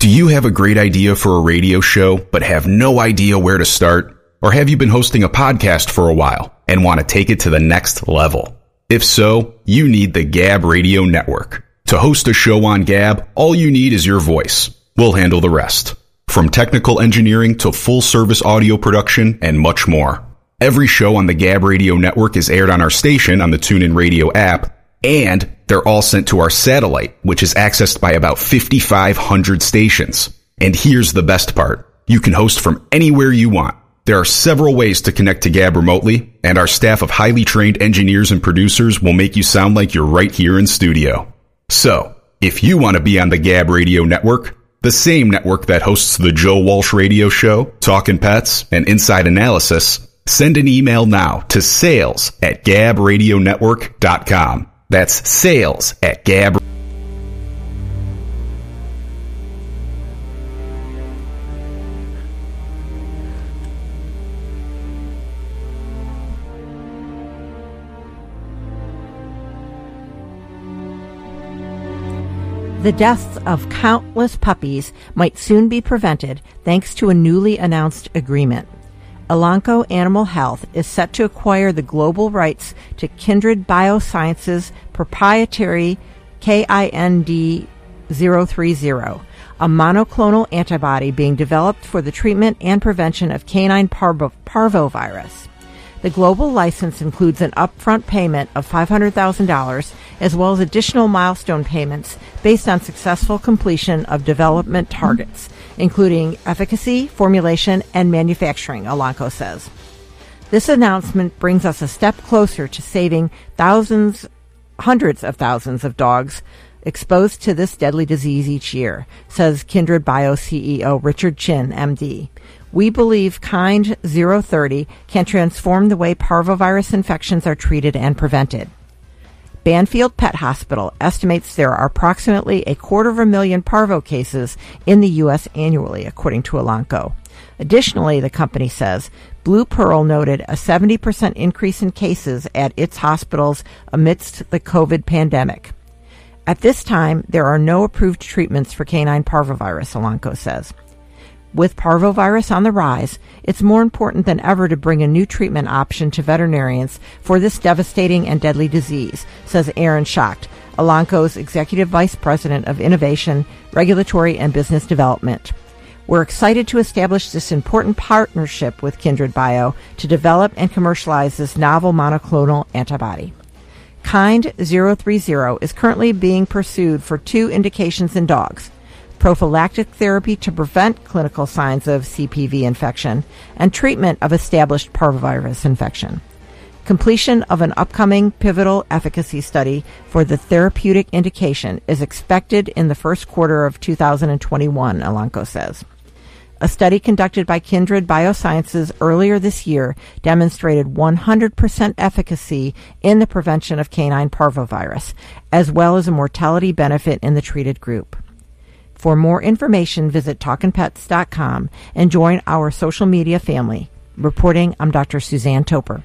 Do you have a great idea for a radio show, but have no idea where to start? Or have you been hosting a podcast for a while and want to take it to the next level? If so, you need the Gab Radio Network. To host a show on Gab, all you need is your voice. We'll handle the rest. From technical engineering to full service audio production and much more. Every show on the Gab Radio Network is aired on our station on the TuneIn Radio app and they're all sent to our satellite, which is accessed by about 5,500 stations. And here's the best part. You can host from anywhere you want. There are several ways to connect to Gab remotely, and our staff of highly trained engineers and producers will make you sound like you're right here in studio. So, if you want to be on the Gab Radio Network, the same network that hosts the Joe Walsh Radio Show, Talking Pets, and Inside Analysis, send an email now to sales at gabradionetwork.com. That's sales at Gab. The deaths of countless puppies might soon be prevented thanks to a newly announced agreement. Elanco Animal Health is set to acquire the global rights to Kindred Biosciences proprietary KIND 030, a monoclonal antibody being developed for the treatment and prevention of canine parvo- parvovirus. The global license includes an upfront payment of $500,000 as well as additional milestone payments based on successful completion of development targets, including efficacy, formulation, and manufacturing, Elanco says. This announcement brings us a step closer to saving thousands, hundreds of thousands of dogs exposed to this deadly disease each year, says Kindred Bio CEO Richard Chin, MD. We believe Kind 030 can transform the way parvovirus infections are treated and prevented. Banfield Pet Hospital estimates there are approximately a quarter of a million parvo cases in the U.S. annually, according to Elanco. Additionally, the company says Blue Pearl noted a 70% increase in cases at its hospitals amidst the COVID pandemic. At this time, there are no approved treatments for canine parvovirus, Elanco says. With parvovirus on the rise, it's more important than ever to bring a new treatment option to veterinarians for this devastating and deadly disease, says Aaron Schacht, Elanco's Executive Vice President of Innovation, Regulatory, and Business Development. We're excited to establish this important partnership with Kindred Bio to develop and commercialize this novel monoclonal antibody. Kind 030 is currently being pursued for two indications in dogs prophylactic therapy to prevent clinical signs of CPV infection, and treatment of established parvovirus infection. Completion of an upcoming pivotal efficacy study for the therapeutic indication is expected in the first quarter of 2021, Elanco says. A study conducted by Kindred Biosciences earlier this year demonstrated 100% efficacy in the prevention of canine parvovirus, as well as a mortality benefit in the treated group. For more information, visit talkinpets.com and join our social media family. Reporting, I'm Dr. Suzanne Toper.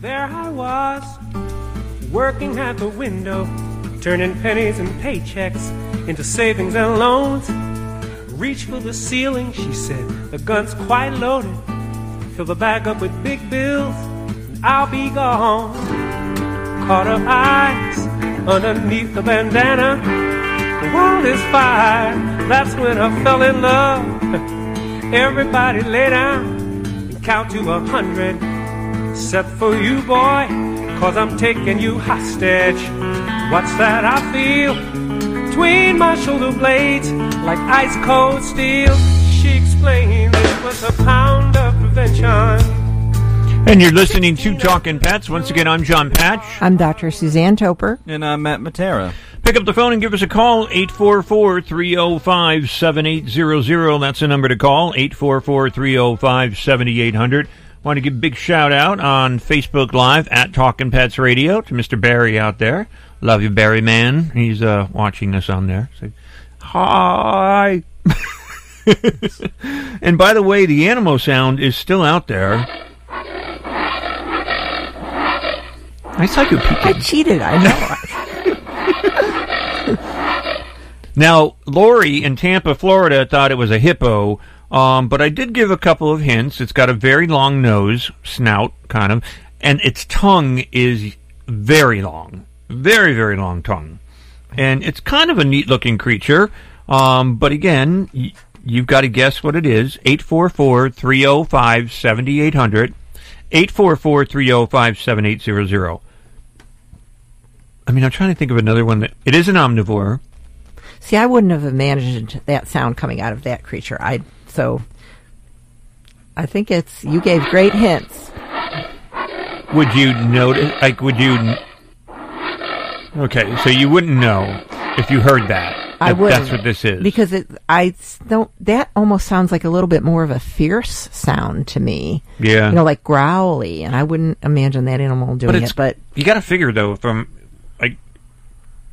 There I was, working at the window, turning pennies and paychecks into savings and loans. Reach for the ceiling, she said, the gun's quite loaded. Fill the bag up with big bills, and I'll be gone. Caught her eyes underneath the bandana. The world is fire, that's when I fell in love. Everybody lay down and count to a hundred. Except for you, boy, cause I'm taking you hostage. What's that I feel between my shoulder blades like ice cold steel? She explained it was a pound of prevention. And you're listening to Talking Pets. Once again, I'm Jon Patch. I'm Dr. Suzanne Toper. And I'm Matt Matera. Pick up the phone and give us a call, 844-305-7800. That's the number to call, 844-305-7800. Want to give a big shout out on Facebook Live at Talking Pets Radio to Mr. Barry out there. Love you, Barry man. He's uh, watching us on there. Hi. and by the way, the Animo sound is still out there. I saw you peeking. I cheated, I know. Now, Lori in Tampa, Florida, thought it was a hippo, um, but I did give a couple of hints. It's got a very long nose, snout, kind of, and its tongue is very long, very, very long tongue, and it's kind of a neat-looking creature. Um, but again, y- you've got to guess what it is. 844-305-7800. 844-305-7800. I mean, I'm trying to think of another one that it is an omnivore. See, I wouldn't have imagined that sound coming out of that creature. I so I think it's you gave great hints. Would you notice? Like, would you? Okay, so you wouldn't know if you heard that. I that would That's what this is. because it. I don't. That almost sounds like a little bit more of a fierce sound to me. Yeah. you know, like growly, and I wouldn't imagine that animal doing but it's it. But you got to figure though, from like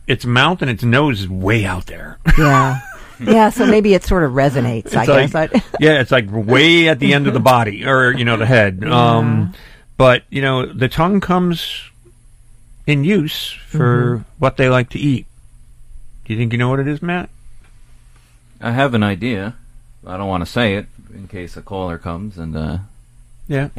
its mouth and its nose is way out there. yeah, yeah. So maybe it sort of resonates. I It's guess. like- I, yeah, it's like way at the end of the body, or you know, the head. Um, but you know, the tongue comes in use for Mhm. what they like to eat. Do you think you know what it is, Matt? I have an idea. I don't want to say it in case a caller comes and uh Yeah.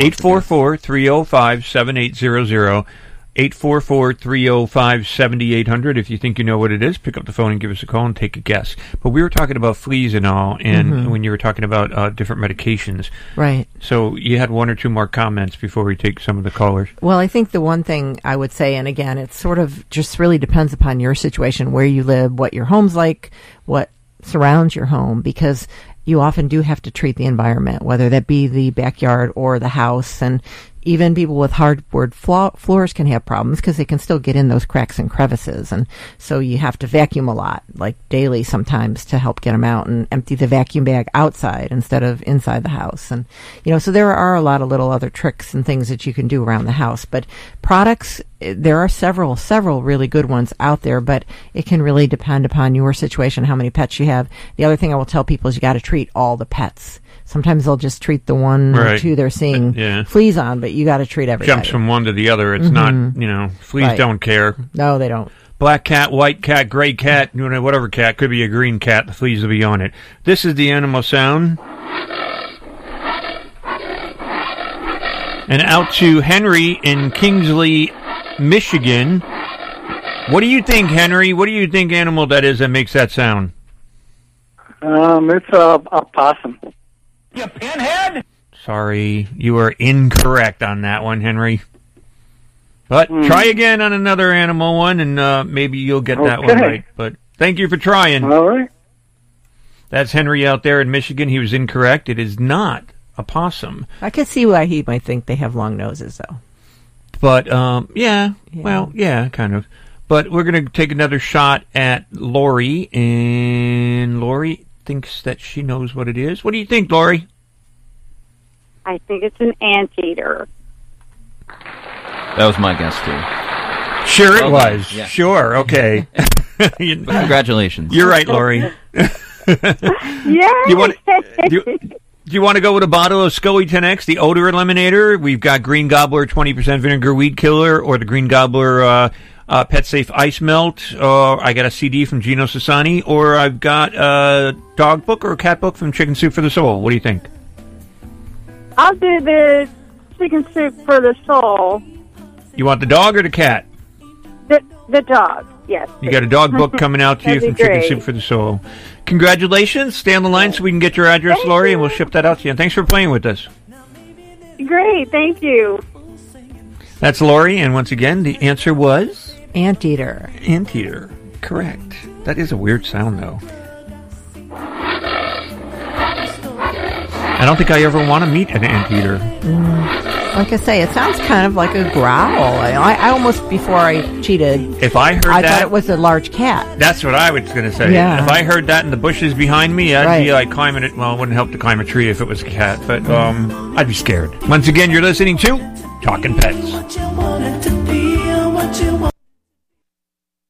844-305-7800. 844-305-7800. If you think you know what it is, pick up the phone and give us a call and take a guess. But we were talking about fleas and all, and Mhm. when you were talking about uh, different medications. Right. So you had one or two more comments before we take some of the callers. Well, I think the one thing I would say, and again, it sort of just really depends upon your situation, where you live, what your home's like, what surrounds your home, because you often do have to treat the environment, whether that be the backyard or the house. And even people with hardwood flo- floors can have problems because they can still get in those cracks and crevices. And so you have to vacuum a lot, like daily sometimes to help get them out and empty the vacuum bag outside instead of inside the house. And, you know, so there are a lot of little other tricks and things that you can do around the house. But products, eh, there are several, several really good ones out there, but it can really depend upon your situation, how many pets you have. The other thing I will tell people is you got to treat all the pets. Sometimes they'll just treat the one or two they're seeing Yeah. fleas on, but you got to treat everybody. Jumps from one to the other. It's not, Mhm. you know, fleas Right. don't care. No, they don't. Black cat, white cat, gray cat, you know, whatever cat. Could be a green cat. The fleas will be on it. This is the animal sound. And out to Henry in Kingsley, Michigan. What do you think, Henry? What do you think animal that is that makes that sound? Um, it's a, a possum. Sorry, you are incorrect on that one, Henry. But Hmm. try again on another animal one, and uh, maybe you'll get that one right. But thank you for trying. All right. That's Henry out there in Michigan. He was incorrect. It is not a possum. I can see why he might think they have long noses, though. But um, yeah, well, yeah, kind of. But we're going to take another shot at Lori, and Lori thinks that she knows what it is. What do you think, Lori? I think it's an anteater. That was my guess too. Sure, it Well done. was. Yeah. Sure, okay. Congratulations. You're right, Lori. Yeah. you want do you, do you want to go with a bottle of SCOE 10X, the odor eliminator? We've got Green Gobbler 20% vinegar weed killer, or the Green Gobbler uh, uh, Pet Safe Ice Melt. Or I got a CD from Gino Sassani, or I've got a dog book or a cat book from Chicken Soup for the Soul. What do you think? I'll do the chicken soup for the soul. You want the dog or the cat? The the dog. Yes. You got a dog book coming out to you from Chicken. Soup for the Soul. Congratulations. Stay on the line so we can get your address, Lori, and we'll ship that out to you. And thanks for playing with us. Great. Thank you. That's Lori, and once again, the answer was Anteater. anteater. Correct. That is a weird sound, though. I don't think I ever want to meet an anteater. Like I say, it sounds kind of like a growl. I, I almost, before I cheated, If I heard I that, thought it was a large cat. that's what I was going to say. Yeah. If I heard that in the bushes behind me, I'd be like climbing it. Well, it wouldn't help to climb a tree if it was a cat, but um, I'd be scared. Once again, you're listening to Talking Pets.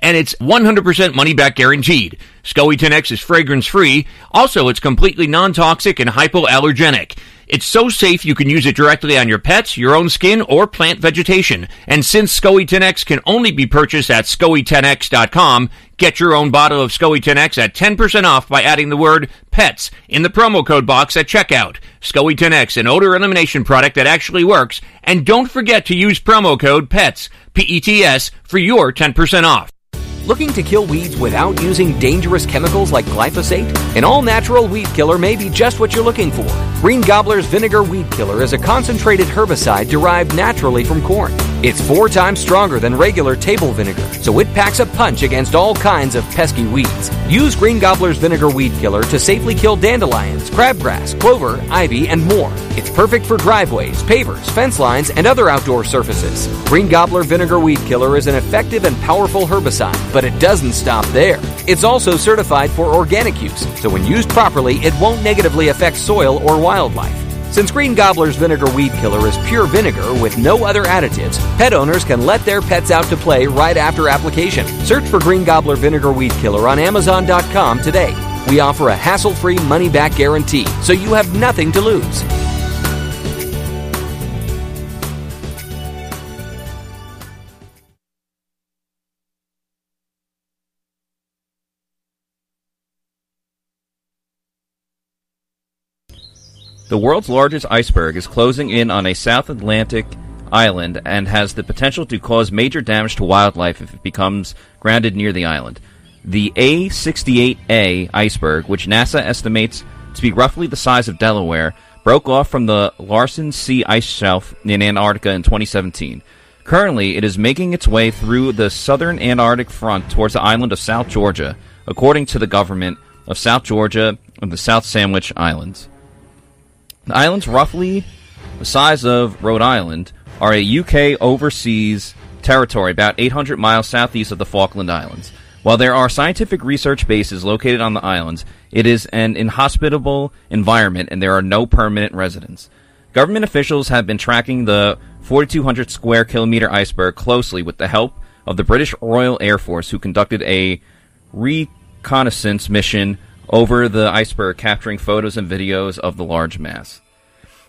and it's 100% money back guaranteed. SCOE 10X is fragrance free. Also, it's completely non-toxic and hypoallergenic. It's so safe you can use it directly on your pets, your own skin, or plant vegetation. And since SCOE 10X can only be purchased at SCOE10X.com, get your own bottle of SCOE 10X at 10% off by adding the word PETS in the promo code box at checkout. SCOE 10X, an odor elimination product that actually works. And don't forget to use promo code PETS, P-E-T-S, for your 10% off. Looking to kill weeds without using dangerous chemicals like glyphosate? An all natural weed killer may be just what you're looking for. Green Gobbler's Vinegar Weed Killer is a concentrated herbicide derived naturally from corn. It's four times stronger than regular table vinegar, so it packs a punch against all kinds of pesky weeds. Use Green Gobbler's Vinegar Weed Killer to safely kill dandelions, crabgrass, clover, ivy, and more. It's perfect for driveways, pavers, fence lines, and other outdoor surfaces. Green Gobbler Vinegar Weed Killer is an effective and powerful herbicide, but it doesn't stop there. It's also certified for organic use, so when used properly, it won't negatively affect soil or wildlife. Since Green Gobbler's Vinegar Weed Killer is pure vinegar with no other additives, pet owners can let their pets out to play right after application. Search for Green Gobbler Vinegar Weed Killer on Amazon.com today. We offer a hassle free money back guarantee, so you have nothing to lose. The world's largest iceberg is closing in on a South Atlantic island and has the potential to cause major damage to wildlife if it becomes grounded near the island. The A68A iceberg, which NASA estimates to be roughly the size of Delaware, broke off from the Larsen C ice shelf in Antarctica in 2017. Currently, it is making its way through the southern Antarctic front towards the island of South Georgia, according to the government of South Georgia and the South Sandwich Islands. The islands, roughly the size of Rhode Island, are a UK overseas territory about 800 miles southeast of the Falkland Islands. While there are scientific research bases located on the islands, it is an inhospitable environment and there are no permanent residents. Government officials have been tracking the 4,200 square kilometer iceberg closely with the help of the British Royal Air Force, who conducted a reconnaissance mission over the iceberg, capturing photos and videos of the large mass.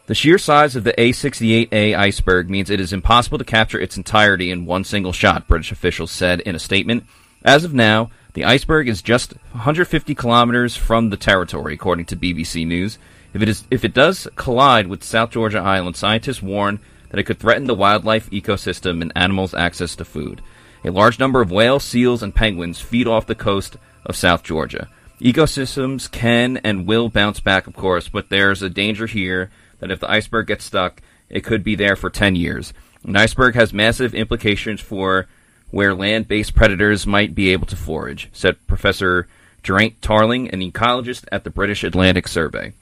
The sheer size of the A68A iceberg means it is impossible to capture its entirety in one single shot, British officials said in a statement. As of now, the iceberg is just 150 kilometers from the territory, according to BBC News. If it is, if it does collide with South Georgia Island, scientists warn that it could threaten the wildlife ecosystem and animals' access to food. A large number of whales, seals, and penguins feed off the coast of South Georgia. Ecosystems can and will bounce back, of course, but there's a danger here that if the iceberg gets stuck, it could be there for 10 years. An iceberg has massive implications for where land based predators might be able to forage, said Professor Geraint Tarling, an ecologist at the British Atlantic Survey.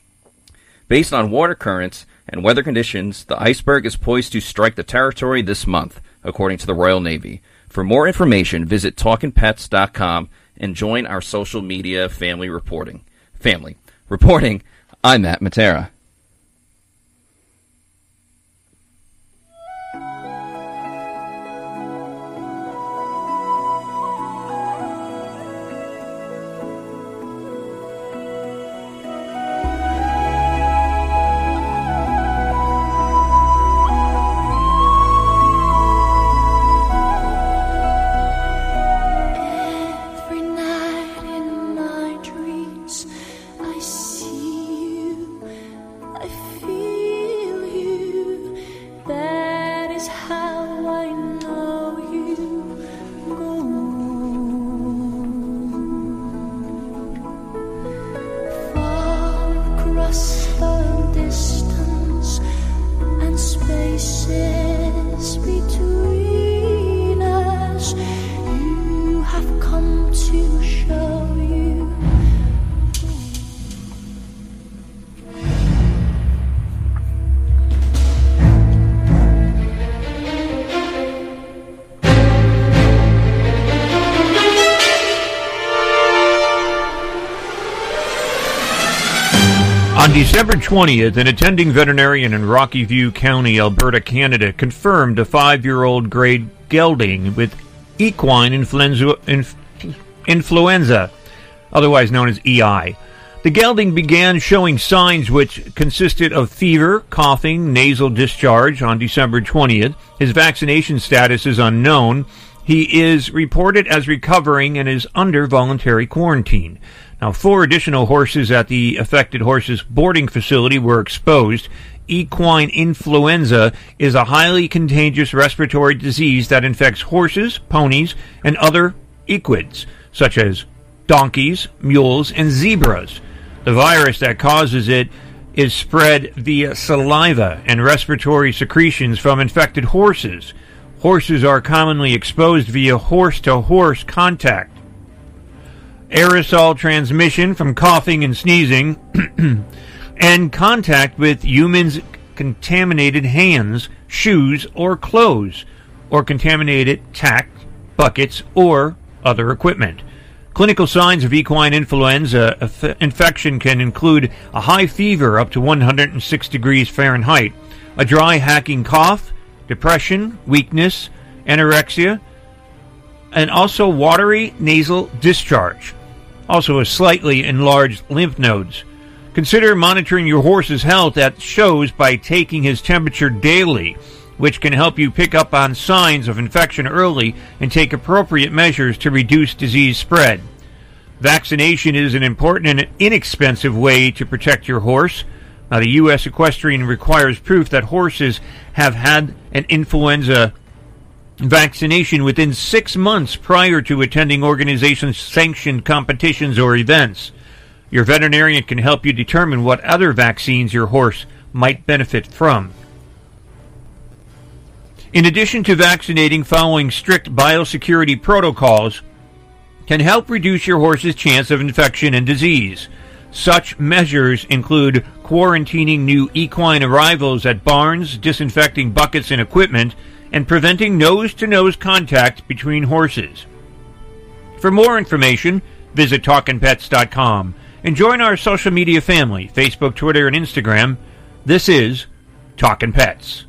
Based on water currents and weather conditions, the iceberg is poised to strike the territory this month, according to the Royal Navy. For more information, visit talkingpets.com and join our social media family reporting. Family. Reporting, I'm Matt Matera. Across December 20th, an attending veterinarian in Rocky View County, Alberta, Canada, confirmed a five year old grade gelding with equine influenza, inf- influenza, otherwise known as EI. The gelding began showing signs which consisted of fever, coughing, nasal discharge on December 20th. His vaccination status is unknown. He is reported as recovering and is under voluntary quarantine. Now, four additional horses at the affected horses boarding facility were exposed. Equine influenza is a highly contagious respiratory disease that infects horses, ponies, and other equids, such as donkeys, mules, and zebras. The virus that causes it is spread via saliva and respiratory secretions from infected horses. Horses are commonly exposed via horse to horse contact. Aerosol transmission from coughing and sneezing, and contact with humans' contaminated hands, shoes, or clothes, or contaminated tack, buckets, or other equipment. Clinical signs of equine influenza uh, inf- infection can include a high fever up to 106 degrees Fahrenheit, a dry hacking cough, depression, weakness, anorexia, and also watery nasal discharge. Also, a slightly enlarged lymph nodes. Consider monitoring your horse's health at shows by taking his temperature daily, which can help you pick up on signs of infection early and take appropriate measures to reduce disease spread. Vaccination is an important and inexpensive way to protect your horse. Now, the U.S. Equestrian requires proof that horses have had an influenza vaccination within six months prior to attending organization sanctioned competitions or events. Your veterinarian can help you determine what other vaccines your horse might benefit from. In addition to vaccinating, following strict biosecurity protocols can help reduce your horse's chance of infection and disease. Such measures include quarantining new equine arrivals at barns, disinfecting buckets and equipment, and preventing nose to nose contact between horses. For more information, visit talkinpets.com and join our social media family Facebook, Twitter, and Instagram. This is Talkin' Pets.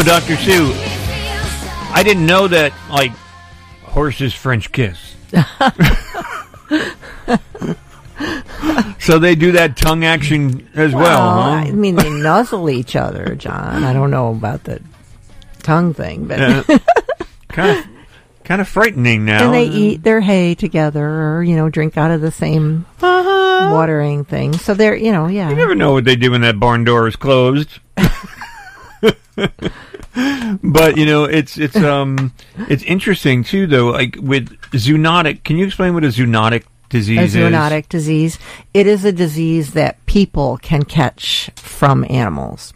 So, Dr. Sue, I didn't know that, like, horses French kiss. so they do that tongue action as well, Well, huh? I mean, they nuzzle each other, Jon. I don't know about the tongue thing, but kind of, kind of frightening now. and they eat their hay together, or you know, drink out of the same uh-huh. watering thing. So they're, you know, yeah. You never know what they do when that barn door is closed. but you know, it's it's um it's interesting too, though. Like with zoonotic, can you explain what a zoonotic disease a is? zoonotic disease. It is a disease that people can catch from animals.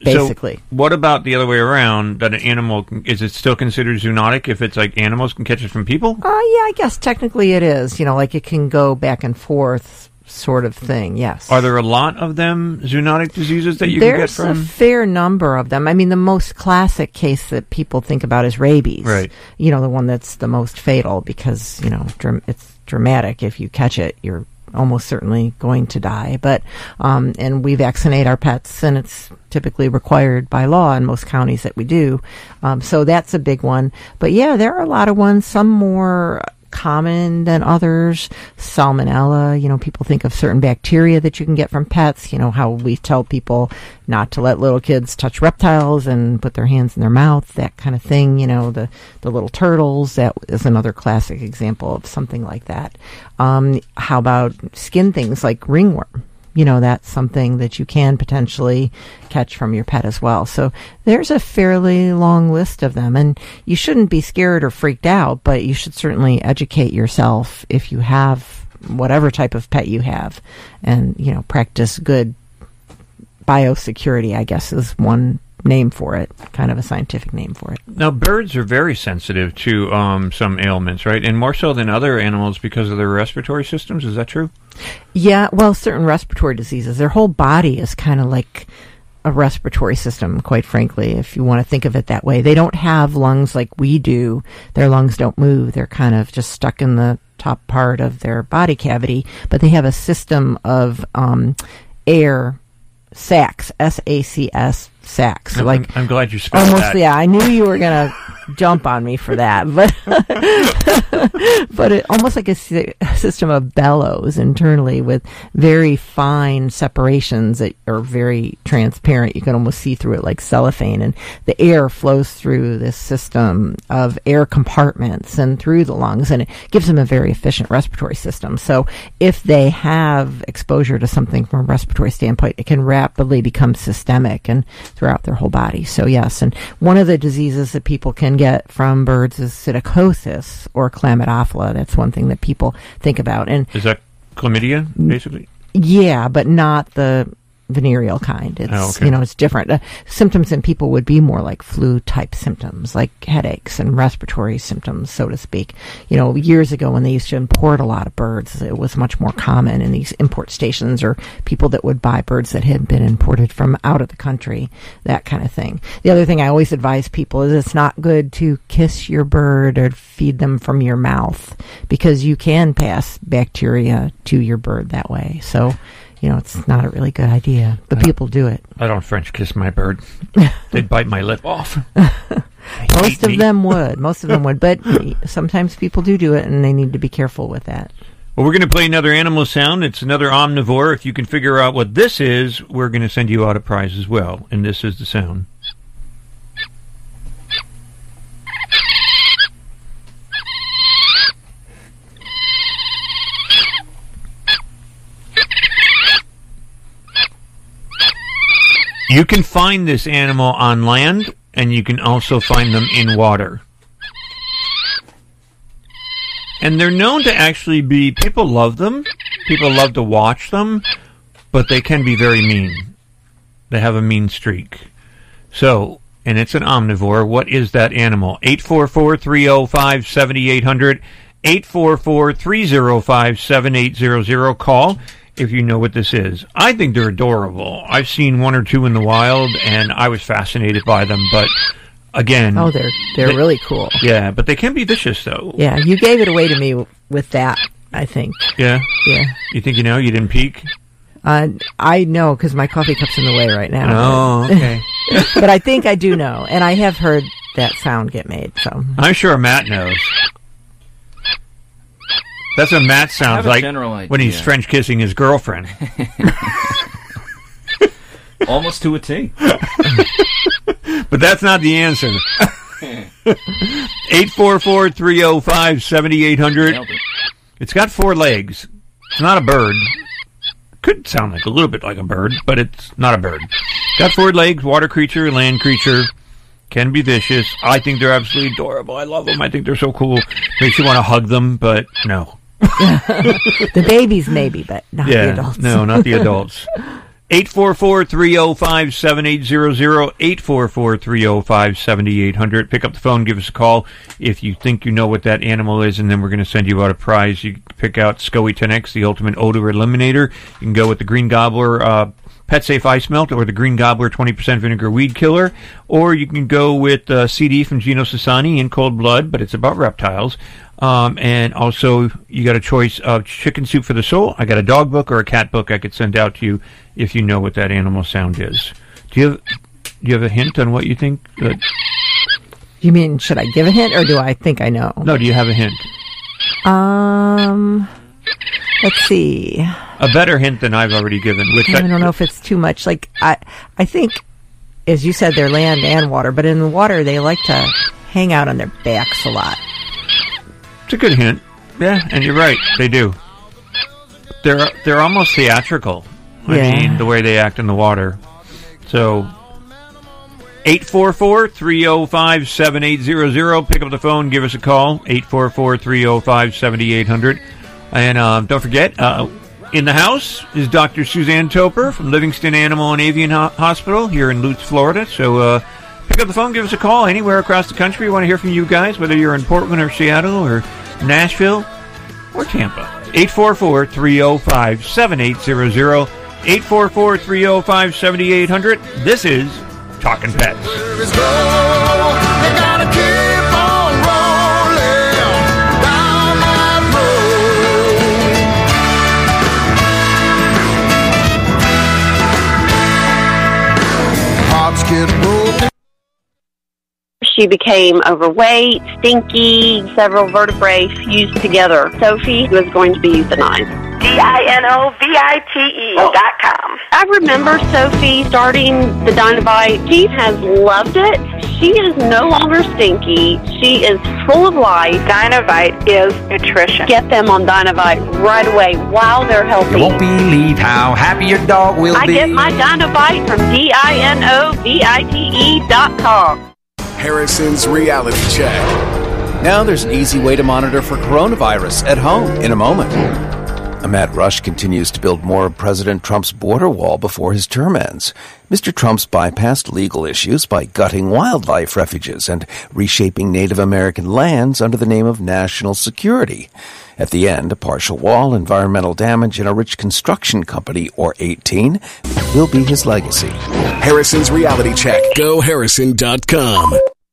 Basically, So what about the other way around? That an animal can, is it still considered zoonotic if it's like animals can catch it from people? uh, yeah, I guess technically it is. You know, like it can go back and forth, sort of thing. Yes. Are there a lot of them zoonotic diseases that you can get There's from? a fair number of them. I mean, the most classic case that people think about is rabies. Right. You know, the one that's the most fatal because, you know, dram- it's dramatic. If you catch it, you're almost certainly going to die. But, um, and we vaccinate our pets, and it's typically required by law in most counties that we do. Um, so that's a big one. But yeah, there are a lot of ones, some more common than others. Salmonella, you know, people think of certain bacteria that you can get from pets. You know, how we tell people not to let little kids touch reptiles and put their hands in their mouth, that kind of thing. You know, the, the little turtles, that is another classic example of something like that. Um, how about skin things like ringworm? You know that's something that you can potentially catch from your pet as well. So there's a fairly long list of them, and you shouldn't be scared or freaked out, but you should certainly educate yourself if you have whatever type of pet you have, and you know practice good biosecurity. I guess is one name for it, kind of a scientific name for it. Now, birds are very sensitive to um, some ailments, right? And more so than other animals because of their respiratory systems. Is that true? Yeah, well, certain respiratory diseases, their whole body is kind of like a respiratory system, quite frankly, if you want to think of it that way. They don't have lungs like we do. Their lungs don't move. They're kind of just stuck in the top part of their body cavity, but they have a system of um, air sacs, S A C S sacs. I'm- like I'm glad you spelled almost that. yeah, I knew you were gonna jump on me for that, but but it almost like a sy- system of bellows internally with very fine separations that are very transparent. You can almost see through it like cellophane, and the air flows through this system of air compartments and through the lungs, and it gives them a very efficient respiratory system. So if they have exposure to something from a respiratory standpoint, it can rapidly become systemic and throughout their whole body. So yes, and one of the diseases that people can get from birds is psittacosis or chlamydophila. That's one thing that people think about. And Is that chlamydia, basically? yeah, but not the venereal kind. It's Oh, okay. you know it's different. Uh, symptoms in people would be more like flu type symptoms, like headaches and respiratory symptoms, so to speak. You know, years ago when they used to import a lot of birds, it was much more common in these import stations or people that would buy birds that had been imported from out of the country, that kind of thing. The other thing I always advise people is it's not good to kiss your bird or feed them from your mouth because you can pass bacteria to your bird that way. So you know, it's not a really good idea, but people do it. I don't French kiss my bird. They'd bite my lip off. Most of them would. Most of them would, but sometimes people do do it, and they need to be careful with that. Well, we're going to play another animal sound. It's another omnivore. If you can figure out what this is, we're going to send you out a prize as well. And this is the sound. You can find this animal on land, and you can also find them in water. And they're known to actually be, people love them, people love to watch them, but they can be very mean. They have a mean streak. So, and it's an omnivore. What is that animal? 844 305 7800. 844 305 7800. Call if you know what this is. I think they're adorable. I've seen one or two in the wild, and I was fascinated by them, but again. Oh, they're they're they- really cool. Yeah, but they can be vicious, though. Yeah, you gave it away to me with that. I think. Yeah? Yeah. You think you know? You didn't peek? Uh, I know because my coffee cup's in the way right now. Oh, okay. but I think I do know, and I have heard that sound get made. So I'm sure Matt knows. That's what Matt sounds like when he's. French kissing his girlfriend. Almost to a T. but that's not the answer. 844-305-7800. It's got four legs. It's not a bird. Could sound like a little bit like a bird, but it's not a bird. Got four legs, water creature, land creature. Can be vicious. I think they're absolutely adorable. I love them. I think they're so cool. Makes you want to hug them, but no. the babies maybe, but not yeah, the adults. no, not the adults. 844-305-7800, 844-305-7800. Pick up the phone, give us a call if you think you know what that animal is, and then we're going to send you out a prize. You pick out SCOE 10X, the ultimate odor eliminator. You can go with the Green Gobbler uh, Pet Safe Ice Melt or the Green Gobbler 20% Vinegar Weed Killer, or you can go with uh, CD from Gino Sassani in Cold Blood, but it's about reptiles. Um, and also, you got a choice of chicken soup for the soul. I got a dog book or a cat book I could send out to you if you know what that animal sound is. Do you have, do you have a hint on what you think? That, You mean should I give a hint, or do I think I know? no, do you have a hint? Um, let's see. A better hint than I've already given. Which I don't know if it's too much. Like I, I think, as you said, they're land and water, but in the water they like to hang out on their backs a lot. It's a good hint. Yeah, and you're right. They do. They're they're almost theatrical. I Yeah. mean, the way they act in the water. So 844-305-7800. Pick up the phone, give us a call. 844-305-7800. And um, don't forget, uh, in the house is Dr. Suzanne Toper from Livingston Animal and Avian Ho- Hospital here in Lutz, Florida. So uh, pick up the phone, give us a call anywhere across the country. We want to hear from you guys, whether you're in Portland or Seattle or Nashville or Tampa. 844-305-7800. 844-305-7800. This is Talking Pets. She became overweight, stinky, several vertebrae fused together. Sophie was going to be euthanized. D-I-N-O-V-I-T-E dot com. I remember Sophie starting the Dinovite. She has loved it. She is no longer stinky. She is full of life. Dinovite is nutrition. Get them on Dinovite right away while they're healthy. You won't believe how happy your dog will I be. I get my Dinovite from D-I-N-O-V-I-T-E dot com. Harrison's Reality Check. Now there's an easy way to monitor for coronavirus at home in a moment. Matt Rush continues to build more of President Trump's border wall before his term ends. Mr. Trump's bypassed legal issues by gutting wildlife refuges and reshaping Native American lands under the name of national security. At the end, a partial wall, environmental damage, and a rich construction company, or 18, will be his legacy. Harrison's Reality Check. GoHarrison.com.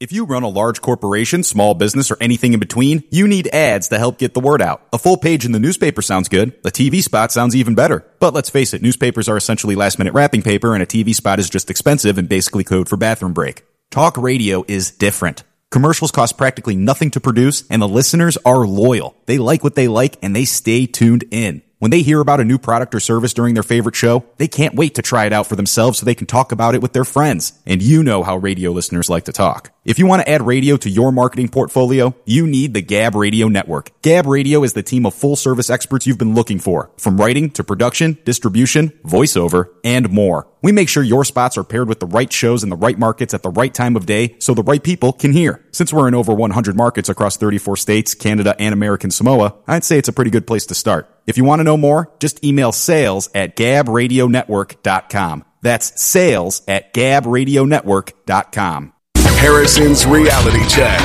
If you run a large corporation, small business, or anything in between, you need ads to help get the word out. A full page in the newspaper sounds good. A TV spot sounds even better. But let's face it, newspapers are essentially last minute wrapping paper and a TV spot is just expensive and basically code for bathroom break. Talk radio is different. Commercials cost practically nothing to produce and the listeners are loyal. They like what they like and they stay tuned in. When they hear about a new product or service during their favorite show, they can't wait to try it out for themselves so they can talk about it with their friends. And you know how radio listeners like to talk. If you want to add radio to your marketing portfolio, you need the Gab Radio Network. Gab Radio is the team of full service experts you've been looking for, from writing to production, distribution, voiceover, and more. We make sure your spots are paired with the right shows in the right markets at the right time of day so the right people can hear. Since we're in over 100 markets across 34 states, Canada, and American Samoa, I'd say it's a pretty good place to start. If you want to know more, just email sales at gabradionetwork.com. That's sales at gabradionetwork.com. Harrison's Reality Check.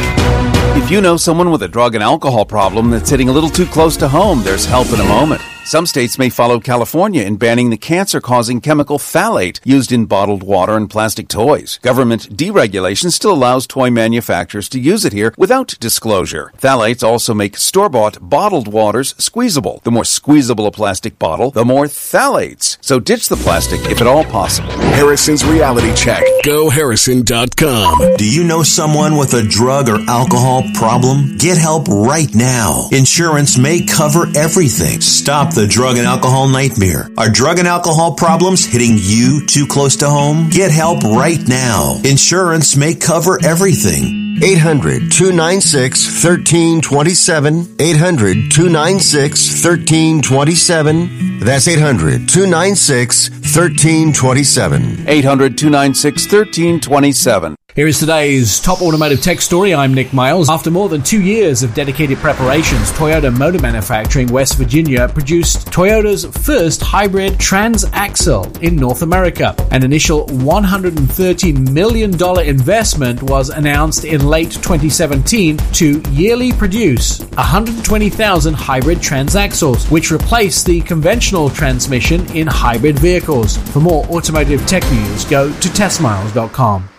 If you know someone with a drug and alcohol problem that's hitting a little too close to home, there's help in a moment. Some states may follow California in banning the cancer causing chemical phthalate used in bottled water and plastic toys. Government deregulation still allows toy manufacturers to use it here without disclosure. Phthalates also make store bought bottled waters squeezable. The more squeezable a plastic bottle, the more phthalates. So ditch the plastic if at all possible. Harrison's Reality Check. GoHarrison.com. Do you know someone with a drug or alcohol problem? Get help right now. Insurance may cover everything. Stop the drug and alcohol nightmare. Are drug and alcohol problems hitting you too close to home? Get help right now. Insurance may cover everything. 800 296 1327. 800 296 1327. That's 800 296 1327. 800 296 1327. Here is today's top automotive tech story. I'm Nick Miles. After more than two years of dedicated preparations, Toyota Motor Manufacturing West Virginia produced Toyota's first hybrid transaxle in North America. An initial $130 million investment was announced in late 2017 to yearly produce 120,000 hybrid transaxles, which replace the conventional transmission in hybrid vehicles. For more automotive tech news, go to testmiles.com.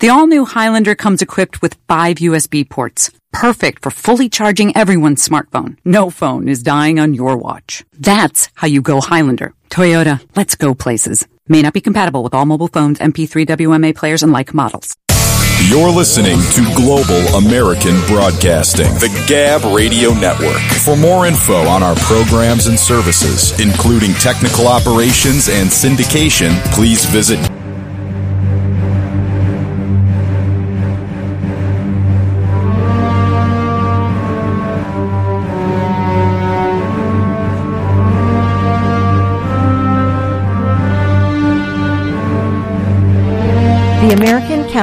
The all new Highlander comes equipped with five USB ports, perfect for fully charging everyone's smartphone. No phone is dying on your watch. That's how you go Highlander. Toyota, let's go places. May not be compatible with all mobile phones, MP3 WMA players, and like models. You're listening to Global American Broadcasting, the Gab Radio Network. For more info on our programs and services, including technical operations and syndication, please visit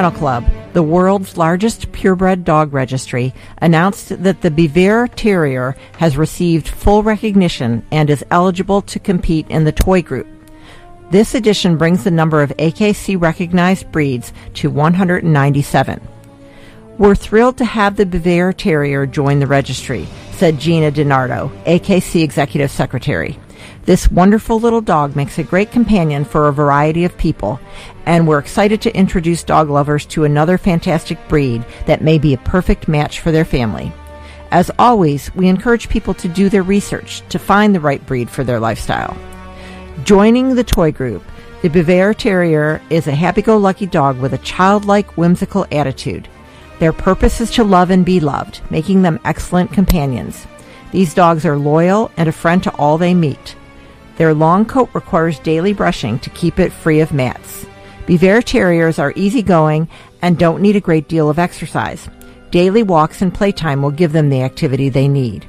Kennel Club, the world's largest purebred dog registry, announced that the Biewer Terrier has received full recognition and is eligible to compete in the toy group. This addition brings the number of AKC recognized breeds to 197. We're thrilled to have the Biewer Terrier join the registry, said Gina DiNardo, AKC Executive Secretary. This wonderful little dog makes a great companion for a variety of people, and we're excited to introduce dog lovers to another fantastic breed that may be a perfect match for their family. As always, we encourage people to do their research to find the right breed for their lifestyle. Joining the toy group, the Biewer Terrier is a happy-go-lucky dog with a childlike, whimsical attitude. Their purpose is to love and be loved, making them excellent companions. These dogs are loyal and a friend to all they meet. Their long coat requires daily brushing to keep it free of mats. Biewer Terriers are easygoing and don't need a great deal of exercise. Daily walks and playtime will give them the activity they need.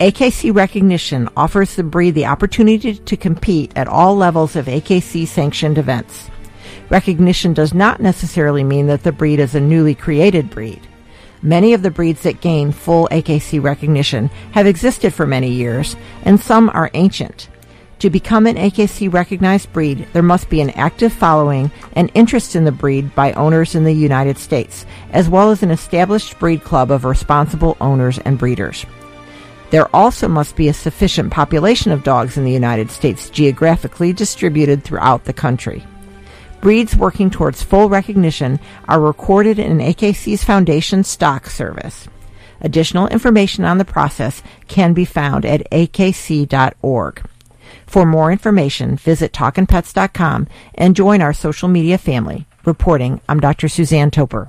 AKC Recognition offers the breed the opportunity to compete at all levels of AKC sanctioned events. Recognition does not necessarily mean that the breed is a newly created breed. Many of the breeds that gain full AKC recognition have existed for many years, and some are ancient. To become an AKC recognized breed, there must be an active following and interest in the breed by owners in the United States, as well as an established breed club of responsible owners and breeders. There also must be a sufficient population of dogs in the United States geographically distributed throughout the country. Breeds working towards full recognition are recorded in AKC's Foundation Stock Service. Additional information on the process can be found at akc.org. For more information, visit talkinpets.com and join our social media family. Reporting, I'm Dr. Suzanne Toper.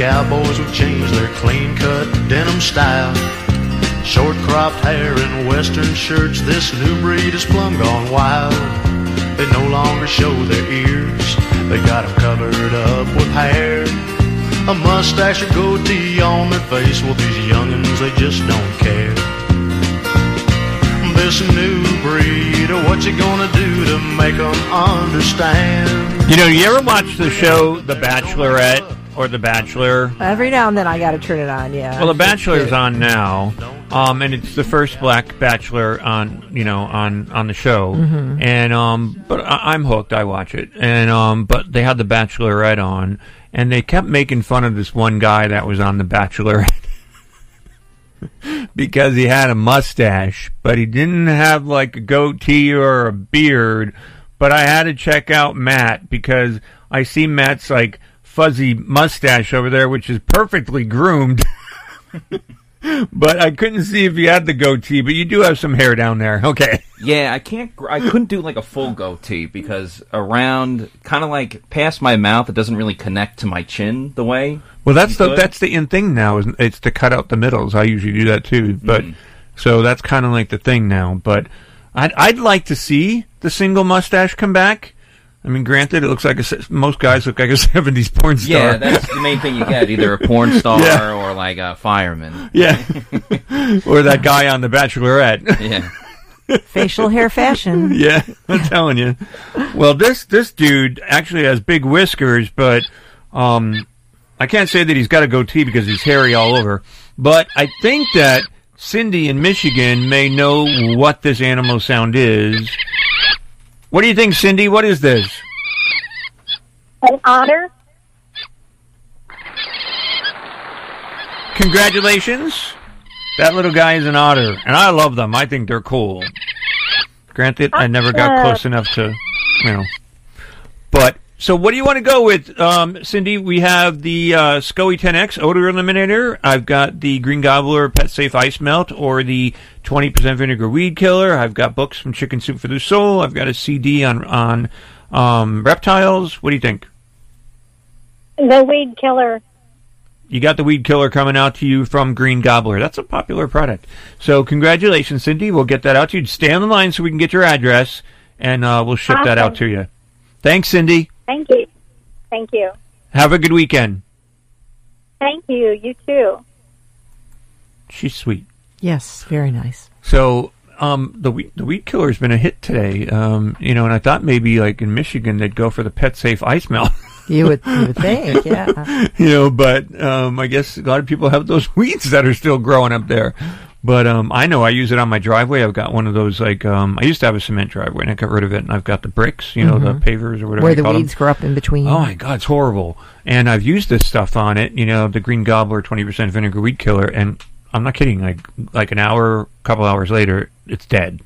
Cowboys will change their clean cut denim style. Short cropped hair and western shirts, this new breed is plumb gone wild. They no longer show their ears, they got 'em covered up with hair. A mustache or goatee on their face, well, these youngins, they just don't care. This new breed, what you gonna do to make 'em understand? You know, you ever watch the show The Bachelorette or The Bachelor? Every now and then I got to turn it on. Yeah. Well, The Bachelor's on now, um, and it's the first black bachelor on you know on on the show, Mhm. and um, but I, I'm hooked. I watch it, and um, but they had The Bachelorette on, and they kept making fun of this one guy that was on The Bachelorette. because he had a mustache, but he didn't have like a goatee or a beard. But I had to check out Matt because I see Matt's like fuzzy mustache over there, which is perfectly groomed. but I couldn't see if you had the goatee, but you do have some hair down there. Okay. Yeah, I can't. I couldn't do like a full goatee because around, kind of like past my mouth, it doesn't really connect to my chin the way. Well, that's the could. that's the in thing now. Is it's to cut out the middles. I usually do that too, but mm-hmm. so that's kind of like the thing now. But I'd I'd like to see the single mustache come back. I mean, granted, it looks like a, most guys look like a '70s porn star. Yeah, that's the main thing you get. Either a porn star Yeah. or like a fireman. Yeah. or that guy on The Bachelorette. Yeah. Facial hair fashion. yeah, I'm telling you. Well, this this dude actually has big whiskers, but um, I can't say that he's got a goatee because he's hairy all over. But I think that Cindy in Michigan may know what this animal sound is. What do you think, Cindy? What is this? An otter? Congratulations. That little guy is an otter, and I love them. I think they're cool. Granted, I never got close enough to, you know. So, what do you want to go with, um, Cindy? We have the uh, SCOE 10X odor eliminator. I've got the Green Gobbler Pet Safe Ice Melt, or the 20% vinegar weed killer. I've got books from Chicken Soup for the Soul. I've got a CD on on um, reptiles. What do you think? The weed killer. You got the weed killer coming out to you from Green Gobbler. That's a popular product. So congratulations, Cindy. We'll get that out to you. Stay on the line so we can get your address, and uh, we'll ship that out to you. Thanks, Cindy. Thank you. Thank you. Have a good weekend. Thank you. You too. She's sweet. Yes, very nice. So um, the weed, the weed killer's been a hit today. Um, you know, and I thought maybe like in Michigan they'd go for the pet safe ice melt. You would, you would think, yeah. you know, but um, I guess a lot of people have those weeds that are still growing up there. But um, I know I use it on my driveway. I've got one of those like um, I used to have a cement driveway, and I got rid of it, and I've got the bricks, you know, Mhm. the pavers or whatever. Where the call them. weeds grow up in between. Oh my god, it's horrible. And I've used this stuff on it, you know, the Green Gobbler 20% vinegar weed killer, and I'm not kidding. Like like an hour, couple hours later, it's dead.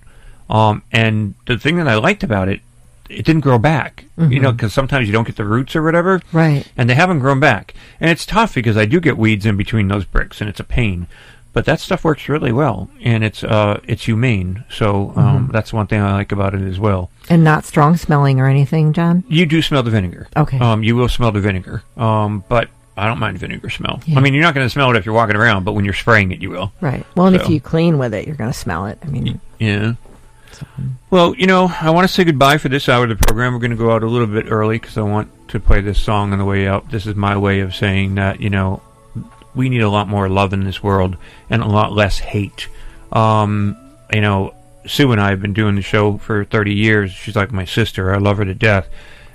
Um, and the thing that I liked about it, it didn't grow back. You Mhm. know, because sometimes you don't get the roots or whatever. Right. And they haven't grown back, and it's tough because I do get weeds in between those bricks, and it's a pain. But that stuff works really well, and it's uh it's humane. So um, Mhm. that's one thing I like about it as well. And not strong smelling or anything, Jon? You do smell the vinegar. Okay. Um, you will smell the vinegar. Um, but I don't mind vinegar smell. Yeah. I mean, you're not going to smell it if you're walking around, but when you're spraying it, you will. Right. Well, and if you clean with it, you're going to smell it. I mean, Yeah. Well, you know, I want to say goodbye for this hour of the program. We're going to go out a little bit early because I want to play this song on the way out. This is my way of saying that, you know, we need a lot more love in this world and a lot less hate. Um, you know, Sue and I have been doing the show for 30 years. She's like my sister. I love her to death.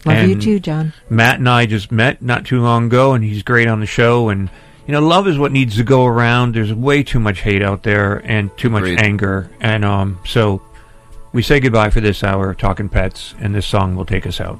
love you too, Jon. Matt and I just met not too long ago, and he's great on the show. And you know, love is what needs to go around. There's way too much hate out there and too much Agreed. anger, and um, so we say goodbye for this hour of talking pets, and this song will take us out.